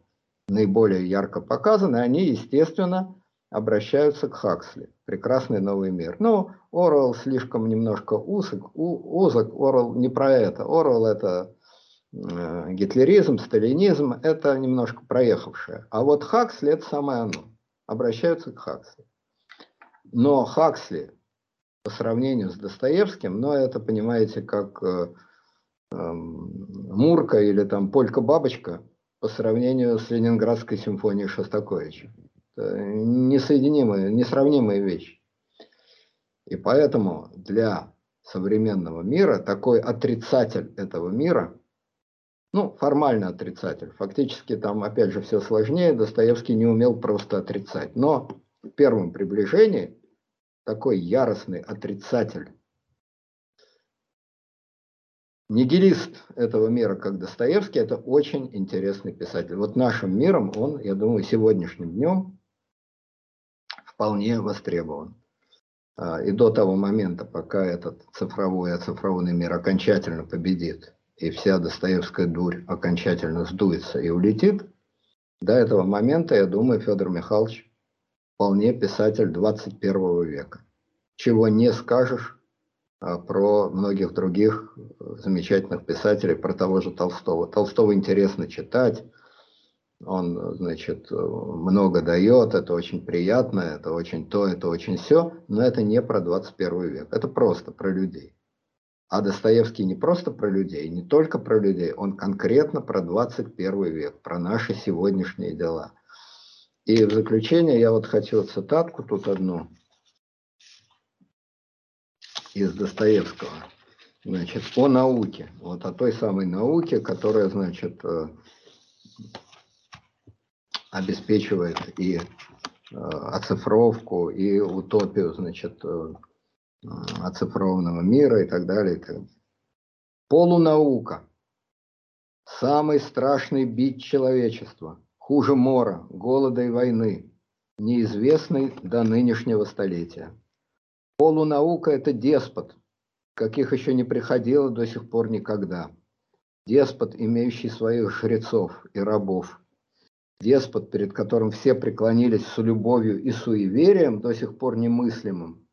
наиболее ярко показаны, они, естественно, обращаются к Хаксли. Прекрасный новый мир. Ну, Орвелл слишком немножко узок, узок. Орвелл не про это. Орвелл это э, гитлеризм, сталинизм, это немножко проехавшее. А вот Хаксли это самое оно. Обращаются к Хаксли. Но Хаксли по сравнению с Достоевским, но это, понимаете, как э, э, Мурка или там Полька-бабочка по сравнению с Ленинградской симфонией Шостаковича несоединимые, несравнимые вещи. И поэтому для современного мира такой отрицатель этого мира, ну, формально отрицатель, фактически там, опять же, все сложнее, Достоевский не умел просто отрицать. Но в первом приближении такой яростный отрицатель, нигилист этого мира, как Достоевский, это очень интересный писатель. Вот нашим миром он, я думаю, сегодняшним днем вполне востребован. А, и до того момента, пока этот цифровой оцифрованный мир окончательно победит, и вся Достоевская дурь окончательно сдуется и улетит, до этого момента, я думаю, Федор Михайлович вполне писатель 21 века. Чего не скажешь а, про многих других замечательных писателей, про того же Толстого. Толстого интересно читать, он, значит, много дает, это очень приятно, это очень то, это очень все, но это не про 21 век, это просто про людей. А Достоевский не просто про людей, не только про людей, он конкретно про 21 век, про наши сегодняшние дела. И в заключение я вот хочу цитатку тут одну из Достоевского. Значит, о науке, вот о той самой науке, которая, значит, э, обеспечивает и э, оцифровку, и утопию, значит, э, оцифрованного мира и так далее. И так далее. Полунаука. Самый страшный бит человечества. Хуже мора, голода и войны, неизвестный до нынешнего столетия. Полунаука – это деспот, каких еще не приходило до сих пор никогда. Деспот, имеющий своих жрецов и рабов – деспот, перед которым все преклонились с любовью и суеверием, до сих пор немыслимым,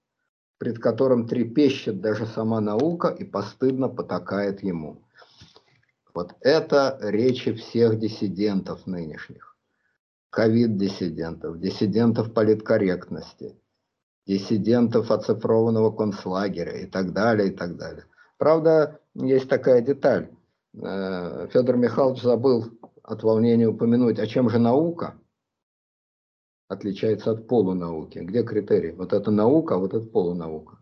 пред которым трепещет даже сама наука и постыдно потакает ему. Вот это речи всех диссидентов нынешних. Ковид-диссидентов, диссидентов политкорректности, диссидентов оцифрованного концлагеря и так далее, и так далее. Правда, есть такая деталь. Э, Федор Михайлович забыл от волнения упомянуть, а чем же наука отличается от полунауки? Где критерий? Вот это наука, а вот это полунаука.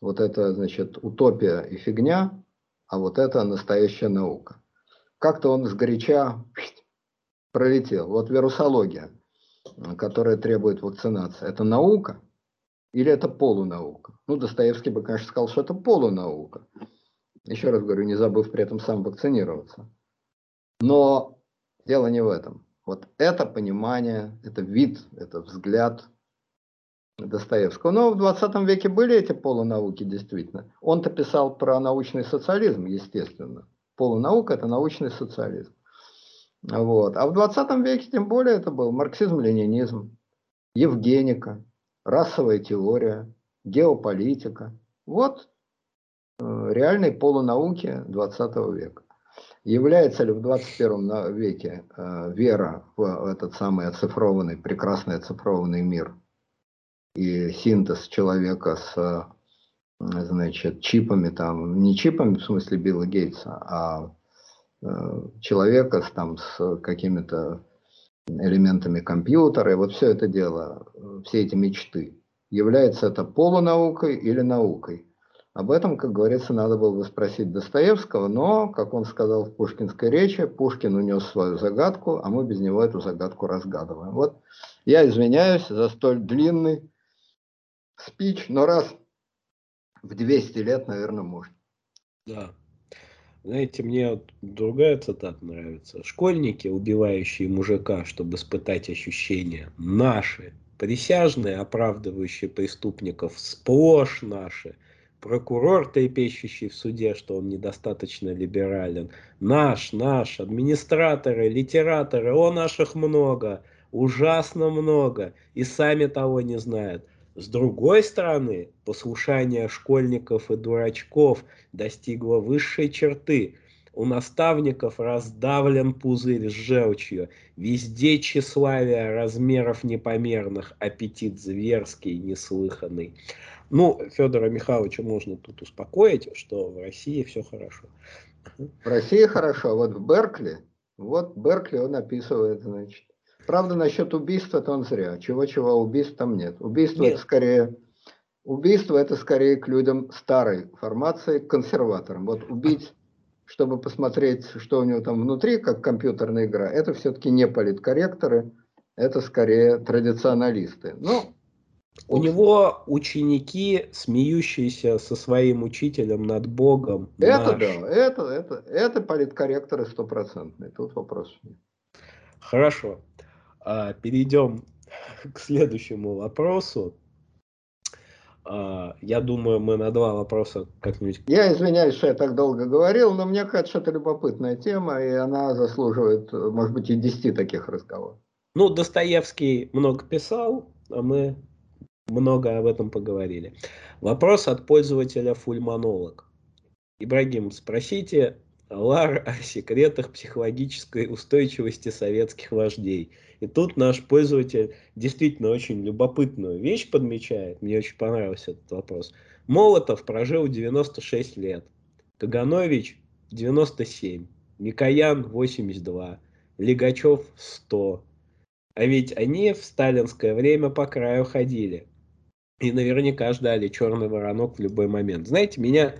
Вот это, значит, утопия и фигня, а вот это настоящая наука. Как-то он сгоряча пролетел. Вот вирусология, которая требует вакцинации, это наука или это полунаука? Ну, Достоевский бы, конечно, сказал, что это полунаука. Еще раз говорю, не забыв при этом сам вакцинироваться. Но Дело не в этом. Вот это понимание, это вид, это взгляд Достоевского. Но в 20 веке были эти полунауки действительно. Он-то писал про научный социализм, естественно. Полунаука – это научный социализм. Вот. А в 20 веке тем более это был марксизм-ленинизм, евгеника, расовая теория, геополитика. Вот э, реальные полунауки 20 века. Является ли в 21 веке э, вера в этот самый оцифрованный, прекрасный оцифрованный мир? И синтез человека с значит, чипами, там, не чипами в смысле Билла Гейтса, а э, человека с, там, с какими-то элементами компьютера, и вот все это дело, все эти мечты, является это полунаукой или наукой? Об этом, как говорится, надо было бы спросить Достоевского, но, как он сказал в пушкинской речи, Пушкин унес свою загадку, а мы без него эту загадку разгадываем. Вот я извиняюсь за столь длинный спич, но раз в 200 лет, наверное, можно. Да. Знаете, мне другая цитата нравится. Школьники, убивающие мужика, чтобы испытать ощущения, наши, присяжные, оправдывающие преступников, сплошь наши – прокурор, трепещущий в суде, что он недостаточно либерален, наш, наш, администраторы, литераторы, о наших много, ужасно много, и сами того не знают. С другой стороны, послушание школьников и дурачков достигло высшей черты. У наставников раздавлен пузырь с желчью. Везде тщеславие размеров непомерных, аппетит зверский, неслыханный. Ну, Федора Михайловича можно тут успокоить, что в России все хорошо. В России хорошо, а вот в Беркли, вот Беркли он описывает, значит, Правда, насчет убийства это он зря. Чего-чего, убийств там нет. Убийство нет. это скорее... Убийство это скорее к людям старой формации, к консерваторам. Вот убить, чтобы посмотреть, что у него там внутри, как компьютерная игра, это все-таки не политкорректоры, это скорее традиционалисты. Ну, у него ученики, смеющиеся со своим учителем над Богом. Это наш. да, это, это, это политкорректоры стопроцентные, тут вопрос нет. Хорошо. А, перейдем к следующему вопросу. А, я думаю, мы на два вопроса как-нибудь... Я извиняюсь, что я так долго говорил, но мне кажется, это любопытная тема, и она заслуживает, может быть, и десяти таких разговоров. Ну, Достоевский много писал, а мы много об этом поговорили. Вопрос от пользователя Фульмонолог. Ибрагим, спросите Лар о секретах психологической устойчивости советских вождей. И тут наш пользователь действительно очень любопытную вещь подмечает. Мне очень понравился этот вопрос. Молотов прожил 96 лет, Каганович 97, Микоян 82, Лигачев 100. А ведь они в сталинское время по краю ходили. И наверняка ждали черный воронок в любой момент. Знаете, меня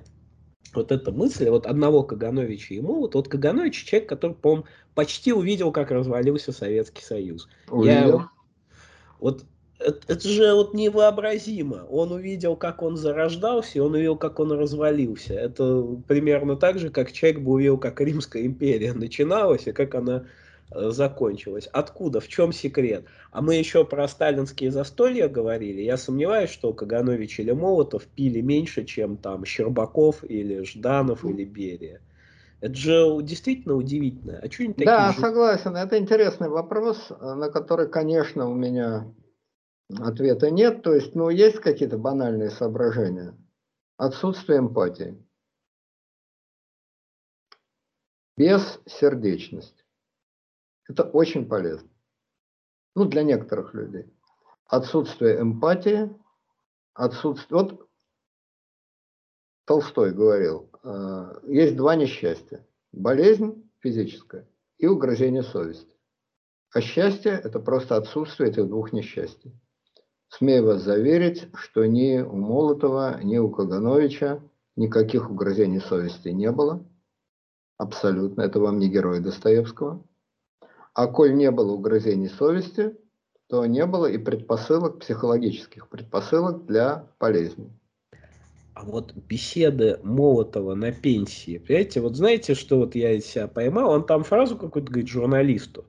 вот эта мысль вот одного Кагановича ему, вот, вот Каганович человек, который, по-моему, почти увидел, как развалился Советский Союз. Увидел. Я, вот это, это же вот невообразимо. Он увидел, как он зарождался, и он увидел, как он развалился. Это примерно так же, как человек бы увидел, как Римская империя начиналась, и как она закончилась. Откуда? В чем секрет? А мы еще про сталинские застолья говорили. Я сомневаюсь, что Каганович или Молотов пили меньше, чем там Щербаков или Жданов или Берия. Это же действительно удивительно. А что да, такие согласен. Это интересный вопрос, на который, конечно, у меня ответа нет. То есть, ну, есть какие-то банальные соображения. Отсутствие эмпатии. Без сердечности. Это очень полезно. Ну, для некоторых людей. Отсутствие эмпатии, отсутствие... Вот Толстой говорил, э, есть два несчастья. Болезнь физическая и угрызение совести. А счастье – это просто отсутствие этих двух несчастий. Смею вас заверить, что ни у Молотова, ни у Кагановича никаких угрызений совести не было. Абсолютно. Это вам не герой Достоевского. А коль не было угрызений совести, то не было и предпосылок, психологических предпосылок для болезни. А вот беседы Молотова на пенсии, понимаете, вот знаете, что вот я себя поймал, он там фразу какую-то говорит журналисту.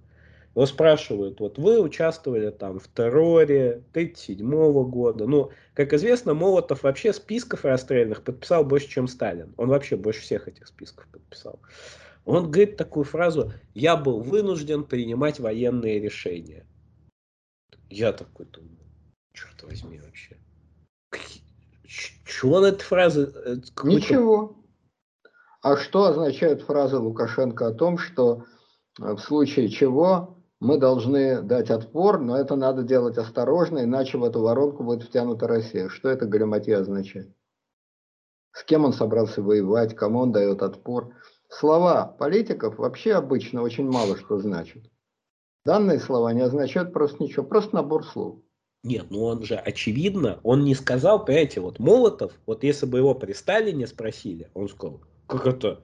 Его спрашивают, вот вы участвовали там в терроре 37 года. Ну, как известно, Молотов вообще списков расстрельных подписал больше, чем Сталин. Он вообще больше всех этих списков подписал. Он говорит такую фразу, я был вынужден принимать военные решения. Я такой думаю, черт возьми вообще. Чего на этой фразе? Э, Ничего. А что означает фраза Лукашенко о том, что э, в случае чего мы должны дать отпор, но это надо делать осторожно, иначе в эту воронку будет втянута Россия. Что это галиматья означает? С кем он собрался воевать, кому он дает отпор? Слова политиков вообще обычно очень мало что значат. Данные слова не означают просто ничего, просто набор слов. Нет, ну он же очевидно, он не сказал, понимаете, вот Молотов, вот если бы его при Сталине спросили, он сказал, как это,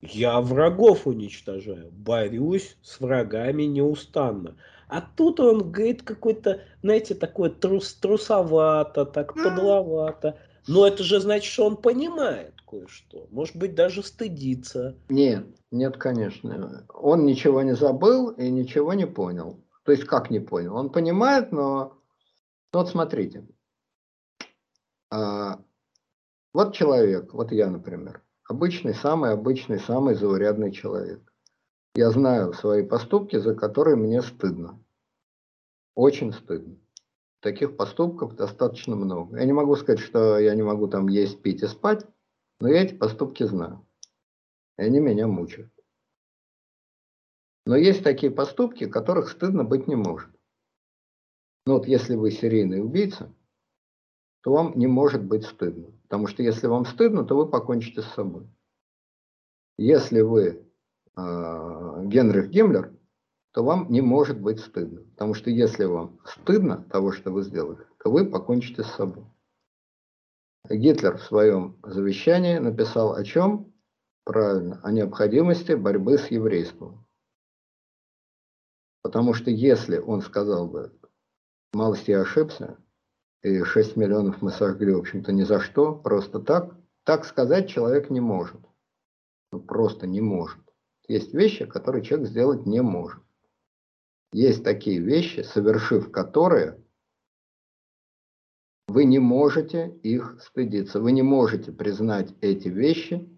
я врагов уничтожаю, борюсь с врагами неустанно. А тут он говорит какой-то, знаете, такой трус, трусовато, так подловато. Но это же значит, что он понимает кое-что. Может быть, даже стыдится. Нет, нет, конечно. Он ничего не забыл и ничего не понял. То есть, как не понял? Он понимает, но... Вот смотрите. А, вот человек, вот я, например. Обычный, самый обычный, самый заурядный человек. Я знаю свои поступки, за которые мне стыдно. Очень стыдно. Таких поступков достаточно много. Я не могу сказать, что я не могу там есть, пить и спать, но я эти поступки знаю. И они меня мучают. Но есть такие поступки, которых стыдно быть не может. Ну вот если вы серийный убийца, то вам не может быть стыдно. Потому что если вам стыдно, то вы покончите с собой. Если вы э, Генрих Гиммлер, то вам не может быть стыдно. Потому что если вам стыдно того, что вы сделали, то вы покончите с собой. Гитлер в своем завещании написал о чем? Правильно, о необходимости борьбы с еврейством. Потому что если он сказал бы, малости я ошибся, и 6 миллионов мы сожгли, в общем-то, ни за что, просто так, так сказать человек не может. Ну, просто не может. Есть вещи, которые человек сделать не может. Есть такие вещи, совершив которые, вы не можете их стыдиться. Вы не можете признать эти вещи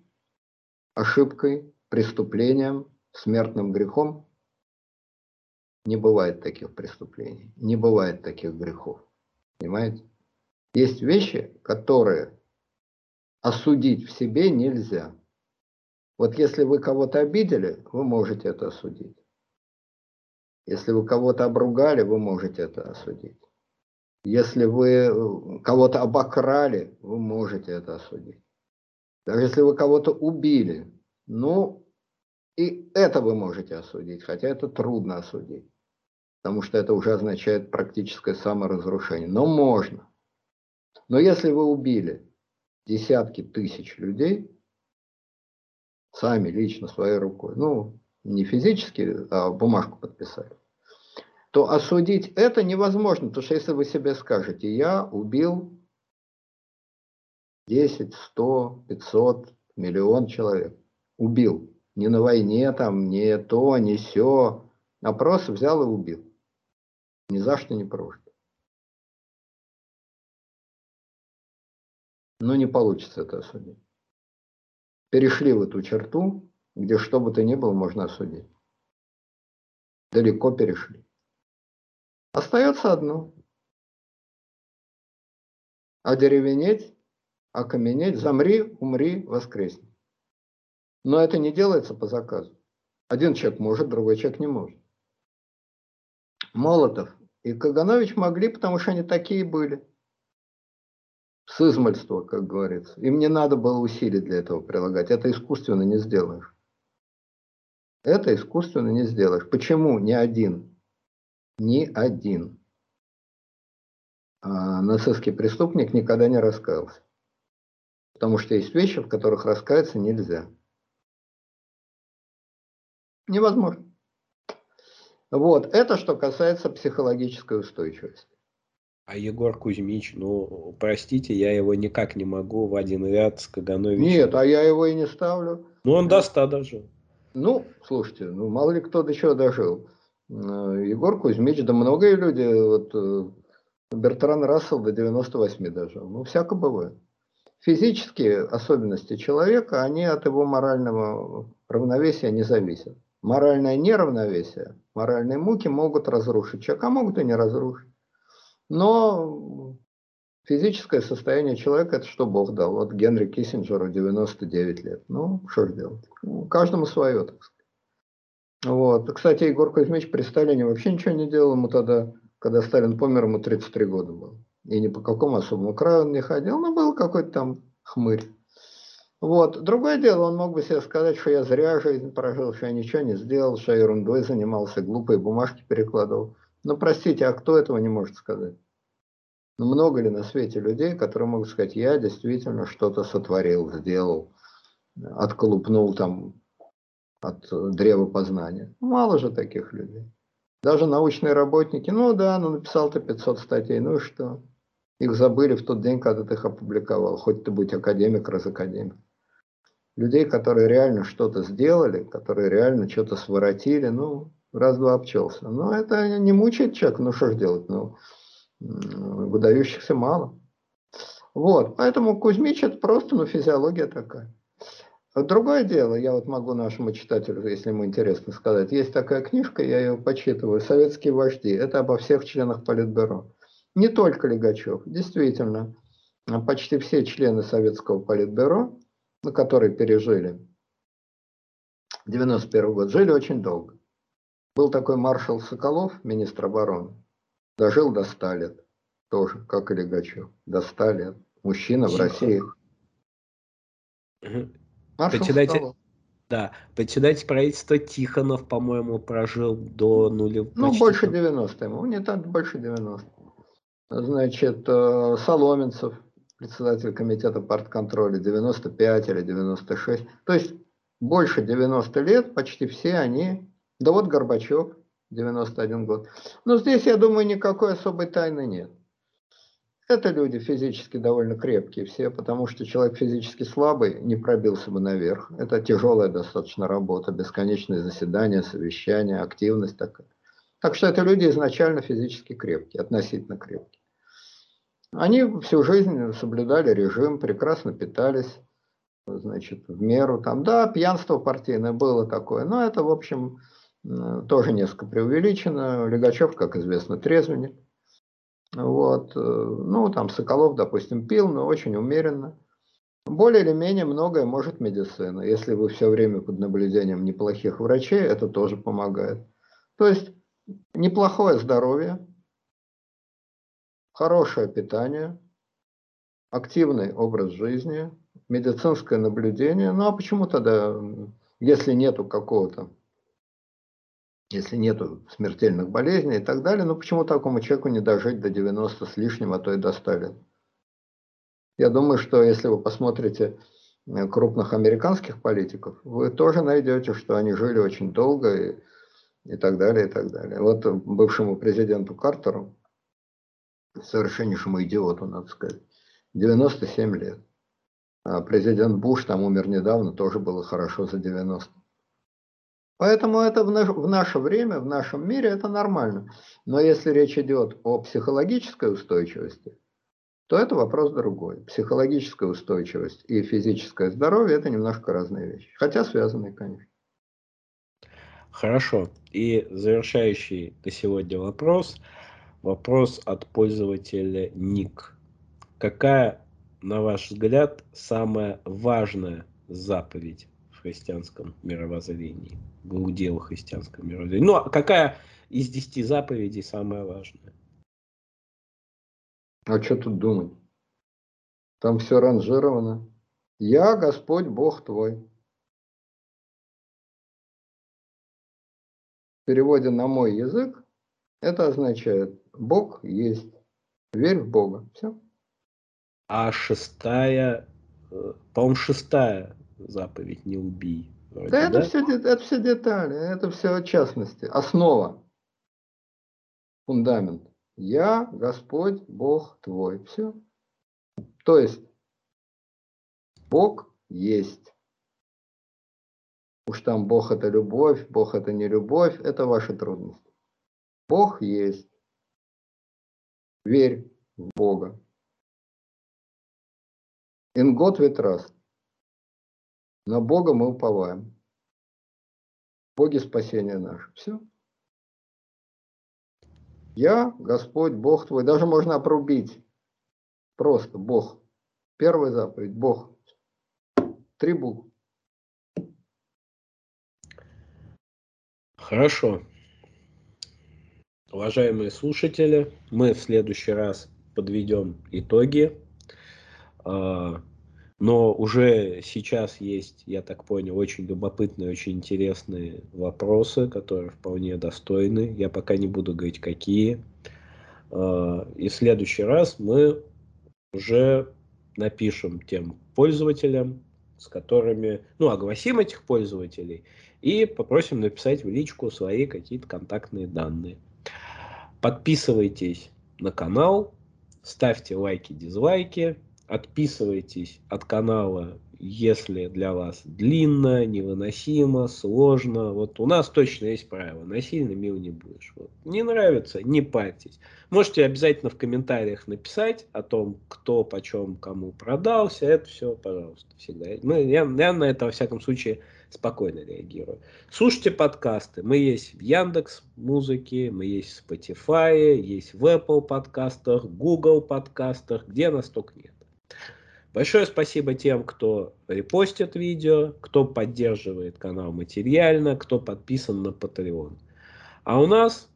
ошибкой, преступлением, смертным грехом не бывает таких преступлений, не бывает таких грехов. Понимаете? Есть вещи, которые осудить в себе нельзя. Вот если вы кого-то обидели, вы можете это осудить. Если вы кого-то обругали, вы можете это осудить. Если вы э, кого-то обокрали, вы можете это осудить. Даже если вы кого-то убили, ну, и это вы можете осудить, хотя это трудно осудить потому что это уже означает практическое саморазрушение. Но можно. Но если вы убили десятки тысяч людей, сами лично своей рукой, ну, не физически, а бумажку подписали, то осудить это невозможно, потому что если вы себе скажете, я убил 10, 100, 500, миллион человек, убил, не на войне там, не то, не все, а просто взял и убил. Ни за что не прожит. Но не получится это осудить. Перешли в эту черту, где что бы то ни было можно осудить. Далеко перешли. Остается одно. Одеревенеть, окаменеть, замри, умри, воскресни. Но это не делается по заказу. Один человек может, другой человек не может. Молотов и Каганович могли, потому что они такие были. С измальства, как говорится. Им не надо было усилий для этого прилагать. Это искусственно не сделаешь. Это искусственно не сделаешь. Почему ни один, ни один а, нацистский преступник никогда не раскаялся? Потому что есть вещи, в которых раскаяться нельзя. Невозможно. Вот, это что касается психологической устойчивости. А Егор Кузьмич, ну, простите, я его никак не могу в один ряд с Кагановичем. Нет, а я его и не ставлю. Ну, он до 100 дожил. Ну, слушайте, ну, мало ли кто до чего дожил. Э, Егор Кузьмич, да многие люди, вот э, Бертран Рассел до 98 дожил. Ну, всяко бывает. Физические особенности человека, они от его морального равновесия не зависят. Моральное неравновесие, моральные муки могут разрушить человека, а могут и не разрушить. Но физическое состояние человека – это что Бог дал. Вот Генри Киссинджеру 99 лет. Ну, что же делать? Ну, каждому свое, так сказать. Вот. Кстати, Егор Кузьмич при Сталине вообще ничего не делал. Ему тогда, когда Сталин помер, ему 33 года было. И ни по какому особому краю он не ходил, но был какой-то там хмырь. Вот. Другое дело, он мог бы себе сказать, что я зря жизнь прожил, что я ничего не сделал, что я ерундой занимался, глупые бумажки перекладывал. Ну, простите, а кто этого не может сказать? Ну, много ли на свете людей, которые могут сказать, я действительно что-то сотворил, сделал, отколупнул там от древа познания. Мало же таких людей. Даже научные работники, ну да, ну написал ты 500 статей, ну и что? Их забыли в тот день, когда ты их опубликовал, хоть ты будь академик, раз академик людей, которые реально что-то сделали, которые реально что-то своротили, ну, раз-два обчелся. Но это не мучает человека, ну что ж делать, ну, выдающихся мало. Вот, поэтому Кузьмич это просто, ну, физиология такая. Другое дело, я вот могу нашему читателю, если ему интересно сказать, есть такая книжка, я ее почитываю, «Советские вожди». Это обо всех членах Политбюро. Не только Легачев, действительно, почти все члены Советского Политбюро, которые пережили 91 год, жили очень долго. Был такой маршал Соколов, министр обороны, дожил до 100 лет, тоже, как и Легачев, до 100 лет. Мужчина в России. Председатель. Да, председатель правительства Тихонов, по-моему, прожил до нуля. Ну, больше 90 ему, не так, больше 90. Значит, э, Соломенцев, председатель комитета партконтроля, 95 или 96. То есть больше 90 лет, почти все они, да вот Горбачев, 91 год. Но здесь, я думаю, никакой особой тайны нет. Это люди физически довольно крепкие все, потому что человек физически слабый не пробился бы наверх. Это тяжелая достаточно работа, бесконечные заседания, совещания, активность такая. Так что это люди изначально физически крепкие, относительно крепкие. Они всю жизнь соблюдали режим, прекрасно питались, значит, в меру. Там, да, пьянство партийное было такое, но это, в общем, тоже несколько преувеличено. Легачев, как известно, трезвенник. Вот. Э, ну, там Соколов, допустим, пил, но очень умеренно. Более или менее многое может медицина. Если вы все время под наблюдением неплохих врачей, это тоже помогает. То есть неплохое здоровье, хорошее питание, активный образ жизни, медицинское наблюдение. Ну а почему тогда, если нету какого-то если нет смертельных болезней и так далее, ну почему такому человеку не дожить до 90 с лишним, а то и до 100 лет? Я думаю, что если вы посмотрите э, крупных американских политиков, вы тоже найдете, что они жили очень долго и, и так далее, и так далее. Вот бывшему президенту Картеру, совершеннейшему идиоту, надо сказать, 97 лет. А президент Буш там умер недавно, тоже было хорошо за 90. Поэтому это в, наш, в наше время, в нашем мире это нормально. Но если речь идет о психологической устойчивости, то это вопрос другой. Психологическая устойчивость и физическое здоровье – это немножко разные вещи. Хотя связанные, конечно. Хорошо. И завершающий на сегодня вопрос. Вопрос от пользователя Ник. Какая, на ваш взгляд, самая важная заповедь христианском мировоззрении, в иудео-христианском мировоззрении. Ну, а какая из десяти заповедей самая важная? А что тут думать? Там все ранжировано. Я Господь Бог твой. В переводе на мой язык это означает Бог есть. Верь в Бога. Все. А шестая, э, по-моему, шестая заповедь не убий. Да, это, Все, это все детали, это все частности. Основа, фундамент. Я Господь, Бог твой. Все. То есть, Бог есть. Уж там Бог это любовь, Бог это не любовь, это ваши трудности. Бог есть. Верь в Бога. In God we trust. На Бога мы уповаем. Боги спасения наше. Все. Я, Господь, Бог твой. Даже можно опрубить. Просто Бог. Первая заповедь. Бог. Три буквы. Хорошо. Уважаемые слушатели, мы в следующий раз подведем итоги. Но уже сейчас есть, я так понял, очень любопытные, очень интересные вопросы, которые вполне достойны. Я пока не буду говорить, какие. А, и в следующий раз мы уже напишем тем пользователям, с которыми, ну, огласим этих пользователей и попросим написать в личку свои какие-то контактные данные. Подписывайтесь на канал, ставьте лайки, дизлайки, Отписывайтесь от канала если для вас длинно, невыносимо, сложно, вот у нас точно есть правило, насильно мил не будешь. Вот. Не нравится, не парьтесь. Можете обязательно в комментариях написать о том, кто почем кому продался, это все, пожалуйста, всегда. Мы, я, я на это, во всяком случае, спокойно реагирую. Слушайте подкасты. Мы есть в Яндекс Музыке, мы есть в Spotify, есть в Apple подкастах, Google подкастах, где нас только нет. Большое спасибо тем, кто репостит видео, кто поддерживает канал материально, кто подписан на Patreon. А у нас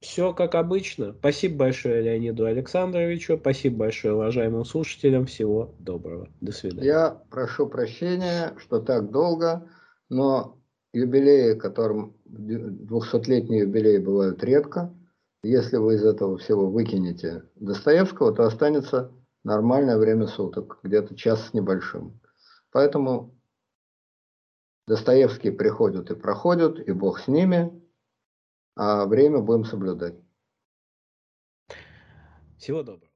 все как обычно. Спасибо большое Леониду Александровичу. Спасибо большое уважаемым слушателям. Всего доброго. До свидания. Я прошу прощения, что так долго, но юбилеи, которым 200-летние юбилеи бывают редко. Если вы из этого всего выкинете Достоевского, то останется нормальное время суток, где-то час с небольшим. Поэтому Достоевские приходят и проходят, и Бог с ними, а время будем соблюдать. Всего доброго.